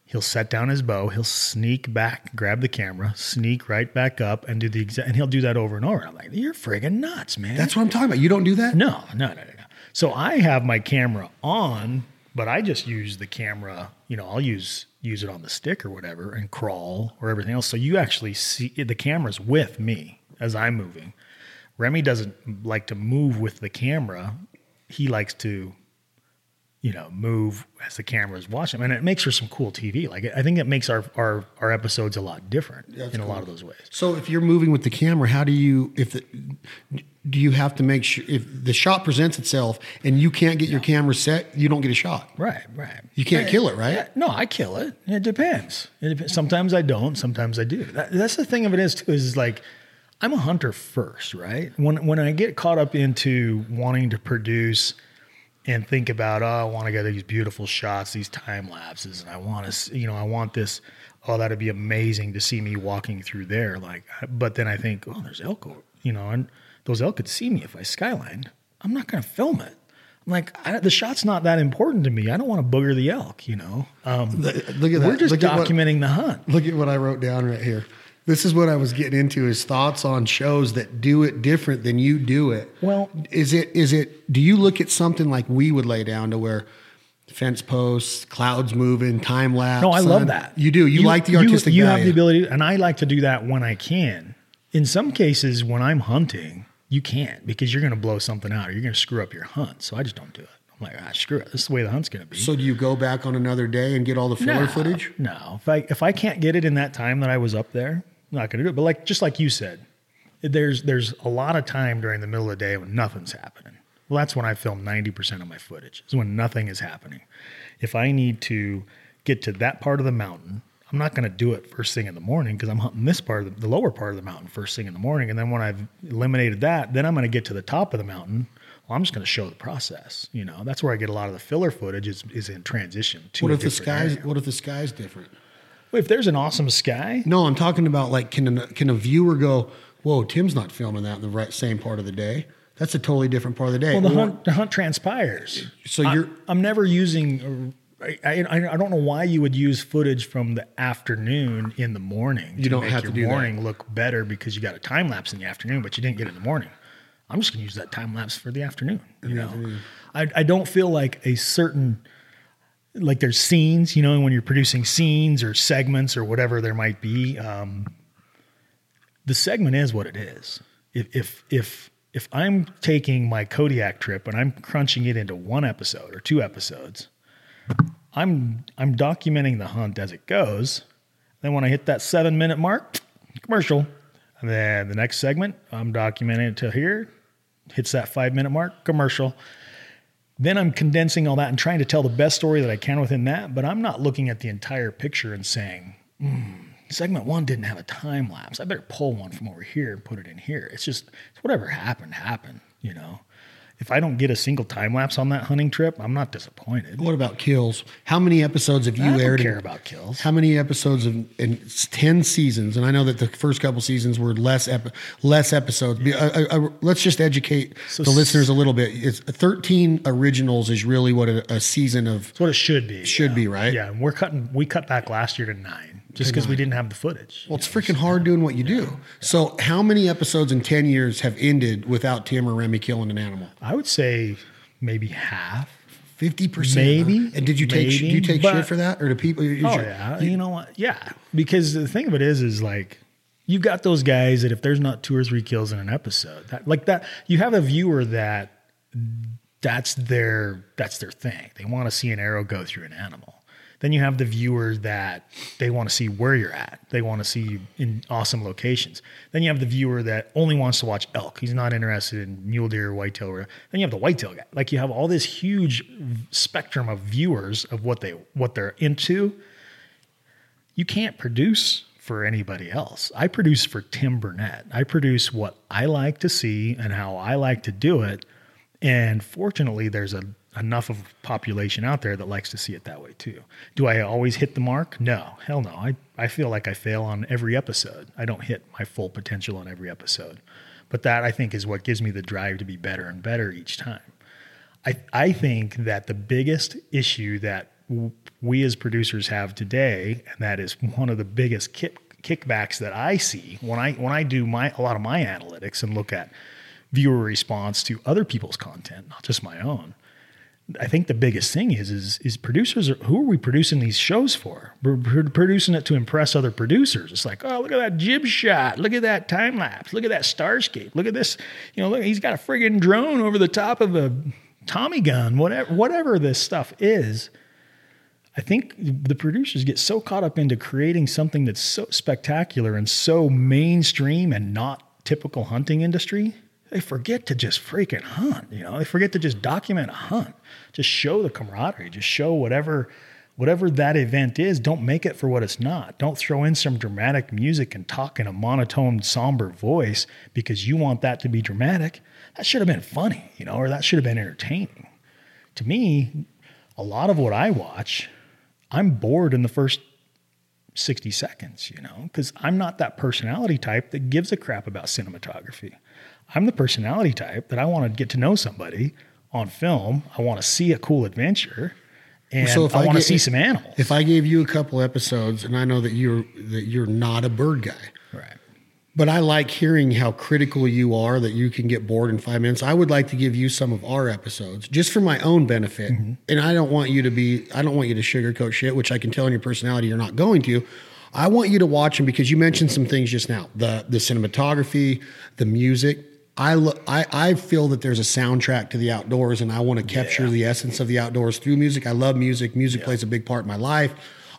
He'll set down his bow. He'll sneak back, grab the camera, sneak right back up, and do the exact. And he'll do that over and over. I'm like, you're friggin' nuts, man. That's what I'm talking about. You don't do that? No, no, no, no, no. So I have my camera on, but I just use the camera. You know, I'll use use it on the stick or whatever, and crawl or everything else. So you actually see the camera's with me as I'm moving. Remy doesn't like to move with the camera. He likes to, you know, move as the camera is watching, and it makes for some cool TV. Like I think it makes our our our episodes a lot different That's in a lot of those ways. So if you're moving with the camera, how do you if the do you have to make sure if the shot presents itself and you can't get your camera set, you don't get a shot. Right, right. You can't kill it, right? Yeah, no, I kill it. It depends. It depends. Sometimes I don't. Sometimes I do. That, that's the thing of it is too. Is like I'm a hunter first, right? When when I get caught up into wanting to produce and think about, oh, I want to get these beautiful shots, these time lapses, and I want to, you know, I want this. Oh, that'd be amazing to see me walking through there. Like, but then I think, oh, there's elk, you know, and those elk could see me if I skylined. I'm not going to film it. I'm like, I, the shot's not that important to me. I don't want to booger the elk, you know. Um, Look at that. we're just Look at what- documenting the hunt. Look at what I wrote down right here. This is what I was getting into is thoughts on shows that do it different than you do it. Well- is it is it do you look at something like we would lay down to where fence posts, clouds moving, time lapse? No, I love that. You do. You, like the artistic You, have the ability, and I like to do that when I can. In some cases, when I'm hunting, you can't because you're going to blow something out or you're going to screw up your hunt. So I just don't do it. I'm like, ah, screw it. This is the way the hunt's going to be. So do you go back on another day and get all the filler No, footage? No, if I if I can't get it in that time that I was up there, not going to do it. But like just like you said, there's there's a lot of time during the middle of the day when nothing's happening. Well, that's when I film ninety percent of my footage. Is when nothing is happening. If I need to get to that part of the mountain, I'm not going to do it first thing in the morning because I'm hunting this part of the, the lower part of the mountain first thing in the morning, and then when I've eliminated that, then I'm going to get to the top of the mountain. Well, I'm just going to show the process. You know, that's where I get a lot of the filler footage is, is in transition to What if the sky's area. what if the sky's different? If there's an awesome sky, No, I'm talking about like can a, can a viewer go, "Whoa, Tim's not filming that in the right same part of the day." That's a totally different part of the day. well, the Or- hunt the hunt transpires. So you're- I'm never using. I, I, I don't know why you would use footage from the afternoon in the morning. You don't make have to your do that. morning look better because you got a time lapse in the afternoon, but you didn't get it in the morning. I'm just going to use that time lapse for the afternoon. You know, I, I don't feel like a certain like there's scenes. You know, when you're producing scenes or segments or whatever there might be. Um, the segment is what it is. If if if if I'm taking my Kodiak trip and I'm crunching it into one episode or two episodes, I'm I'm documenting the hunt as it goes. Then when I hit that seven minute mark, commercial. And then the next segment, I'm documenting it to here, hits that five minute mark, commercial. Then I'm condensing all that and trying to tell the best story that I can within that, but I'm not looking at the entire picture and saying, hmm, segment one didn't have a time lapse. I better pull one from over here and put it in here. It's just it's whatever happened, happened, you know. If I don't get a single time lapse on that hunting trip, I'm not disappointed. What about kills? How many episodes have you I don't aired? in- care about kills. How many episodes of in ten seasons? And I know that the first couple seasons were less epi- less episodes. Uh, uh, uh, let's just educate So the s- listeners a little bit. It's thirteen originals is really what a, a season of. It's what it should be. Should yeah. be, right? Yeah, and we're cutting. We cut back last year to nine, just because we didn't have the footage. Well, it's freaking hard doing what you do. So, how many episodes in ten years have ended without Tim or Remy killing an animal? I would say maybe half. Fifty percent, Maybe. And did you take do you take but- shit for that, or do people? Oh your- yeah, you know what? Yeah, because the thing of it is, is like you've got those guys that if there's not two or three kills in an episode, that like that, you have a viewer that that's their that's their thing. They want to see an arrow go through an animal. Then you have the viewer that they want to see where you're at. They want to see you in awesome locations. Then you have the viewer that only wants to watch elk. He's not interested in mule deer or whitetail. Then you have the whitetail guy. Like you have all this huge spectrum of viewers of what they what they're into. You can't produce for anybody else. I produce for Tim Burnett. I produce what I like to see and how I like to do it. And fortunately, there's a enough of population out there that likes to see it that way too. Do I always hit the mark? No, hell no. I, I feel like I fail on every episode. I don't hit my full potential on every episode. But that I think is what gives me the drive to be better and better each time. I, I think that the biggest issue that w- we as producers have today, and that is one of the biggest kick, kickbacks that I see when I when I do my a lot of my analytics and look at viewer response to other people's content, not just my own, I think the biggest thing is is is producers are, who are we producing these shows for? We're producing it to impress other producers. It's like, oh, look at that jib shot, look at that time lapse, look at that starscape, look at this. You know, look, he's got a friggin' drone over the top of a Tommy gun, whatever whatever this stuff is. I think the producers get so caught up into creating something that's so spectacular and so mainstream and not typical hunting industry they forget to just freaking hunt. You know, they forget to just document a hunt, just show the camaraderie, just show whatever whatever that event is. Don't make it for what it's not. Don't throw in some dramatic music and talk in a monotone, somber voice because you want that to be dramatic. That should have been funny, you know, or that should have been entertaining. To me, a lot of what I watch, I'm bored in the first 60 seconds, you know, because I'm not that personality type that gives a crap about cinematography. I'm the personality type that I want to get to know somebody on film. I want to see a cool adventure. And so if I, I want to see some animals. If I gave you a couple episodes, and I know that you're that you're not a bird guy, right? But I like hearing how critical you are that you can get bored in five minutes. I would like to give you some of our episodes just for my own benefit. Mm-hmm. And I don't want you to be, I don't want you to sugarcoat shit, which I can tell in your personality you're not going to. I want you to watch them because you mentioned some things just now the the cinematography, the music. I, lo- I I feel that there's a soundtrack to the outdoors, and I want to capture yeah. the essence of the outdoors through music. I love music. Music yeah. plays a big part in my life.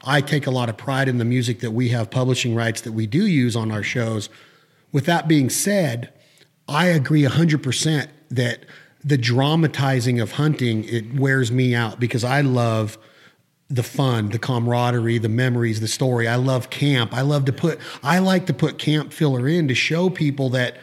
I take a lot of pride in the music that we have publishing rights that we do use on our shows. With that being said, I agree 100% that the dramatizing of hunting it wears me out because I love the fun, the camaraderie, the memories, the story. I love camp. I love to put I like to put camp filler in to show people that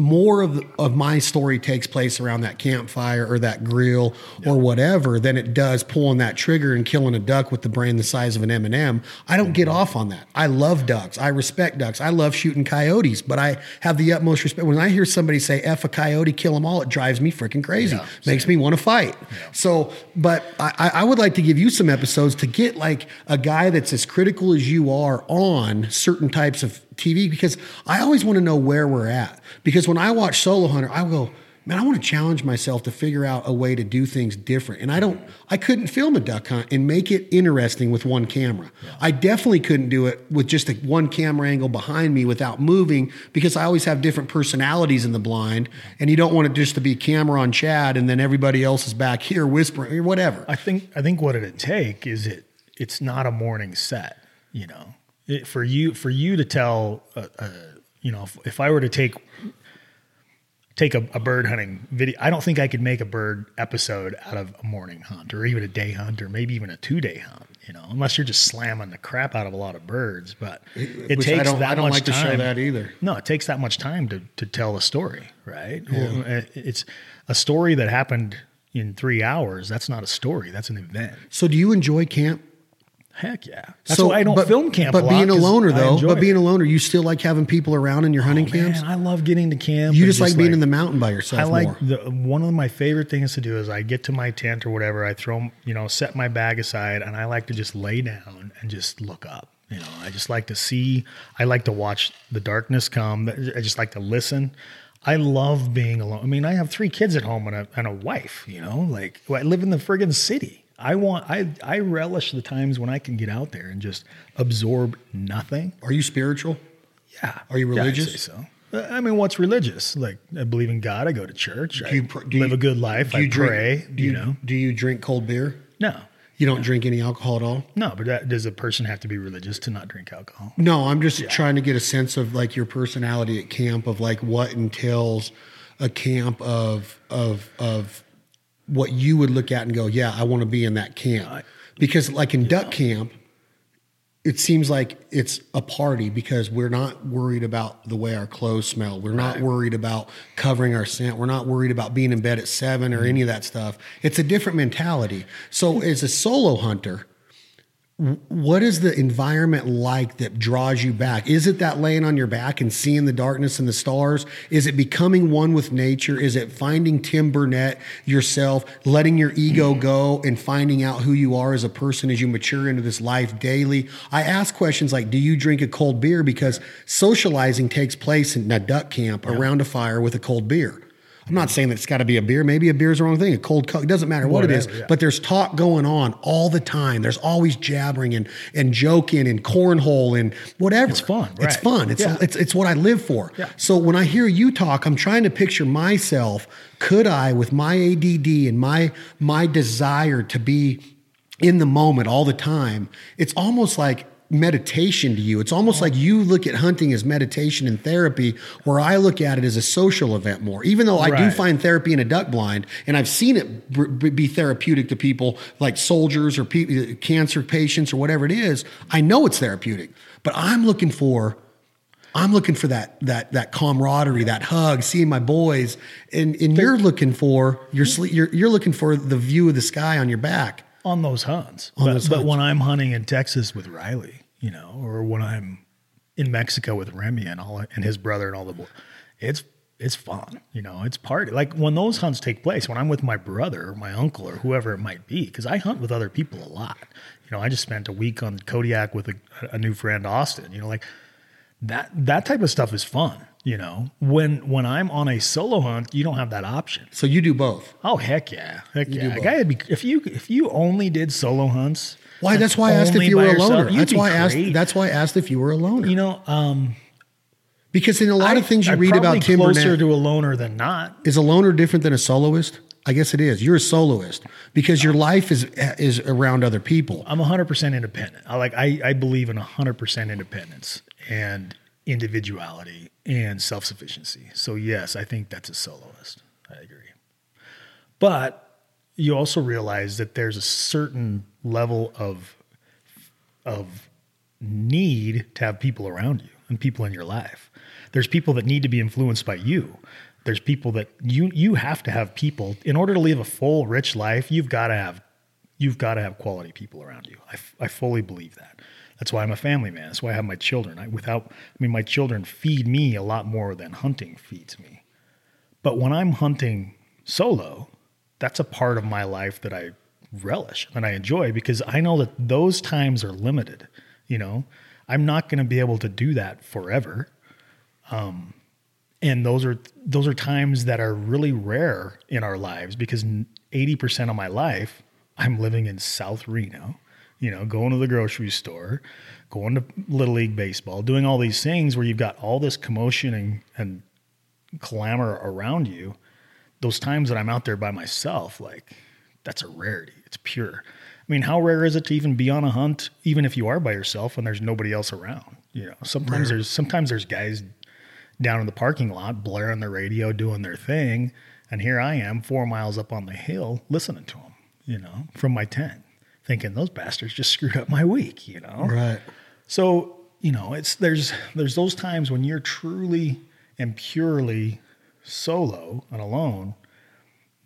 more of, of my story takes place around that campfire or that grill or whatever than it does pulling that trigger and killing a duck with the brain the size of an M&M. I don't get off on that. I love ducks. I respect ducks. I love shooting coyotes, but I have the utmost respect. When I hear somebody say F a coyote, kill them all, it drives me freaking crazy. Yeah, Makes me want to fight. Yeah. So, but I, I would like to give you some episodes to get like a guy that's as critical as you are on certain types of TV because I always want to know where we're at. Because when I watch Solo Hunter, I go, man, I want to challenge myself to figure out a way to do things different. And I don't, I couldn't film a duck hunt and make it interesting with one camera. Yeah. I definitely couldn't do it with just a one camera angle behind me without moving because I always have different personalities in the blind. And you don't want it just to be camera on Chad and then everybody else is back here whispering or whatever. I think, I think what it'd take is it, it's not a morning set, you know, it, for you for you to tell, uh, uh, you know, if, if, I were to take take a, a, bird hunting video, I don't think I could make a bird episode out of a morning hunt or even a day hunt or maybe even a two day hunt. You know, unless you're just slamming the crap out of a lot of birds, but it, it takes that much like time. To show that either. No, it takes that much time to to tell a story, right? Yeah. It's a story that happened in three hours. That's not a story. That's an event. So, do you enjoy camp? Heck yeah. That's so, why I don't but, film camp. But being a loner though, but it. being a loner, you still like having people around in your hunting oh, camps. Man, I love getting to camp. You just like being like, in the mountain by yourself. I like more. the one of my favorite things to do is I get to my tent or whatever. I throw you know set my bag aside and I like to just lay down and just look up. You know, I just like to see. I like to watch the darkness come. I just like to listen. I love being alone. I mean, I have three kids at home and a, and a wife, you know, like I live in the friggin' city. I want I I relish the times when I can get out there and just absorb nothing. Are you spiritual? Yeah. Are you Yeah, religious? say so. Uh, I mean, what's religious? Like, I believe in God. I go to church. I Do you pr- do live you- a good life. Do I you drink, pray. Do you, you know? Do you drink cold beer? No. You don't drink any alcohol at all? No, but that, does a person have to be religious to not drink alcohol? No, I'm just trying to get a sense of like your personality at camp of like what entails a camp of of of what you would look at and go, yeah, I want to be in that camp. Because like in duck camp, it seems like it's a party because we're not worried about the way our clothes smell. We're not worried about covering our scent. We're not worried about being in bed at seven or mm-hmm. any of that stuff. It's a different mentality. So as a solo hunter, what is the environment like that draws you back? Is it that laying on your back and seeing the darkness and the stars? Is it becoming one with nature? Is it finding Tim Burnett yourself, letting your ego go and finding out who you are as a person as you mature into this life daily? I ask questions like, do you drink a cold beer? Because socializing takes place in a duck camp around a fire with a cold beer. I'm not saying that it's got to be a beer. Maybe a beer is the wrong thing. A cold Coke. It doesn't matter what it is. Yeah. But there's talk going on all the time. There's always jabbering and, and joking and cornhole and whatever. It's fun, It's right. fun. It's, Yeah. it's, it's what I live for. Yeah. So when I hear you talk, I'm trying to picture myself. Could I, with my ADD and my my desire to be in the moment all the time, it's almost like meditation to you. It's almost like you look at hunting as meditation and therapy, where I look at it as a social event more. Even though I do find therapy in a duck blind, and I've seen it be therapeutic to people like soldiers or pe- uh, cancer patients or whatever it is. I know it's therapeutic, but I'm looking for. I'm looking for that that that camaraderie, that hug, seeing my boys, and and you're looking for you're hmm? sleep, you're you're looking for the view of the sky on your back. on those hunts. On but, those but hunts. when I'm hunting in Texas with Riley, you know, or when I'm in Mexico with Remy and all and his brother and all the boys, it's it's fun. You know, it's party. Like when those hunts take place, when I'm with my brother or my uncle or whoever it might be, because I hunt with other people a lot. You know, I just spent a week on Kodiak with a, a new friend, Austin. You know, like that that type of stuff is fun. You know, when when I'm on a solo hunt, you don't have that option. So you do both. Oh heck yeah, heck do yeah! Guy, be if you if you only did solo hunts. Why? That's why I asked if you were a loner. That's why I asked. That's why I asked if you were a loner. you know. Um, because in a lot of things you I'm read about Tim closer Burnett, to a loner than not. is a loner different than a soloist? I guess it is. You're a soloist because your life is is around other people. I'm 100 percent independent. I like I I believe in 100 percent independence and individuality and self sufficiency. So yes, I think that's a soloist. I agree. But you also realize that there's a certain level of of need to have people around you and people in your life. There's people that need to be influenced by you. There's people that you you have to have people in order to live a full rich life. You've got to have you've got to have quality people around you. I, f- I fully believe that. That's why I'm a family man. That's why I have my children. I without I mean my children feed me a lot more than hunting feeds me. But when I'm hunting solo, that's a part of my life that I relish and I enjoy because I know that those times are limited. You know, I'm not going to be able to do that forever. Um, and those are those are times that are really rare in our lives because 80% of my life I'm living in South Reno, you know, going to the grocery store, going to little league baseball, doing all these things where you've got all this commotion and, and clamor around you. Those times that I'm out there by myself, like that's a rarity. It's pure. I mean, how rare is it to even be on a hunt, even if you are by yourself and there's nobody else around? You know, sometimes there's sometimes there's guys down in the parking lot blaring their radio, doing their thing, and here I am, four miles up on the hill, listening to them. You know, from my tent, thinking those bastards just screwed up my week. You know, Right. so you know, it's there's there's those times when you're truly and purely solo and alone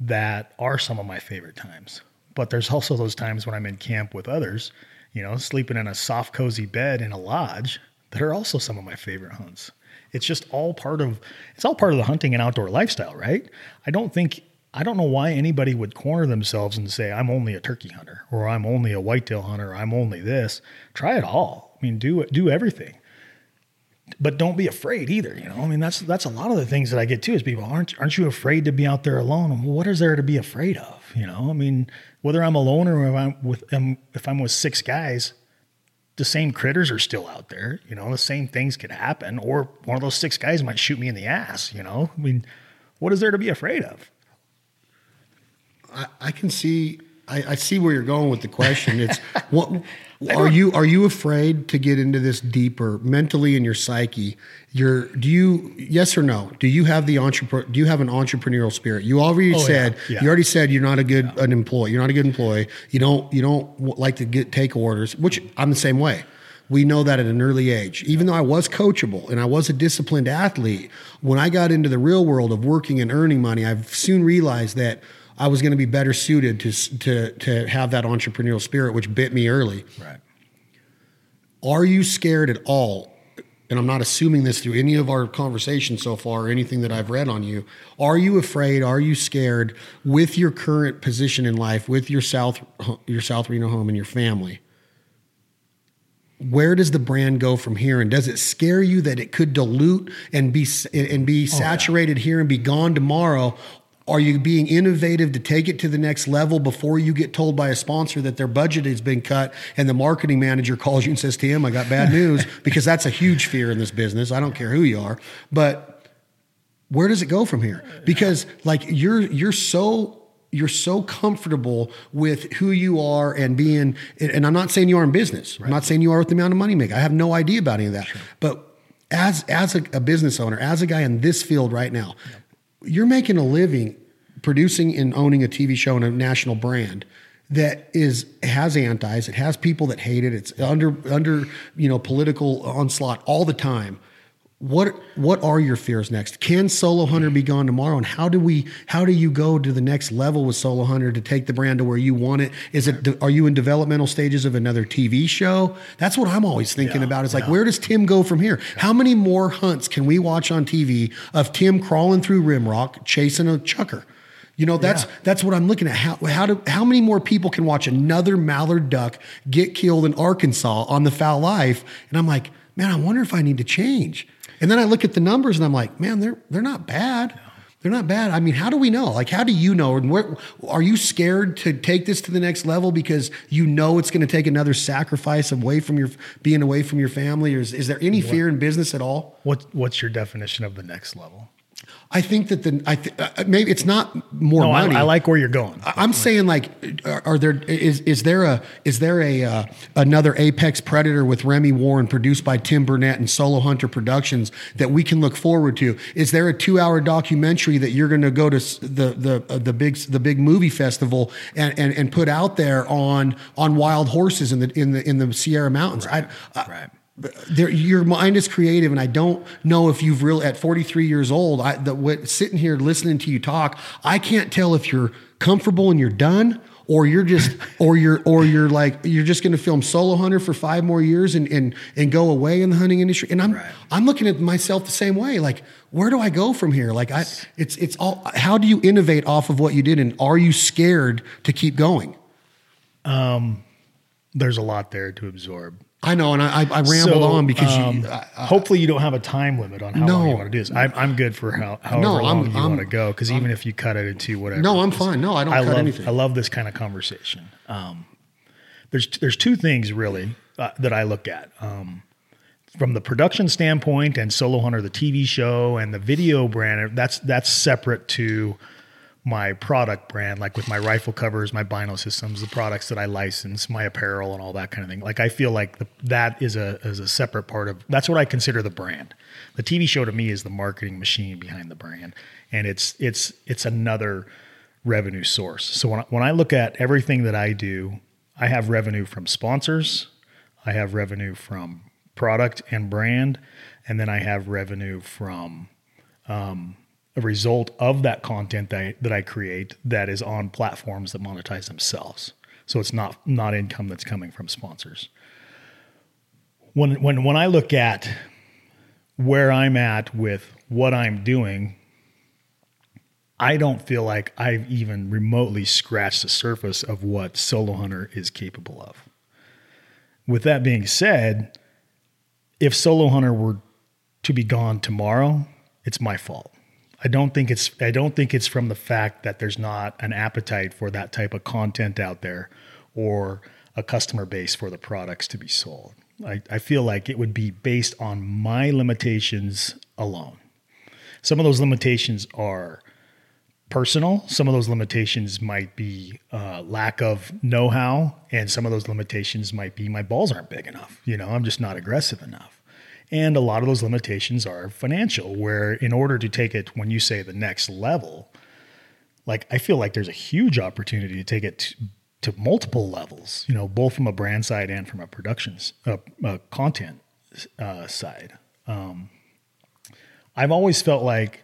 that are some of my favorite times. But there's also those times when I'm in camp with others, you know, sleeping in a soft, cozy bed in a lodge that are also some of my favorite hunts. It's just all part of it's all part of the hunting and outdoor lifestyle, right? I don't think I don't know why anybody would corner themselves and say I'm only a turkey hunter or I'm only a whitetail hunter, or I'm only this. Try it all. I mean, do do everything but don't be afraid either. You know, I mean, that's that's a lot of the things that I get too. Is people aren't aren't you afraid to be out there alone? What is there to be afraid of? You know, I mean, whether I'm alone or if I'm with um, if I'm with six guys, the same critters are still out there. You know, the same things could happen, or one of those six guys might shoot me in the ass. You know, I mean, what is there to be afraid of? I, I can see. I, I see where you're going with the question. It's what are you are you afraid to get into this deeper mentally in your psyche? You're do you yes or no? Do you have the entrepreneur? Do you have an entrepreneurial spirit? You already Oh, said Yeah. you already said you're not a good an employee. You're not a good employee. You don't you don't like to get take orders, which I'm the same way. We know that at an early age. Even though I was coachable and I was a disciplined athlete, when I got into the real world of working and earning money, I've soon realized that I was going to be better suited to to to have that entrepreneurial spirit, which bit me early. Right. Are you scared at all? And I'm not assuming this through any of our conversations so far or anything that I've read on you. Are you afraid? Are you scared with your current position in life, with your South your South Reno home and your family? Where does the brand go from here? And does it scare you that it could dilute and be and be oh, saturated here and be gone tomorrow? Are you being innovative to take it to the next level before you get told by a sponsor that their budget has been cut and the marketing manager calls you and says, Tim, I got bad news? because that's a huge fear in this business. I don't care who you are. But where does it go from here? Because like you're you're so you're so comfortable with who you are and being and I'm not saying you are in business. I'm not saying you are with the amount of money you make. I have no idea about any of that. But as as a, a business owner, as a guy in this field right now, you're making a living producing and owning a TV show and a national brand that is has antis, it has people that hate it, it's under under you know political onslaught all the time. What what are your fears next? Can Solo Hunter be gone tomorrow? And how do we how do you go to the next level with Solo Hunter to take the brand to where you want it? Is it are you in developmental stages of another TV show? That's what I'm always thinking Yeah, about. Is like yeah. where does Tim go from here? How many more hunts can we watch on TV of Tim crawling through Rimrock chasing a chukar? You know, that's Yeah. that's what I'm looking at. How how do how many more people can watch another mallard duck get killed in Arkansas on the Fowl Life? And I'm like, man, I wonder if I need to change. And then I look at the numbers and I'm like, man, they're they're not bad. They're not bad. I mean, how do we know? Like, how do you know? And where are you scared to take this to the next level because you know it's going to take another sacrifice away from your being away from your family? Or is, is there any fear in business at all? What What's your definition of the next level? I think that the I th- uh, maybe it's not more No, money. I like where you're going. I- I'm saying like, are, are there is is there a is there a uh, another Apex Predator with Remi Warren produced by Tim Burnett and Solo Hunter Productions that we can look forward to? Is there a two hour documentary that you're going to go to the the uh, the big the big movie festival and, and and put out there on on wild horses in the in the in the Sierra Mountains? I, I, right. There, your mind is creative, and I don't know if you've really at 43 years old. I the, what, sitting here listening to you talk, I can't tell if you're comfortable and you're done, or you're just, or you're, or you're like you're just going to film Solo Hunter for five more years and and and go away in the hunting industry. And I'm Right. I'm looking at myself the same way. Like, where do I go from here? Like, I it's it's all. How do you innovate off of what you did, and are you scared to keep going? Um, There's a lot there to absorb. I know, and I I, I rambled So, on because um, you. I, hopefully you don't have a time limit on how No. long you want to do this. I'm, I'm good for how however No, I'm- long you I'm- want to go because even if you cut it into whatever. No, I'm fine. No, I don't I cut love, anything. I love this kind of conversation. Um, there's there's two things really uh, that I look at um, from the production standpoint and Solo Hunter, the TV show, and the video brand. That's that's separate to my product brand, like with my rifle covers, my bino systems, the products that I license, my apparel, and all that kind of thing. Like I feel like the, that is a is a separate part of. That's what I consider the brand. The TV show to me is the marketing machine behind the brand, and it's it's it's another revenue source. So when I, when I look at everything that I do, I have revenue from sponsors, I have revenue from product and brand, and then I have revenue from um, a result of that content that I, that I create that is on platforms that monetize themselves. So it's not not income that's coming from sponsors. When when when I look at where I'm at with what I'm doing, I don't feel like I've even remotely scratched the surface of what Solo Hunter is capable of. With that being said, if Solo Hunter were to be gone tomorrow, it's my fault. I don't think it's I don't think it's from the fact that there's not an appetite for that type of content out there or a customer base for the products to be sold. I, I feel like it would be based on my limitations alone. Some of those limitations are personal. Some of those limitations might be uh, lack of know how, and some of those limitations might be my balls aren't big enough. You know, I'm just not aggressive enough. And a lot of those limitations are financial, where in order to take it, when you say the next level, like I feel like there's a huge opportunity to take it to, to multiple levels, you know, both from a brand side and from a productions, uh, uh, content uh, side. Um, I've always felt like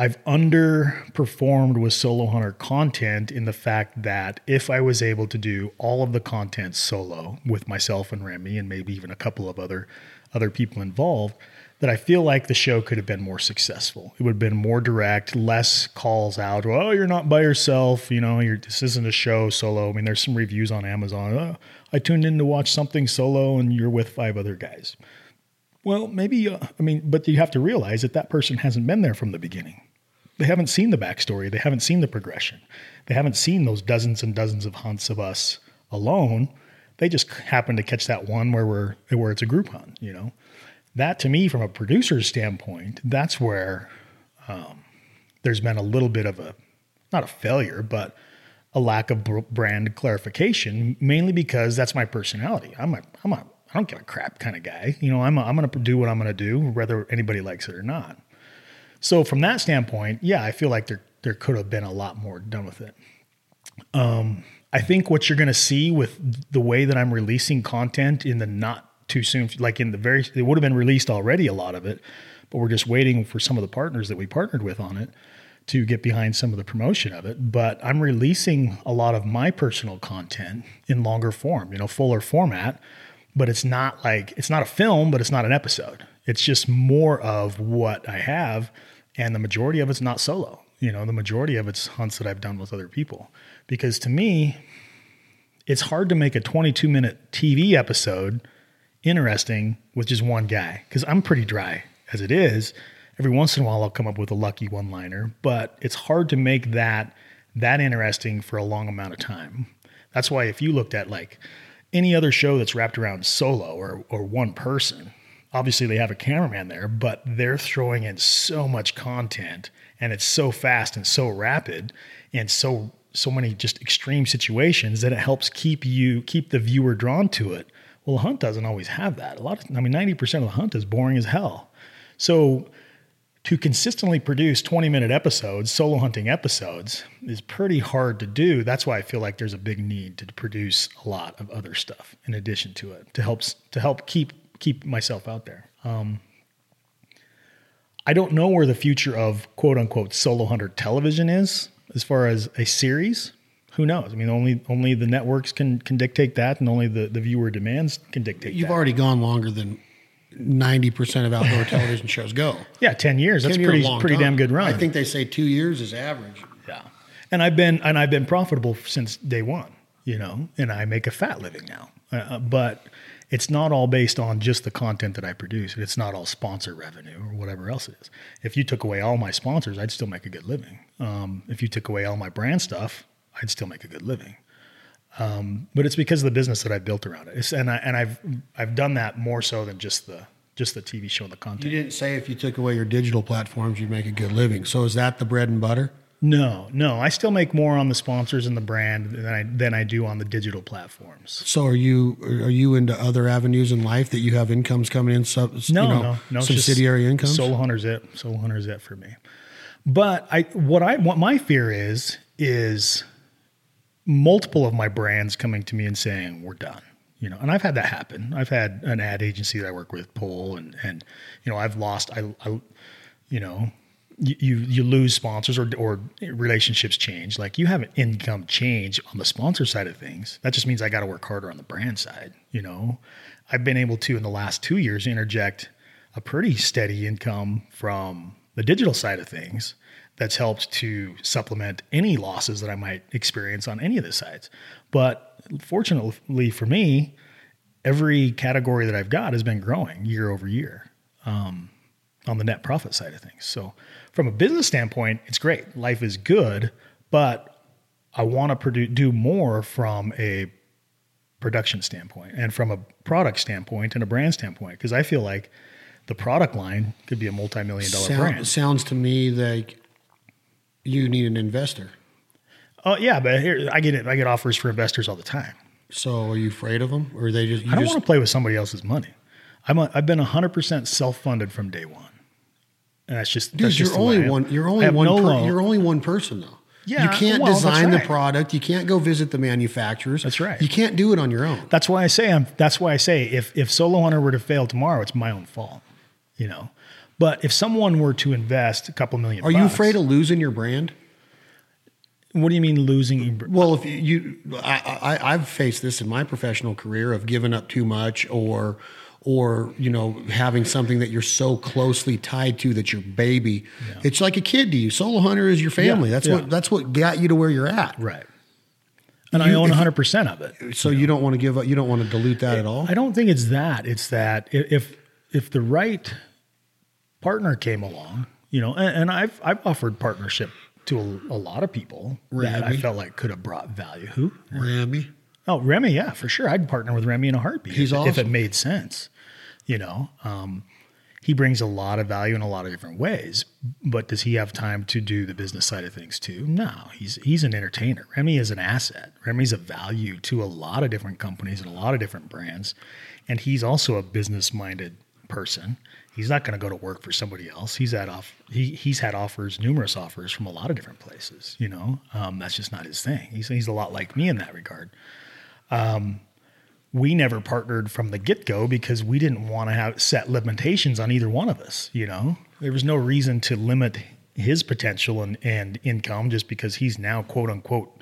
I've underperformed with solo hunter content in the fact that if I was able to do all of the content solo with myself and Remi and maybe even a couple of other other people involved, that I feel like the show could have been more successful. It would have been more direct, less calls out. Oh, you're not by yourself. You know, this isn't a show solo. I mean, there's some reviews on Amazon. Oh, I tuned in to watch something solo, and you're with five other guys. Well, maybe. Uh, I mean, but you have to realize that that person hasn't been there from the beginning they haven't seen the backstory. They haven't seen the progression. They haven't seen those dozens and dozens of hunts of us alone. They just happen to catch that one where we're where it's a group hunt. You know, that to me, from a producer's standpoint, that's where um, there's been a little bit of a not a failure, but a lack of brand clarification. Mainly because that's my personality. I'm a I'm a I don't give a crap kind of guy. You know, I'm a, I'm going to do what I'm going to do, whether anybody likes it or not. So from that standpoint, yeah, I feel like there there could have been a lot more done with it. Um, I think what you're going to see with the way that I'm releasing content in the not too soon, like in the very, it would have been released already, a lot of it, but we're just waiting for some of the partners that we partnered with on it to get behind some of the promotion of it. But I'm releasing a lot of my personal content in longer form, you know, fuller format. But it's not like, it's not a film, but it's not an episode. It's just more of what I have and the majority of it's not solo. You know, the majority of it's hunts that I've done with other people. Because to me, it's hard to make a 22 minute TV episode interesting with just one guy because I'm pretty dry as it is. Every once in a while, I'll come up with a lucky one liner, but it's hard to make that that interesting for a long amount of time. That's why if you looked at like any other show that's wrapped around solo or or one person, obviously they have a cameraman there, but they're throwing in so much content and it's so fast and so rapid and so so many just extreme situations that it helps keep you keep the viewer drawn to it. Well, the hunt doesn't always have that. A lot of I mean 90% of the hunt is boring as hell. So to consistently produce 20 minute episodes, solo hunting episodes, is pretty hard to do. That's why I feel like there's a big need to produce a lot of other stuff in addition to it to help to help keep keep myself out there. Um, I don't know where the future of quote unquote solo hunter television is as far as a series. Who knows? I mean, only only the networks can can dictate that, and only the, the viewer demands can dictate. You've that. already gone longer than ninety percent of outdoor television shows go. Yeah, ten years. 10 That's pretty pretty time. damn good run. I think they say two years is average. Yeah, and I've been and I've been profitable since day one. You know, and I make a fat living now. Uh, but it's not all based on just the content that I produce. It's not all sponsor revenue or whatever else it is. If you took away all my sponsors, I'd still make a good living. Um, if you took away all my brand stuff, I'd still make a good living. Um, but it's because of the business that I built around it. It's, and I, and I've I've done that more so than just the just the TV show and the content. You didn't say if you took away your digital platforms, you'd make a good living. So is that the bread and butter? No, no. I still make more on the sponsors and the brand than I than I do on the digital platforms. So are you are you into other avenues in life that you have incomes coming in? Sub, no, you know, no, no. Subsidiary income. Solo hunters it. Solo hunters it for me. But I what I what my fear is is multiple of my brands coming to me and saying we're done you know and i've had that happen i've had an ad agency that i work with pull and and you know i've lost i, I you know you you lose sponsors or or relationships change. Like you have an income change on the sponsor side of things. That just means I got to work harder on the brand side. You know, I've been able to in the last two years interject a pretty steady income from the digital side of things that's helped to supplement any losses that I might experience on any of the sides. But fortunately for me, every category that I've got has been growing year over year um, on the net profit side of things. So from a business standpoint, it's great. Life is good, but I want to produce, do more from a production standpoint and from a product standpoint and a brand standpoint. Because I feel like the product line could be a multi-million dollar Sound, brand. sounds to me like you need an investor. Oh yeah, but here I get it. I get offers for investors all the time. So are you afraid of them, or are they just? You I don't just want to play with somebody else's money. I'm a, I've been 100% self-funded from day one. And that's just dude, that's you're just only one. You're only one. no per, you're only one person though. Yeah, you can't well, design the product. You can't go visit the manufacturers. That's right. You can't do it on your own. That's why I say I'm. That's why I say if if Solo Hunter were to fail tomorrow, it's my own fault. You know, but if someone were to invest a couple million, Are you afraid of losing your brand? What do you mean losing? Well, if you, you I, I, I've faced this in my professional career of giving up too much or, or you know, having something that you're so closely tied to that your baby. It's like a kid to you. Solo hunter is your family. Yeah, that's yeah. what that's what got you to where you're at. Right. And I own 100 percent of it. So you don't want to give up. You don't want to dilute that at all. I don't think it's that. It's that if if the right partner came along, you know, and, and I've I've offered partnership to a, a lot of people that I felt like could have brought value. Who? Remi. Oh, Remi, yeah, for sure. I'd partner with Remi in a heartbeat He's if, if it made sense. You know, um, he brings a lot of value in a lot of different ways. But does he have time to do the business side of things too? No, he's he's an entertainer. Remi is an asset. Remi's a value to a lot of different companies and a lot of different brands, and he's also a business minded person. He's not going to go to work for somebody else. He's had off. He, he's had offers, numerous offers from a lot of different places. You know, um, that's just not his thing. He's he's a lot like me in that regard we never partnered from the get go because we didn't want to have set limitations on either one of us. You know, there was no reason to limit his potential and, and income just because he's now quote unquote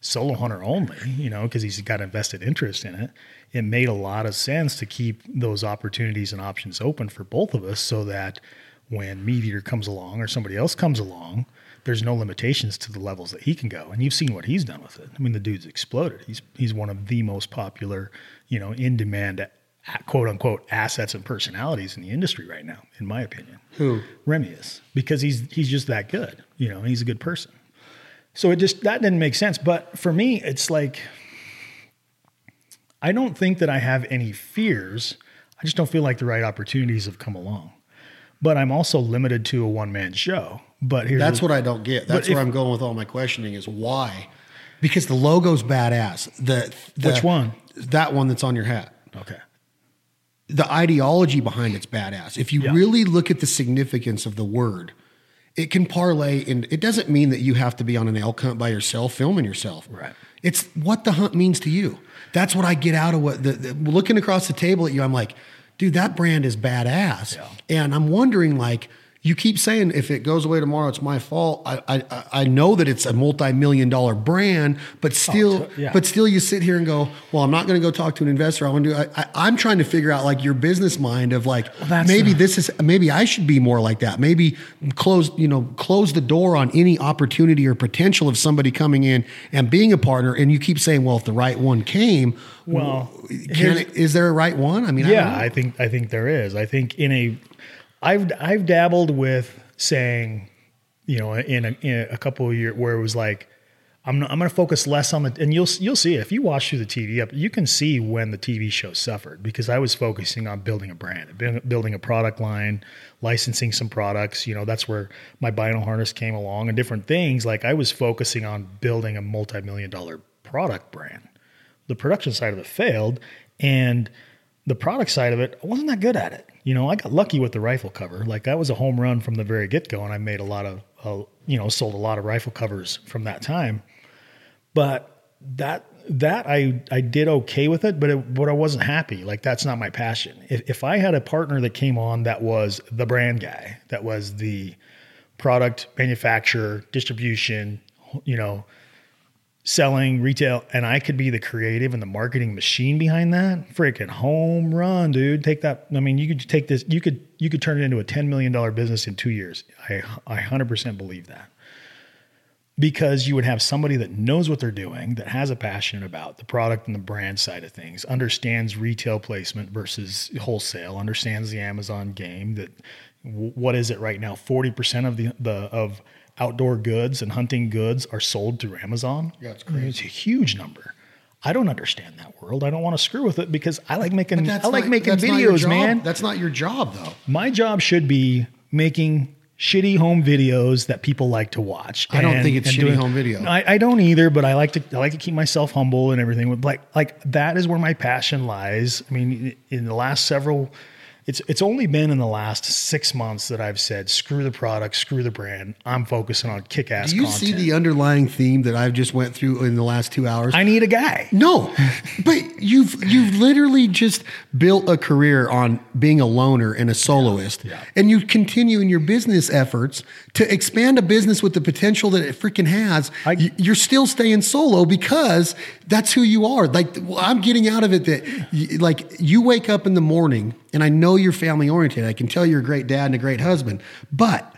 solo hunter only, you know, because he's got invested interest in it. It made a lot of sense to keep those opportunities and options open for both of us so that when MeatEater comes along or somebody else comes along, there's no limitations to the levels that he can go. And you've seen what he's done with it. I mean, the dude's exploded. He's he's one of the most popular, you know, in demand quote unquote assets and personalities in the industry right now, in my opinion. Who? Remi is because he's he's just that good. You know, he's a good person. So it just that didn't make sense. But for me, it's like I don't think that I have any fears. I just don't feel like the right opportunities have come along. But I'm also limited to a one man show. But here's That's what I don't get. That's where if- I'm going with all my questioning is why? Because the logo's badass. The, the Which one? That one that's on your hat. okay. The ideology behind it's badass. If you Yeah. really look at the significance of the word, it can parlay and it doesn't mean that you have to be on an elk hunt by yourself filming yourself. Right. It's what the hunt means to you. That's what I get out of what the, the looking across the table at you. I'm like, dude, that brand is badass. Yeah. And I'm wondering, like, you keep saying if it goes away tomorrow, it's my fault. I I, I know that it's a multi-million dollar brand, but oh, still, Oh, yeah. but still, you sit here and go, well, I'm not going to go talk to an investor. I want to do. I, I, I'm trying to figure out like your business mind of like that's maybe the- this is maybe I should be more like that. Maybe close you know close the door on any opportunity or potential of somebody coming in and being a partner. And you keep saying, well, if the right one came, Well, can it, is there a right one? I mean, I yeah, know. I think I think there is. I think in a, I've I've dabbled with saying, you know, in a, in a couple of years where it was like, I'm not, I'm going to focus less on the and you'll you'll see if you watch through the TV up, you can see when the TV show suffered because I was focusing on building a brand, building a product line, licensing some products. You know, that's where my Bino harness came along and different things. Like I was focusing on building a multi million dollar product brand the production side of it failed and the product side of it I wasn't that good at it you know i got lucky with the rifle cover like that was a home run from the very get-go and i made a lot of uh, you know sold a lot of rifle covers from that time but that that I I did okay with it, but it, but I wasn't happy. Like that's not my passion. If if I had a partner that came on that was the brand guy, that was the product manufacturer, distribution, you know, selling retail and I could be the creative and the marketing machine behind that, freaking home run, dude. Take that. I mean, you could take this, you could, you could turn it into a $10 million business in two years. I, I 100% believe that because you would have somebody that knows what they're doing, that has a passion about the product and the brand side of things, understands retail placement versus wholesale, understands the Amazon game. That what is it right now? Forty percent of the the of outdoor goods and hunting goods are sold through Amazon. Yeah, it's mean, it's a huge number. I don't understand that world. I don't want to screw with it because I like making I like not- making that's not your videos, man. That's not your job, though. My job should be making shitty home videos that people like to watch. I don't think it's shitty home video. I, I don't either, but I like to I like to keep myself humble and everything. Like like that is where my passion lies. I mean, in the last several, it's it's only been in the last six months that I've said screw the product, screw the brand. I'm focusing on kick ass. Do you content. see the underlying theme that I've just went through in the last two hours? I need a guy. No, but you've you've literally just built a career on being a loner and a soloist, Yeah. and you continue in your business efforts to expand a business with the potential that it freaking has. I- you're still staying solo because that's who you are. Like I'm getting out of it that like you wake up in the morning, and I know you're family oriented. I can tell you're a great dad and a great husband, but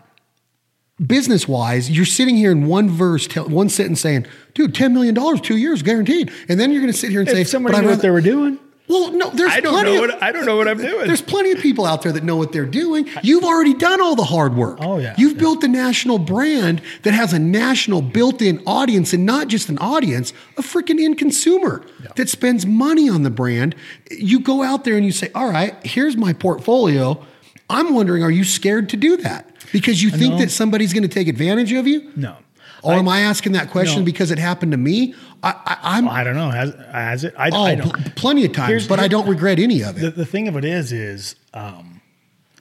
business wise, you're sitting here in one verse, one sentence saying, dude, $10 million, two years guaranteed. And then you're going to sit here and say, If somebody but knew I'd what they were doing, well, no, there's I don't plenty know of, what I don't know what I'm doing. there's plenty of people out there that know what they're doing. You've already done all the hard work. Oh, yeah. You've Yeah. built the national brand that has a national built-in audience and not just an audience, a freaking end consumer that spends money on the brand. You go out there and you say, "All right, here's my portfolio." I'm wondering, are you scared to do that? Because you think that somebody's going to take advantage of you? no. Or am I asking that question No. because it happened to me? I, I, I'm I don't know. Has has it? I, oh, I don't. pl- plenty of times, Here's- but I don't regret any of it. the, the thing of it is, is um,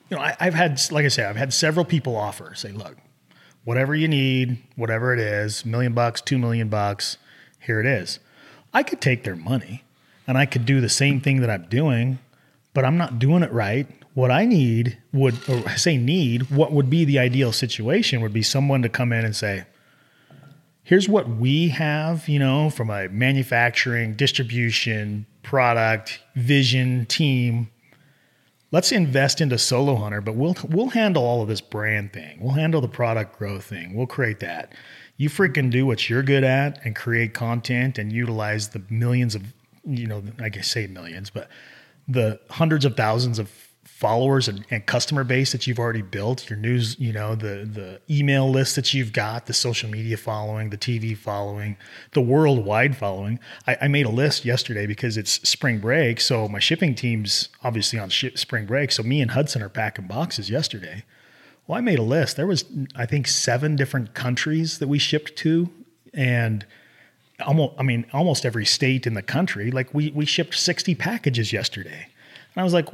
you know, I, I've had, like I said, I've had several people offer, say, look, whatever you need, whatever it is, million bucks, two million bucks, here it is. I could take their money and I could do the same thing that I'm doing, but I'm not doing it right. What I need would, or I say need, what would be the ideal situation would be someone to come in and say, here's what we have, you know, from a manufacturing, distribution, product, vision, team. Let's invest into Solo Hunter, but we'll we'll handle all of this brand thing. We'll handle the product growth thing. We'll create that. You freaking do what you're good at and create content and utilize the millions of, you know, I guess say millions, but the hundreds of thousands of followers and, and customer base that you've already built, your news, you know, the the email list that you've got, the social media following, the TV following, the worldwide following. I, I made a list yesterday because it's spring break, so my shipping team's obviously on shi spring break. So me and Hudson are packing boxes yesterday. Well, I made a list. There was I think seven different countries that we shipped to, and almost I mean almost every state in the country. Like we we shipped sixty packages yesterday, and I was like,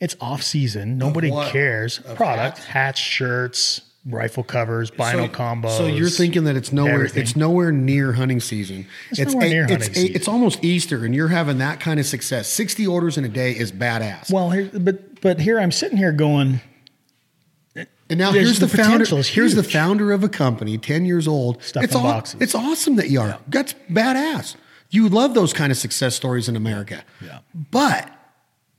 it's off season. Nobody what? cares. Of Product, hats? hats, shirts, rifle covers, bino combos. So you're thinking that it's nowhere everything. it's nowhere near hunting season. It's nowhere near it's, hunting a- season. it's almost Easter and you're having that kind of success. 60 orders in a day is badass. well, here, but but here I'm sitting here going. and now there's here's the, the founder here's the founder of a company 10 years old. Stuffing it's aw- boxes. it's awesome that you are. That's badass. You love those kind of success stories in America. Yeah. But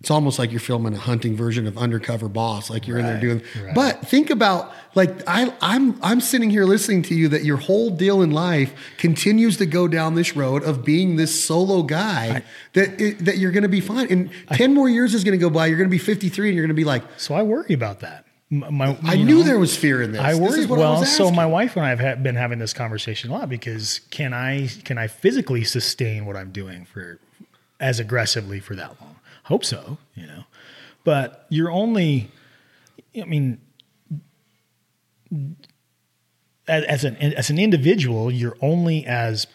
it's almost like you're filming a hunting version of Undercover Boss, like you're in there doing. right. But think about like I, I'm I'm sitting here listening to you that your whole deal in life continues to go down this road of being this solo guy that it, that you're going to be fine. And ten more years is going to go by. You're going to be 53, and you're going to be like, So I worry about that. My, I you knew there was fear in this. I worry. I well, was so my wife and I have ha- been having this conversation a lot because can I can I physically sustain what I'm doing for as aggressively for that long? Hope so, you know. But you're only, I mean, as, as an as an individual, you're only as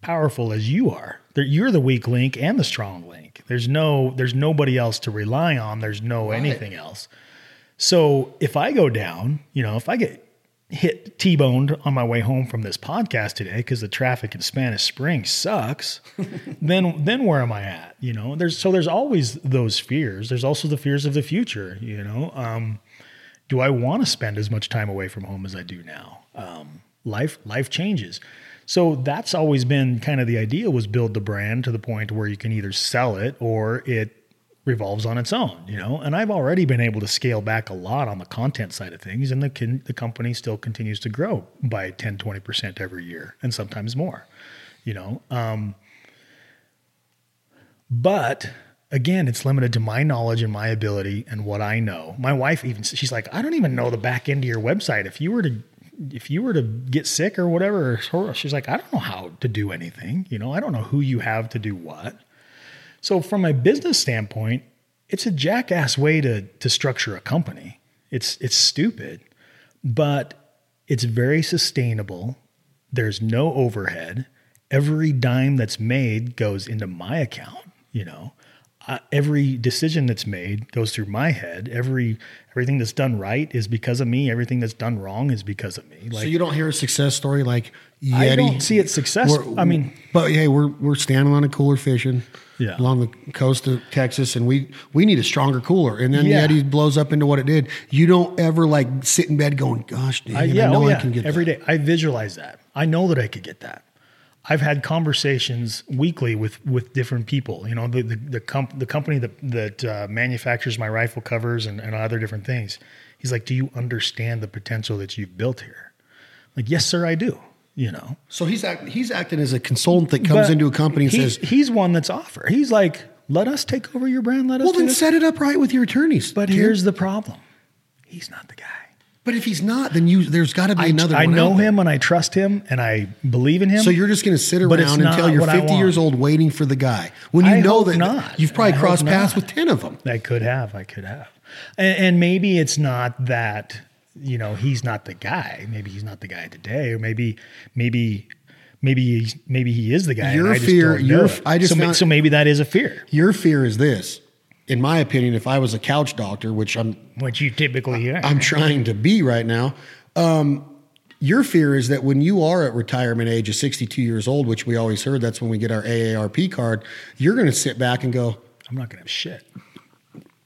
powerful as you are. You're the weak link and the strong link. There's no there's nobody else to rely on. There's no anything else. So if I go down, you know, if I get hit T-boned on my way home from this podcast today because the traffic in Spanish Spring sucks, then then where am I at? You know, there's so there's always those fears. There's also the fears of the future. You know, um, do I want to spend as much time away from home as I do now? Um, life life changes. So that's always been kind of the idea was build the brand to the point where you can either sell it or it revolves on its own, you know. And I've already been able to scale back a lot on the content side of things and the the company still continues to grow by 10 20% every year and sometimes more, you know. Um but again, it's limited to my knowledge and my ability and what I know. My wife even she's like, I don't even know the back end of your website. If you were to if you were to get sick or whatever, she's like, I don't know how to do anything. You know, I don't know who you have to do what. So from a business standpoint, it's a jackass way to to structure a company. It's it's stupid, but it's very sustainable. There's no overhead. Every dime that's made goes into my account, you know. Uh, every decision that's made goes through my head. Every everything that's done right is because of me. Everything that's done wrong is because of me. Like, so you don't hear a success story like Yeti. I don't see it success. I mean, but hey, we're we're standing on a cooler fishing yeah. along the coast of Texas, and we we need a stronger cooler. And then yeah. Yeti blows up into what it did. You don't ever like sit in bed going, "Gosh, dang, I, yeah, I know oh, yeah. I can get every that. day. I visualize that. I know that I could get that. I've had conversations weekly with with different people. You know, the the the, comp, the company that that uh, manufactures my rifle covers and, and other different things. He's like, "Do you understand the potential that you've built here?" Like, yes, sir, I do. You know. So he's act, he's acting as a consultant that comes but into a company and he's, says he's one that's offer. He's like, "Let us take over your brand. Let us." Well, then set it up right with your attorneys. But here's the problem: he's not the guy. But if he's not, then you there's got to be I, another. I know him and I trust him and I believe in him. So you're just going to sit around until you're 50 years old waiting for the guy when you I know that not. you've probably I crossed paths with 10 of them. I could have. I could have. And, and maybe it's not that you know he's not the guy. Maybe he's not the guy today, or maybe maybe maybe he's, maybe he is the guy. Your fear. Your I just so, found, so maybe that is a fear. Your fear is this in my opinion, if I was a couch doctor, which I'm, which you typically are, I'm trying to be right now. Um, your fear is that when you are at retirement age of 62 years old, which we always heard that's when we get our AARP card, you're going to sit back and go, I'm not going to have shit.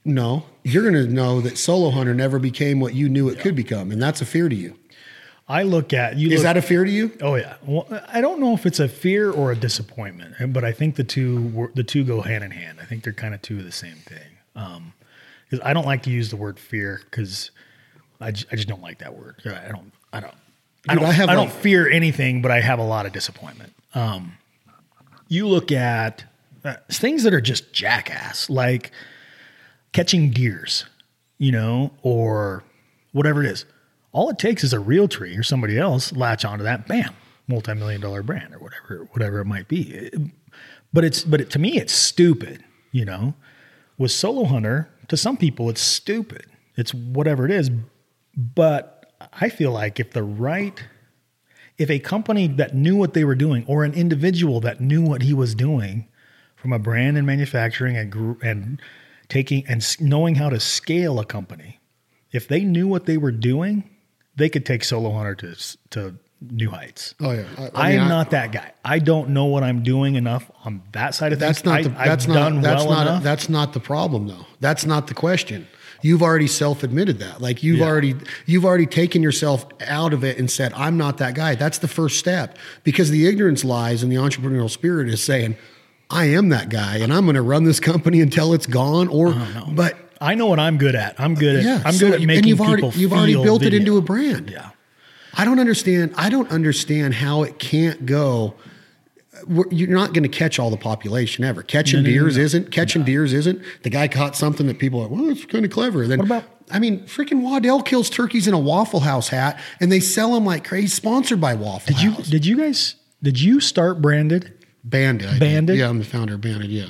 No, you're going to know that solo hunter never became what you knew it yeah. could become, and that's a fear to you. I look at you. Is look, that a fear to you? Oh yeah. Well, I don't know if it's a fear or a disappointment, but I think the two the two go hand in hand. I think they're kind of two of the same thing. Um, because I don't like to use the word fear because I, j- I just don't like that word. I don't I don't I don't I, have I don't fear anything, but I have a lot of disappointment. Um, you look at uh, things that are just jackass, like catching deers, you know, or whatever it is all it takes is a Realtree or somebody else latch onto that, bam, multi-million dollar brand or whatever, whatever it might be. But it's, but it, to me, it's stupid, you know, with solo hunter, to some people, it's stupid. It's whatever it is. But I feel like if the right, if a company that knew what they were doing or an individual that knew what he was doing from a brand and manufacturing and, and taking and knowing how to scale a company, if they knew what they were doing, they could take solo hunter to to new heights. Oh yeah, I, I, I am not that guy. I don't know what I'm doing enough on that side of that's things. Not the, I, that's I've not that's well not enough. that's not the problem though. That's not the question. You've already self-admitted that. Like you've yeah. already you've already taken yourself out of it and said, "I'm not that guy." That's the first step because the ignorance lies and the entrepreneurial spirit is saying, "I am that guy, and I'm going to run this company until it's gone." Or, oh, but I know what I'm good at. I'm good at. Yeah, I'm good at making and you've people already, You've already built video. it into a brand. Yeah. I don't understand. I don't understand how it can't go. You're not going to catch all the population ever. Catching no, no, deers no, isn't. Catching deers isn't. The guy caught something that people are. Like, well, it's kind of clever. Then what about? I mean, freaking Waddell kills turkeys in a Waffle House hat, and they sell them like crazy. Sponsored by Waffle did House. you? Did you guys? Did you start branded? Banded. Banded. Yeah, I'm the founder of Banded. Yeah.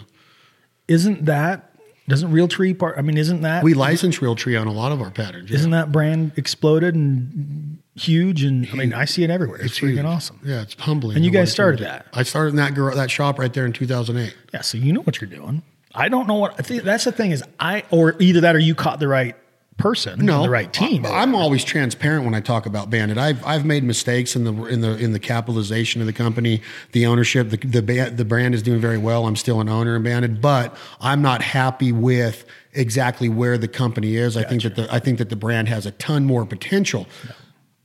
Isn't that doesn't Realtree part? I mean, isn't that we license Realtree on a lot of our patterns? Yeah. Isn't that brand exploded and huge? And I mean, I see it everywhere. It's, it's freaking huge. awesome. Yeah, it's humbling. And you guys started that. I started in that girl, that shop right there in 2008. Yeah, so you know what you're doing. I don't know what I think. That's the thing is I or either that or you caught the right person, no, the right team. I, am always transparent when I talk about Banded. I've I've made mistakes in the in the in the capitalization of the company, the ownership. The the, the brand is doing very well. I'm still an owner in Banded, but I'm not happy with exactly where the company is. Gotcha. I think that the I think that the brand has a ton more potential. Yeah.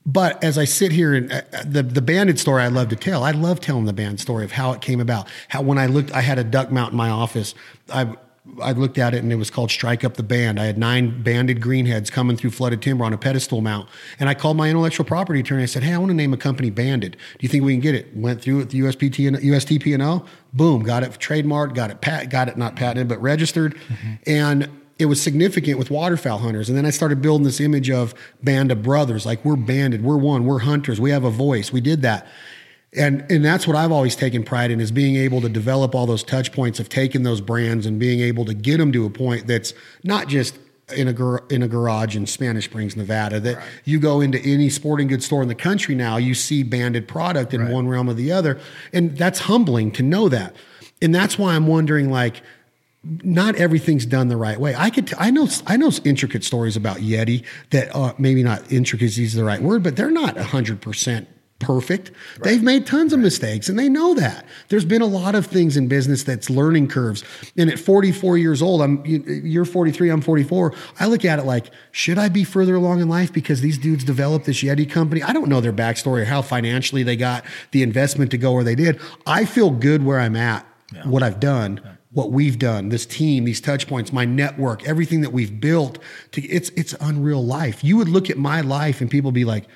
But as I sit here and uh, the the banded story I love to tell. I love telling the band story of how it came about. How when I looked, I had a duck mount in my office. I I looked at it and it was called Strike Up the Band. I had nine banded greenheads coming through flooded timber on a pedestal mount. And I called my intellectual property attorney. I said, Hey, I want to name a company Banded. Do you think we can get it? Went through with the USPT and USTP and O. Boom, got it trademarked, got it pat, got it not patented, but registered. Mm-hmm. And it was significant with waterfowl hunters. And then I started building this image of band of brothers, like we're banded, we're one, we're hunters, we have a voice. We did that. And and that's what I've always taken pride in is being able to develop all those touch points of taking those brands and being able to get them to a point that's not just in a gar- in a garage in Spanish Springs, Nevada. That right. you go into any sporting goods store in the country now, you see banded product in right. one realm or the other, and that's humbling to know that. And that's why I'm wondering, like, not everything's done the right way. I could, t- I know, I know intricate stories about Yeti that uh, maybe not intricacies is the right word, but they're not hundred percent perfect. Right. They've made tons of mistakes and they know that. There's been a lot of things in business that's learning curves. And at 44 years old, I'm you're 43, I'm 44. I look at it like, should I be further along in life because these dudes developed this Yeti company? I don't know their backstory or how financially they got the investment to go where they did. I feel good where I'm at, yeah. what I've done. Yeah what we've done, this team, these touch points, my network, everything that we've built to it's it's unreal life. You would look at my life and people be like,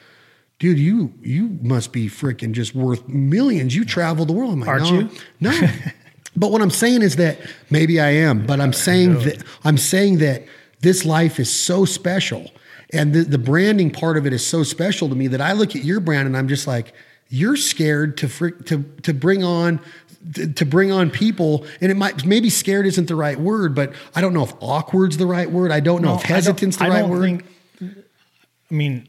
dude, you you must be freaking just worth millions. You travel the world. I'm like, Aren't no, you? No. but what I'm saying is that maybe I am, but I'm saying that I'm saying that this life is so special. And the, the branding part of it is so special to me that I look at your brand and I'm just like, you're scared to fr- to to bring on to bring on people and it might maybe scared isn't the right word but i don't know if awkward's the right word i don't know no, if hesitant's the right word think, i mean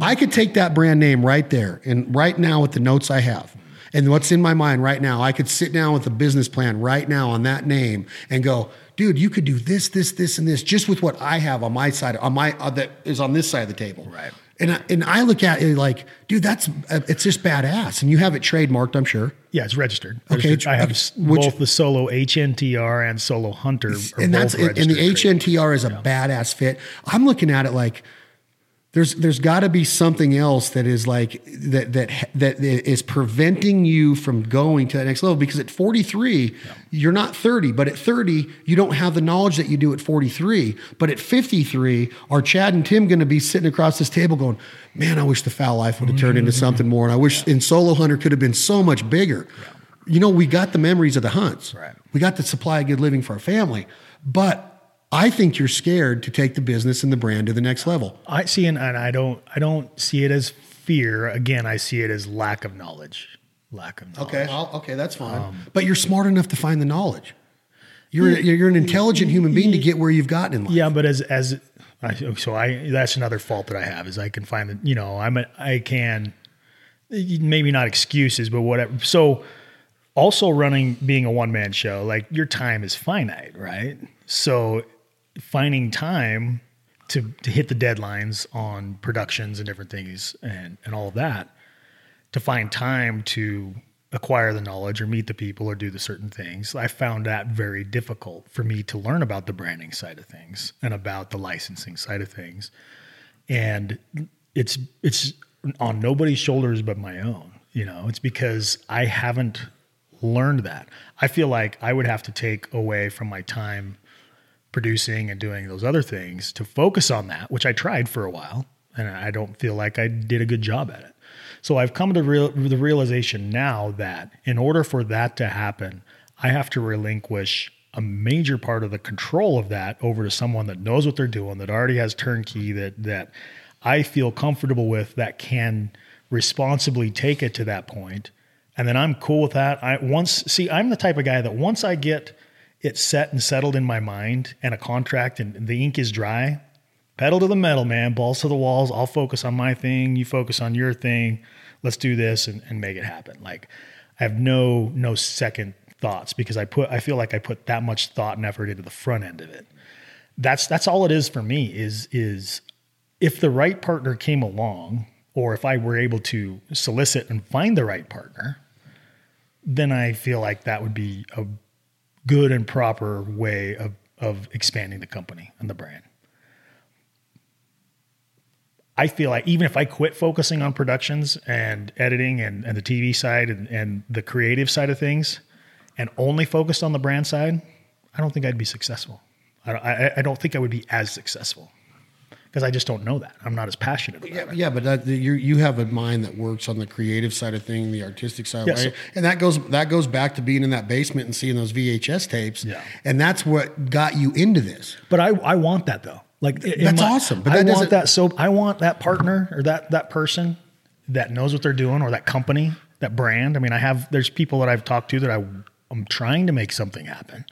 I could take that brand name right there and right now with the notes I have and what's in my mind right now, I could sit down with a business plan right now on that name and go, dude, you could do this, this, this, and this just with what I have on my side, on my uh, that is on this side of the table. Right. And I, and I look at it like, dude, that's uh, it's just badass, and you have it trademarked, I'm sure. Yeah, it's registered. registered. Okay, I have which, both the solo HNTR and solo Hunter, and that's and the HNTR is a yeah. badass fit. I'm looking at it like there's there's got to be something else that is like that that that is preventing you from going to that next level because at 43 yeah. you're not 30 but at 30 you don't have the knowledge that you do at 43 but at 53 are Chad and Tim going to be sitting across this table going man I wish the Fowl Life would have turned into mm-hmm. something more and I wish in solo hunter could have been so much bigger yeah. you know we got the memories of the hunts right. we got the supply of good living for our family but I think you're scared to take the business and the brand to the next level. I see, and I don't, I don't see it as fear. Again, I see it as lack of knowledge. Lack of knowledge. Okay, I'll, okay, that's fine. Um, but you're smart enough to find the knowledge. You're yeah, you're an intelligent human being to get where you've gotten in life. Yeah, but as as I, so I that's another fault that I have is I can find that you know I'm a, I can maybe not excuses but whatever. So also running being a one man show like your time is finite, right? So finding time to to hit the deadlines on productions and different things and and all of that to find time to acquire the knowledge or meet the people or do the certain things i found that very difficult for me to learn about the branding side of things and about the licensing side of things. And it's it's on nobody's shoulders but my own you know? It's because i haven't learned that. I feel like i would have to take away from my time producing and doing those other things to focus on that, which I tried for a while, and I don't feel like I did a good job at it. So I've come to real, the realization now that in order for that to happen, I have to relinquish a major part of the control of that over to someone that knows what they're doing, that already has turnkey, that that I feel comfortable with, that can responsibly take it to that point, and then I'm cool with that. I once see I'm the type of guy that once I get it's set and settled in my mind and a contract and the ink is dry, pedal to the metal, man, balls to the walls. I'll focus on my thing. You focus on your thing. Let's do this and, and make it happen. Like I have no, no second thoughts because I put, I feel like I put that much thought and effort into the front end of it. That's, that's all it is for me is, is if the right partner came along or if I were able to solicit and find the right partner, then I feel like that would be a good and proper way of, of expanding the company and the brand. I feel like even if I quit focusing on productions and editing and, and the TV side and, and the creative side of things and only focused on the brand side, I don't think I'd be successful. I I, I don't think I would be as successful because I just don't know that. I'm not as passionate about Yeah, it. yeah, but that, you you have a mind that works on the creative side of thing, the artistic side, Yes. right? And that goes that goes back to being in that basement and seeing those VHS tapes. Yeah. and that's what got you into this. But I, I want that though. Like That's awesome, but I want that. So I want that partner or that that person that knows what they're doing, or that company, that brand. I mean, I have there's people that I've talked to that I I'm trying to make something happen.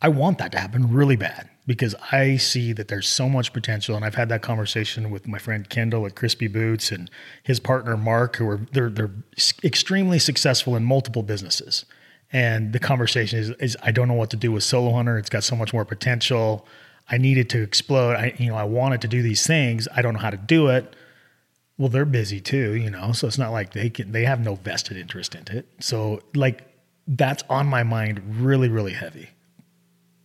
I want that to happen really bad because I see that there's so much potential, and I've had that conversation with my friend Kendall at Crispi Boots and his partner Mark, who are they're they're extremely successful in multiple businesses. And the conversation is, is I don't know what to do with Solo Hunter. It's got so much more potential. I need it to explode. I you know I wanted to do these things. I don't know how to do it. Well, they're busy too, you know, so it's not like they can they have no vested interest in it. So like that's on my mind really, really heavy.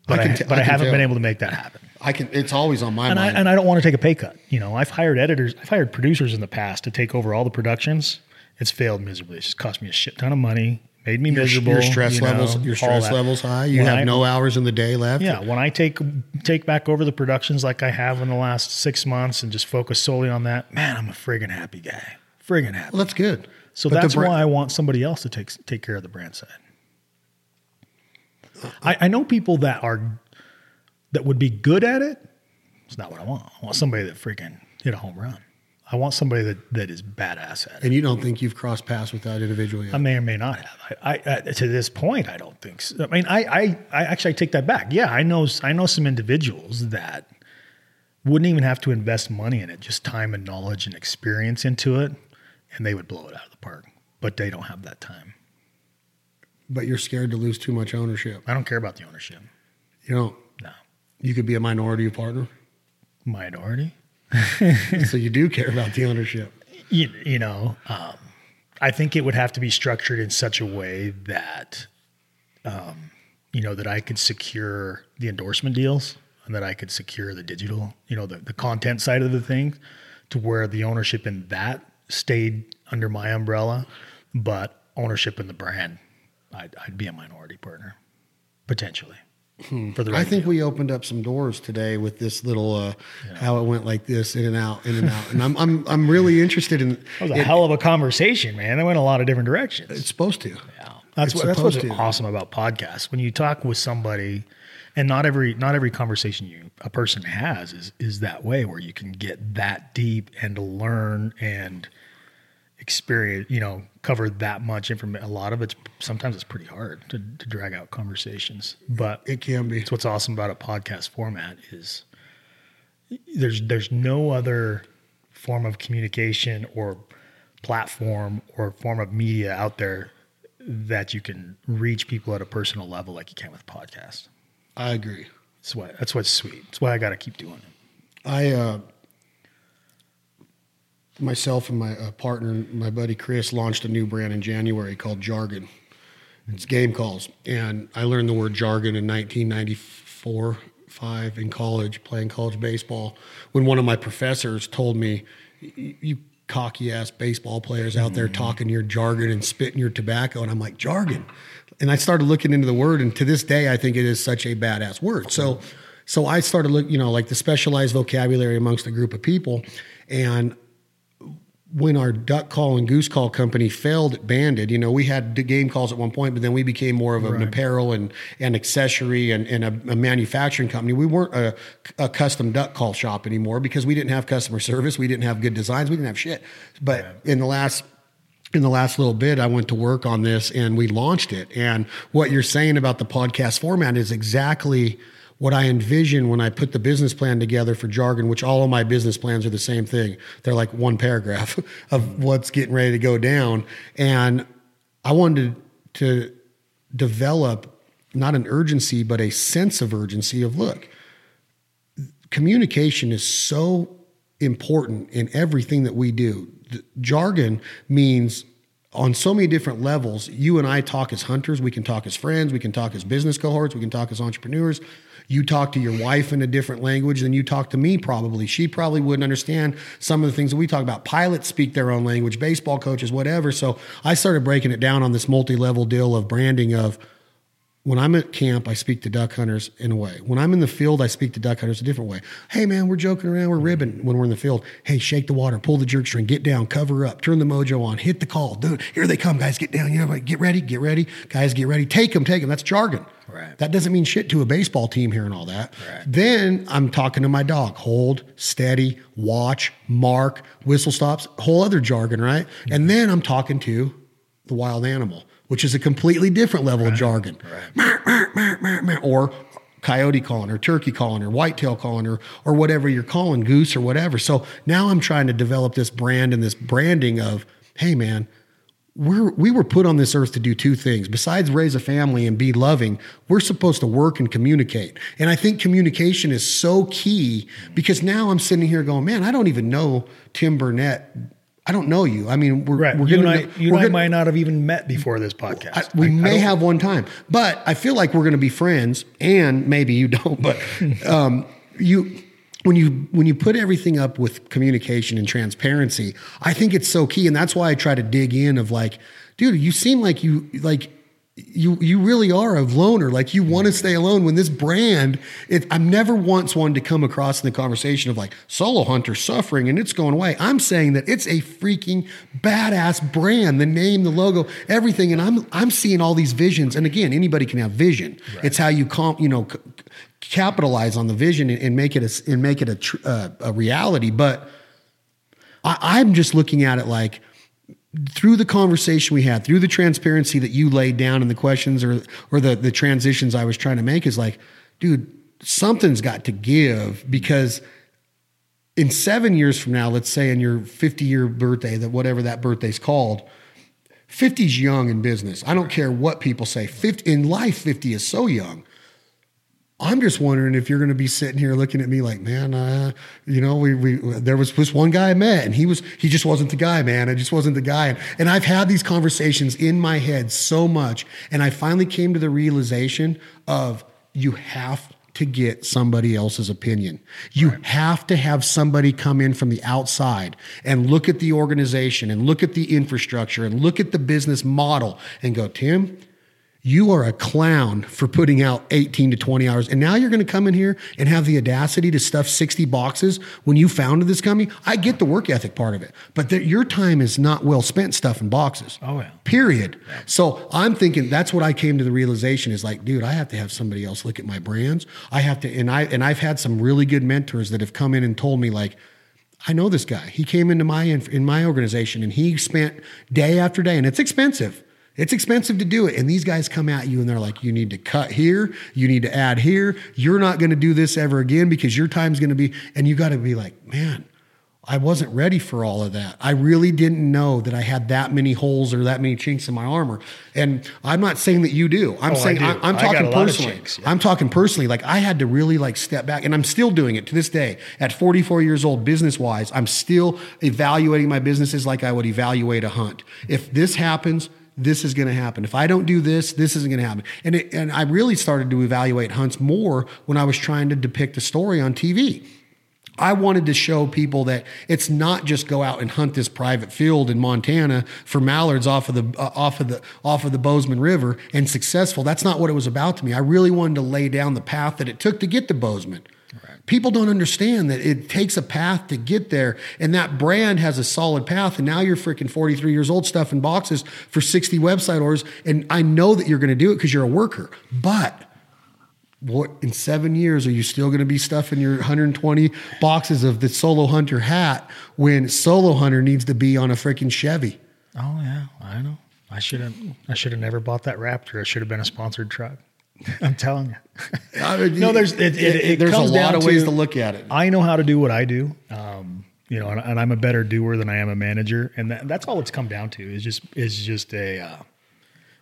But I, t- but I I, haven't tell. been able to make that happen. I can. It's always on my And I mind. and I don't want to take a pay cut. You know, I've hired editors, I've hired producers in the past to take over all the productions. It's failed miserably. It's just cost me a shit ton of money, made me miserable. your stress you know, levels, your stress levels high. You When have I- no hours in the day left. Yeah, when I take take back over the productions like I have in the last six months and just focus solely on that, man, I'm a friggin' happy guy. Friggin' happy. well, that's good. So But that's bra- why I want somebody else to take take care of the brand side. I, I know people that are that would be good at it. It's not what I want. I want somebody that freaking hit a home run. I want somebody that, that is badass at it. And you don't think you've crossed paths with that individual yet? I may or may not have. I, I, I to this point, I don't think so. I mean, I, I, I actually take that back. Yeah, I know, I know some individuals that wouldn't even have to invest money in it, just time and knowledge and experience into it, and they would blow it out of the park. But they don't have that time. But you're scared to lose too much ownership. I don't care about the ownership. You know, No, you could be a minority partner, minority. so you do care about the ownership. You, you know, um, I think it would have to be structured in such a way that, um, you know, that I could secure the endorsement deals and that I could secure the digital, you know, the, the content side of the thing to where the ownership in that stayed under my umbrella, but ownership in the brand, I'd, I'd be a minority partner potentially for the Hmm. I think we opened up some doors today with this little uh, how it went like this in and out, in and out, and I'm I'm I'm really interested in. That was a it- hell of a conversation, man. They went a lot of different directions. It's supposed to. Yeah. That's It's what, that's what's supposed to. awesome about podcasts. When you talk with somebody, and not every not every conversation you a person has is is that way where you can get that deep and learn and experience. You know, cover that much information. A lot of it's sometimes it's pretty hard to, to drag out conversations, but It can be. it's what's awesome about a podcast format is there's there's no other form of communication or platform or form of media out there that you can reach people at a personal level like you can with podcasts. I agree. That's why that's what's sweet. That's why I got to keep doing it. I uh, myself and my uh, partner, my buddy Chris, launched a new brand in January called Jargon. It's game calls, and I learned the word jargon in 1994, five in college, playing college baseball. When one of my professors told me, "You you cocky ass baseball players out there talking your jargon and spitting your tobacco," and I'm like, jargon. And I started looking into the word, and to this day, I think it is such a badass word. So, so I started look, you know, like the specialized vocabulary amongst a group of people, and when our duck call and goose call company failed at Banded, you know, we had game calls at one point, but then we became more of an apparel and, and accessory and, and a, a manufacturing company. We weren't a, a custom duck call shop anymore because we didn't have customer service. We didn't have good designs. We didn't have shit. But in the last in the last little bit, I went to work on this and we launched it. And what you're saying about the podcast format is exactly what I envision when I put the business plan together for jargon, which all of my business plans are the same thing. They're like one paragraph of what's getting ready to go down. And I wanted to develop not an urgency, but a sense of urgency of look, communication is so important in everything that we do. The jargon means on so many different levels. You and I talk as hunters, we can talk as friends, we can talk as business cohorts, we can talk as entrepreneurs. You talk to your wife in a different language than you talk to me, probably. She probably wouldn't understand some of the things that we talk about. Pilots speak their own language, baseball coaches, whatever. So I started breaking it down on this multi level deal of branding of when I'm at camp, I speak to duck hunters in a way. When I'm in the field, I speak to duck hunters a different way. Hey, man, we're joking around, we're ribbing when we're in the field. Hey, shake the water, pull the jerk string, get down, cover up, turn the mojo on, hit the call. Dude, here they come, guys, get down. You know, like, get ready, get ready, guys, get ready. Take them, take them. That's jargon. Right. That doesn't mean shit to a baseball team here and all that. Right. Then I'm talking to my dog. Hold, steady, watch, mark, whistle stops, whole other jargon, right? And then I'm talking to the wild animal, which is a completely different level of jargon. Meow, Or coyote calling or turkey calling or whitetail calling or or whatever you're calling, goose or whatever. So now I'm trying to develop this brand and this branding of, hey man, we're we were put on this earth to do two things besides raise a family and be loving we're supposed to work and communicate and i think communication is so key because now i'm sitting here going man i don't even know tim burnett i don't know you i mean we're, Right. we're you and gonna I, you and I gonna- might not have even met before this podcast. I- we I- may have one time, but I feel like we're going to be friends, and maybe you don't. But um, you, when you when you put everything up with communication and transparency, I think it's so key, and that's why I try to dig in. Of like, dude, you seem like you like. You you really are a loner. Like you want to stay alone. When this brand, it, I've never once wanted to come across in the conversation of like solo hunter suffering and it's going away. I'm saying that it's a freaking badass brand. The name, the logo, everything. And I'm I'm seeing all these visions. And again, anybody can have vision. It's how you comp, you know, c- capitalize on the vision and, and make it a, and make it a tr- uh, a reality. But I, I'm just looking at it like through the conversation we had, through the transparency that you laid down in the questions or or the the transitions I was trying to make is like, dude, something's got to give because in seven years from now, let's say in your 50 year birthday, that whatever that birthday's called, 50's young in business. I don't care what people say. 50 in life, 50 is so young. I'm just wondering if you're going to be sitting here looking at me like, man, uh, you know, we, we there was this one guy I met, and he was he just wasn't the guy, man. I just wasn't the guy. And, and I've had these conversations in my head so much, and I finally came to the realization of you have to get somebody else's opinion. You have to have somebody come in from the outside and look at the organization and look at the infrastructure and look at the business model and go, Tim, you are a clown for putting out 18 to 20 hours. And now you're going to come in here and have the audacity to stuff 60 boxes when you founded this company. I get the work ethic part of it, but that your time is not well spent stuffing boxes. Oh, yeah. Period. So I'm thinking that's what I came to the realization is like, dude, I have to have somebody else look at my brands. I have to, and I, and I've had some really good mentors that have come in and told me like, I know this guy. He came into my in my organization and he spent day after day, and it's expensive. It's expensive to do it. And these guys come at you and they're like, you need to cut here, you need to add here. You're not going to do this ever again because your time's going to be, and you got to be like, man, I wasn't ready for all of that. I really didn't know that I had that many holes or that many chinks in my armor. And I'm not saying that you do. I'm Oh, saying. I, am talking a lot of personally. chinks, yeah. I'm talking personally. Like I had to really like step back, and I'm still doing it to this day. At 44 years old, business wise, I'm still evaluating my businesses like I would evaluate a hunt. If this happens, this is going to happen. If I don't do this, this isn't going to happen. And it, and I really started to evaluate hunts more when I was trying to depict a story on TV. I wanted to show people that it's not just go out and hunt this private field in Montana for mallards off of the uh, off of the off of the Bozeman River and successful. That's not what it was about to me. I really wanted to lay down the path that it took to get to Bozeman. People don't understand that it takes a path to get there, and that brand has a solid path. And now you're freaking 43 years old, stuffing boxes for 60 website orders. And I know that you're going to do it because you're a worker, but what in seven years are you still going to be stuffing your 120 boxes of the solo hunter hat when solo hunter needs to be on a freaking chevy Oh yeah, I know. I should have. I should have never bought that Raptor. It should have been a sponsored truck. I'm telling you. no, there's it, it, it there's a lot of ways to look at it I know how to do what I do. Um, you know, and, and I'm a better doer than I am a manager, and that, that's all it's come down to. Is just is just a uh,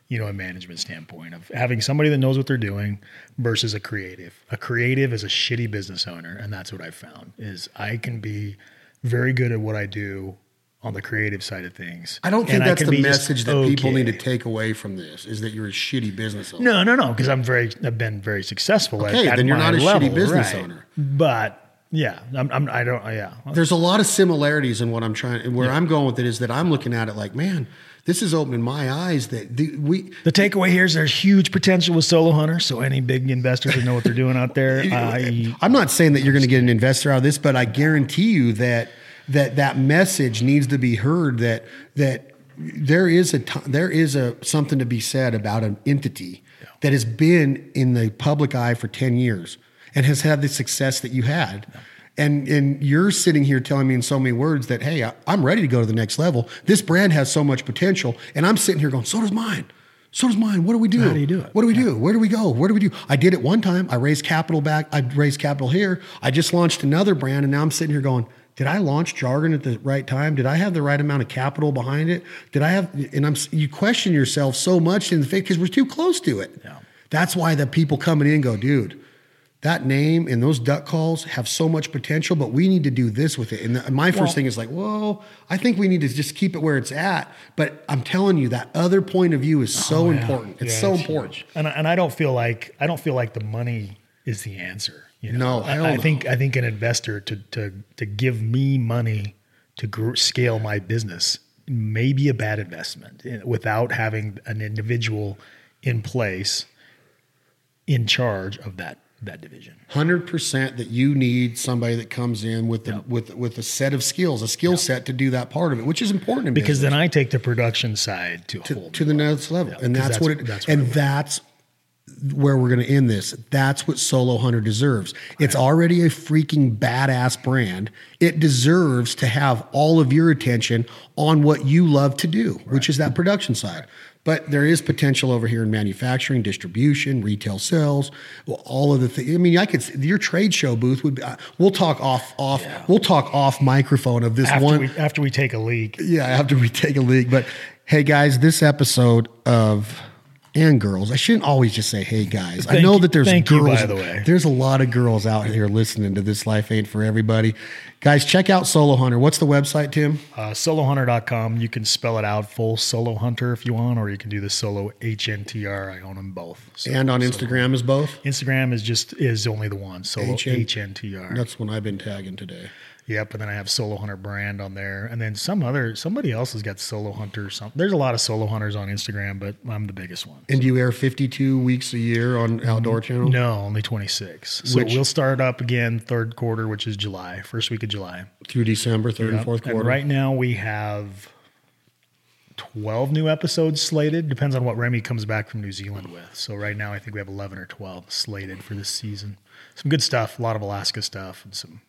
you know a management standpoint of having somebody that knows what they're doing versus a creative. A creative is a shitty business owner, and that's what I found. Is I can be very good at what I do on the creative side of things. i don't think and that's the message that people need to take away from this is that you're a shitty business owner No, no, no, because I'm very, I've been very successful. Okay, at, at then you're not a shitty business right. owner. But yeah, I'm, I'm I don't, yeah. there's a lot of similarities in what I'm trying where I'm going with it is that I'm looking at it like, man, this is opening my eyes that the, we The takeaway here is there's huge potential with solo hunters. So any big investors that know what they're doing out there, I, I'm not saying that you're going to get an investor out of this, but I guarantee you that that that message needs to be heard. That that there is a t- there is a something to be said about an entity that has been in the public eye for ten years and has had the success that you had. And, and you're sitting here telling me in so many words that hey I, I'm ready to go to the next level. This brand has so much potential, and I'm sitting here going, so does mine. So does mine. What do we do? How do you do it? What do we do? Where do we go? Where do we do? I did it one time. I raised capital back. I raised capital here. I just launched another brand, and now I'm sitting here going, did I launch Jargon at the right time? Did I have the right amount of capital behind it? Did I have? And I'm you question yourself so much in the faith because we're too close to it. Yeah. That's why the people coming in go, dude. That name and those duck calls have so much potential, but we need to do this with it. And the- my first Well- thing is like, whoa, I think we need to just keep it where it's at. But I'm telling you, that other point of view is so Oh, yeah. important. It's Yeah, so it's important. huge. And I- and I don't feel like I don't feel like the money is the answer. You know, No, I, I think I think an investor to to to give me money to gr- scale my business may be a bad investment eh, without having an individual in place in charge of that that division. Hundred percent that you need somebody that comes in with the, with with a set of skills, a skill set to do that part of it, which is important Because business, then I take the production side to, a whole to the next level, and that's, that's- what it. that's what and that's where we're going to end this. That's what Solo Hunter deserves. It's already a freaking badass brand. It deserves to have all of your attention on what you love to do, which is that production side. But there is potential over here in manufacturing, distribution, retail sales, well, all of the things. I mean, I could your trade show booth would. Be, uh, we'll talk off off. We'll talk off microphone of this after one. we after we take a leak. Yeah, after we take a leak. But hey, guys, this episode of and girls, I shouldn't always just say hey guys. I know that there's thank you, girls. by the way. There's a lot of girls out here listening to this life ain't for everybody. Guys, check out Solo Hunter. What's the website, Tim? Uh, solohunter.com. You can spell it out full solo hunter if you want, or you can do the solo HNTR. I own them both. So And on Instagram is both. Instagram is just is only the one solo HN HNTR. That's when I've been tagging today. Yep, and then I have Solo Hunter brand on there, and then some other somebody else has got Solo Hunter. or Something. There's a lot of Solo Hunters on Instagram, but I'm the biggest one. And do you air 52 weeks a year on Outdoor Channel? No, only 26. So Which- we'll start up again third quarter, which is July, first week of July. Through December, third and fourth quarter. And right now we have 12 new episodes slated. Depends on what Remi comes back from New Zealand with. So right now I think we have 11 or 12 slated for this season. Some good stuff, a lot of Alaska stuff, and some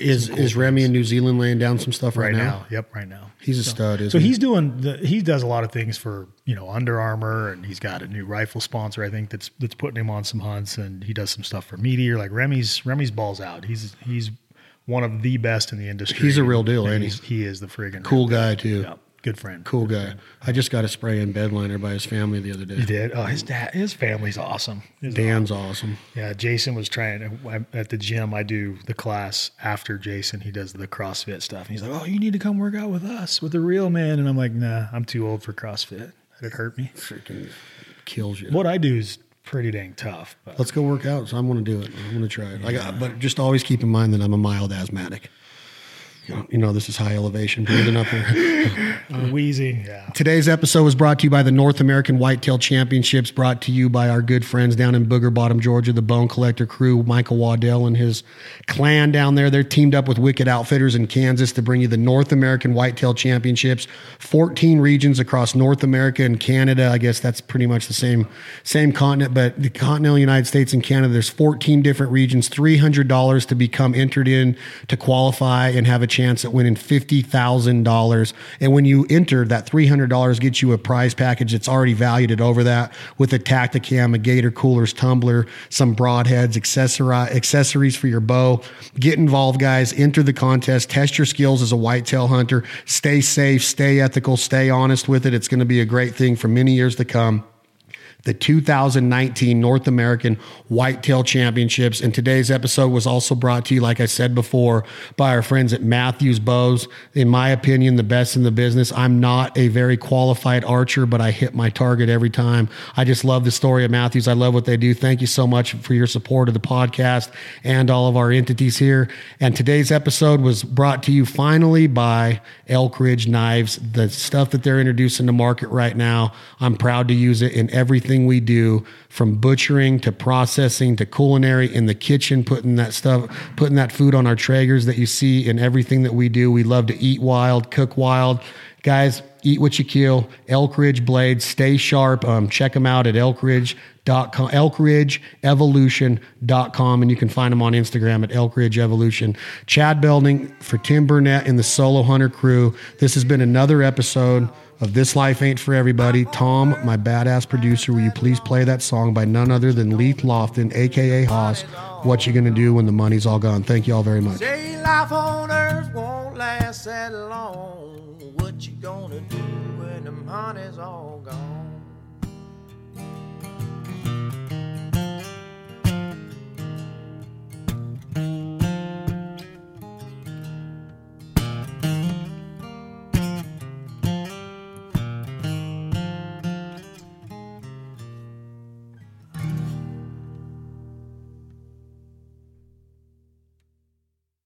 Is is Remi in New Zealand laying down some stuff right, right now? now. Yep, right now. He's a stud, isn't So he? he's doing the, he does a lot of things for you know Under Armour, and he's got a new rifle sponsor I think that's that's putting him on some hunts, and he does some stuff for MeatEater. Like Remi's Remi's balls out. He's he's one of the best in the industry. He's a real deal, And ain't he? he's- He is the friggin' Cool guy deal. too. Yeah, good friend. Cool guy. I just got a spray in bed liner by his family the other day. He did. Oh, his dad, his family's awesome. His- Dan's awesome. Yeah, Jason was trying at the gym. I do the class after Jason. He does the CrossFit stuff. And he's like, "Oh, you need to come work out with us, with the real man." And I'm like, "Nah, I'm too old for CrossFit. That'd hurt me." Freaking kills you. What I do is pretty dang tough. But Let's go work out. So I'm going to do it. I'm going to try it. I got, but just always keep in mind that I'm a mild asthmatic. You know, this is high elevation breathing up here. I'm uh, wheezy. Yeah. Today's episode was brought to you by the North American Whitetail Championships, brought to you by our good friends down in Booger Bottom, Georgia, the Bone Collector crew, Michael Waddell and his clan down there. They're teamed up with Wicked Outfitters in Kansas to bring you the North American Whitetail Championships. 14 regions across North America and Canada. I guess that's pretty much the same same continent, but the continental United States and Canada, there's 14 different regions, $300 to become entered in to qualify and have a chance at winning $50,000. And when you enter, that $300 gets you a prize package that's already valued at over that with a Tactacam, a Gator coolers, tumbler, some broadheads, accessori- accessories for your bow. Get involved, guys. Enter the contest. Test your skills as a whitetail hunter. Stay safe, stay ethical, stay honest with it. It's going to be a great thing for many years to come. The 2019 North American Whitetail Championships. And today's episode was also brought to you, like I said before, by our friends at Mathews Bows. In my opinion, the best in the business. I'm not a very qualified archer, but I hit my target every time. I just love the story of Mathews. I love what they do. Thank you so much for your support of the podcast and all of our entities here. And today's episode was brought to you finally by Elk Ridge Knives. The stuff that they're introducing to market right now, I'm proud to use it in everything we do from butchering to processing to culinary in the kitchen, putting that stuff, putting that food on our Traegers that you see in everything that we do. We love to eat wild, cook wild. Guys, eat what you kill. Elk Ridge Blades, stay sharp. Um, check them out at elkridge.com, elkridgeevolution.com, and you can find them on Instagram at Elk Ridge Evolution. Chad Belding for Tim Burnett and the Solo Hunter crew. This has been another episode of This Life Ain't For Everybody. Tom, my badass producer, will you please play that song by none other than Leith Lofton, aka Haas? What you gonna do when the money's all gone? Thank you all very much. Say life on earth won't last that long. What you gonna do when the money's all gone?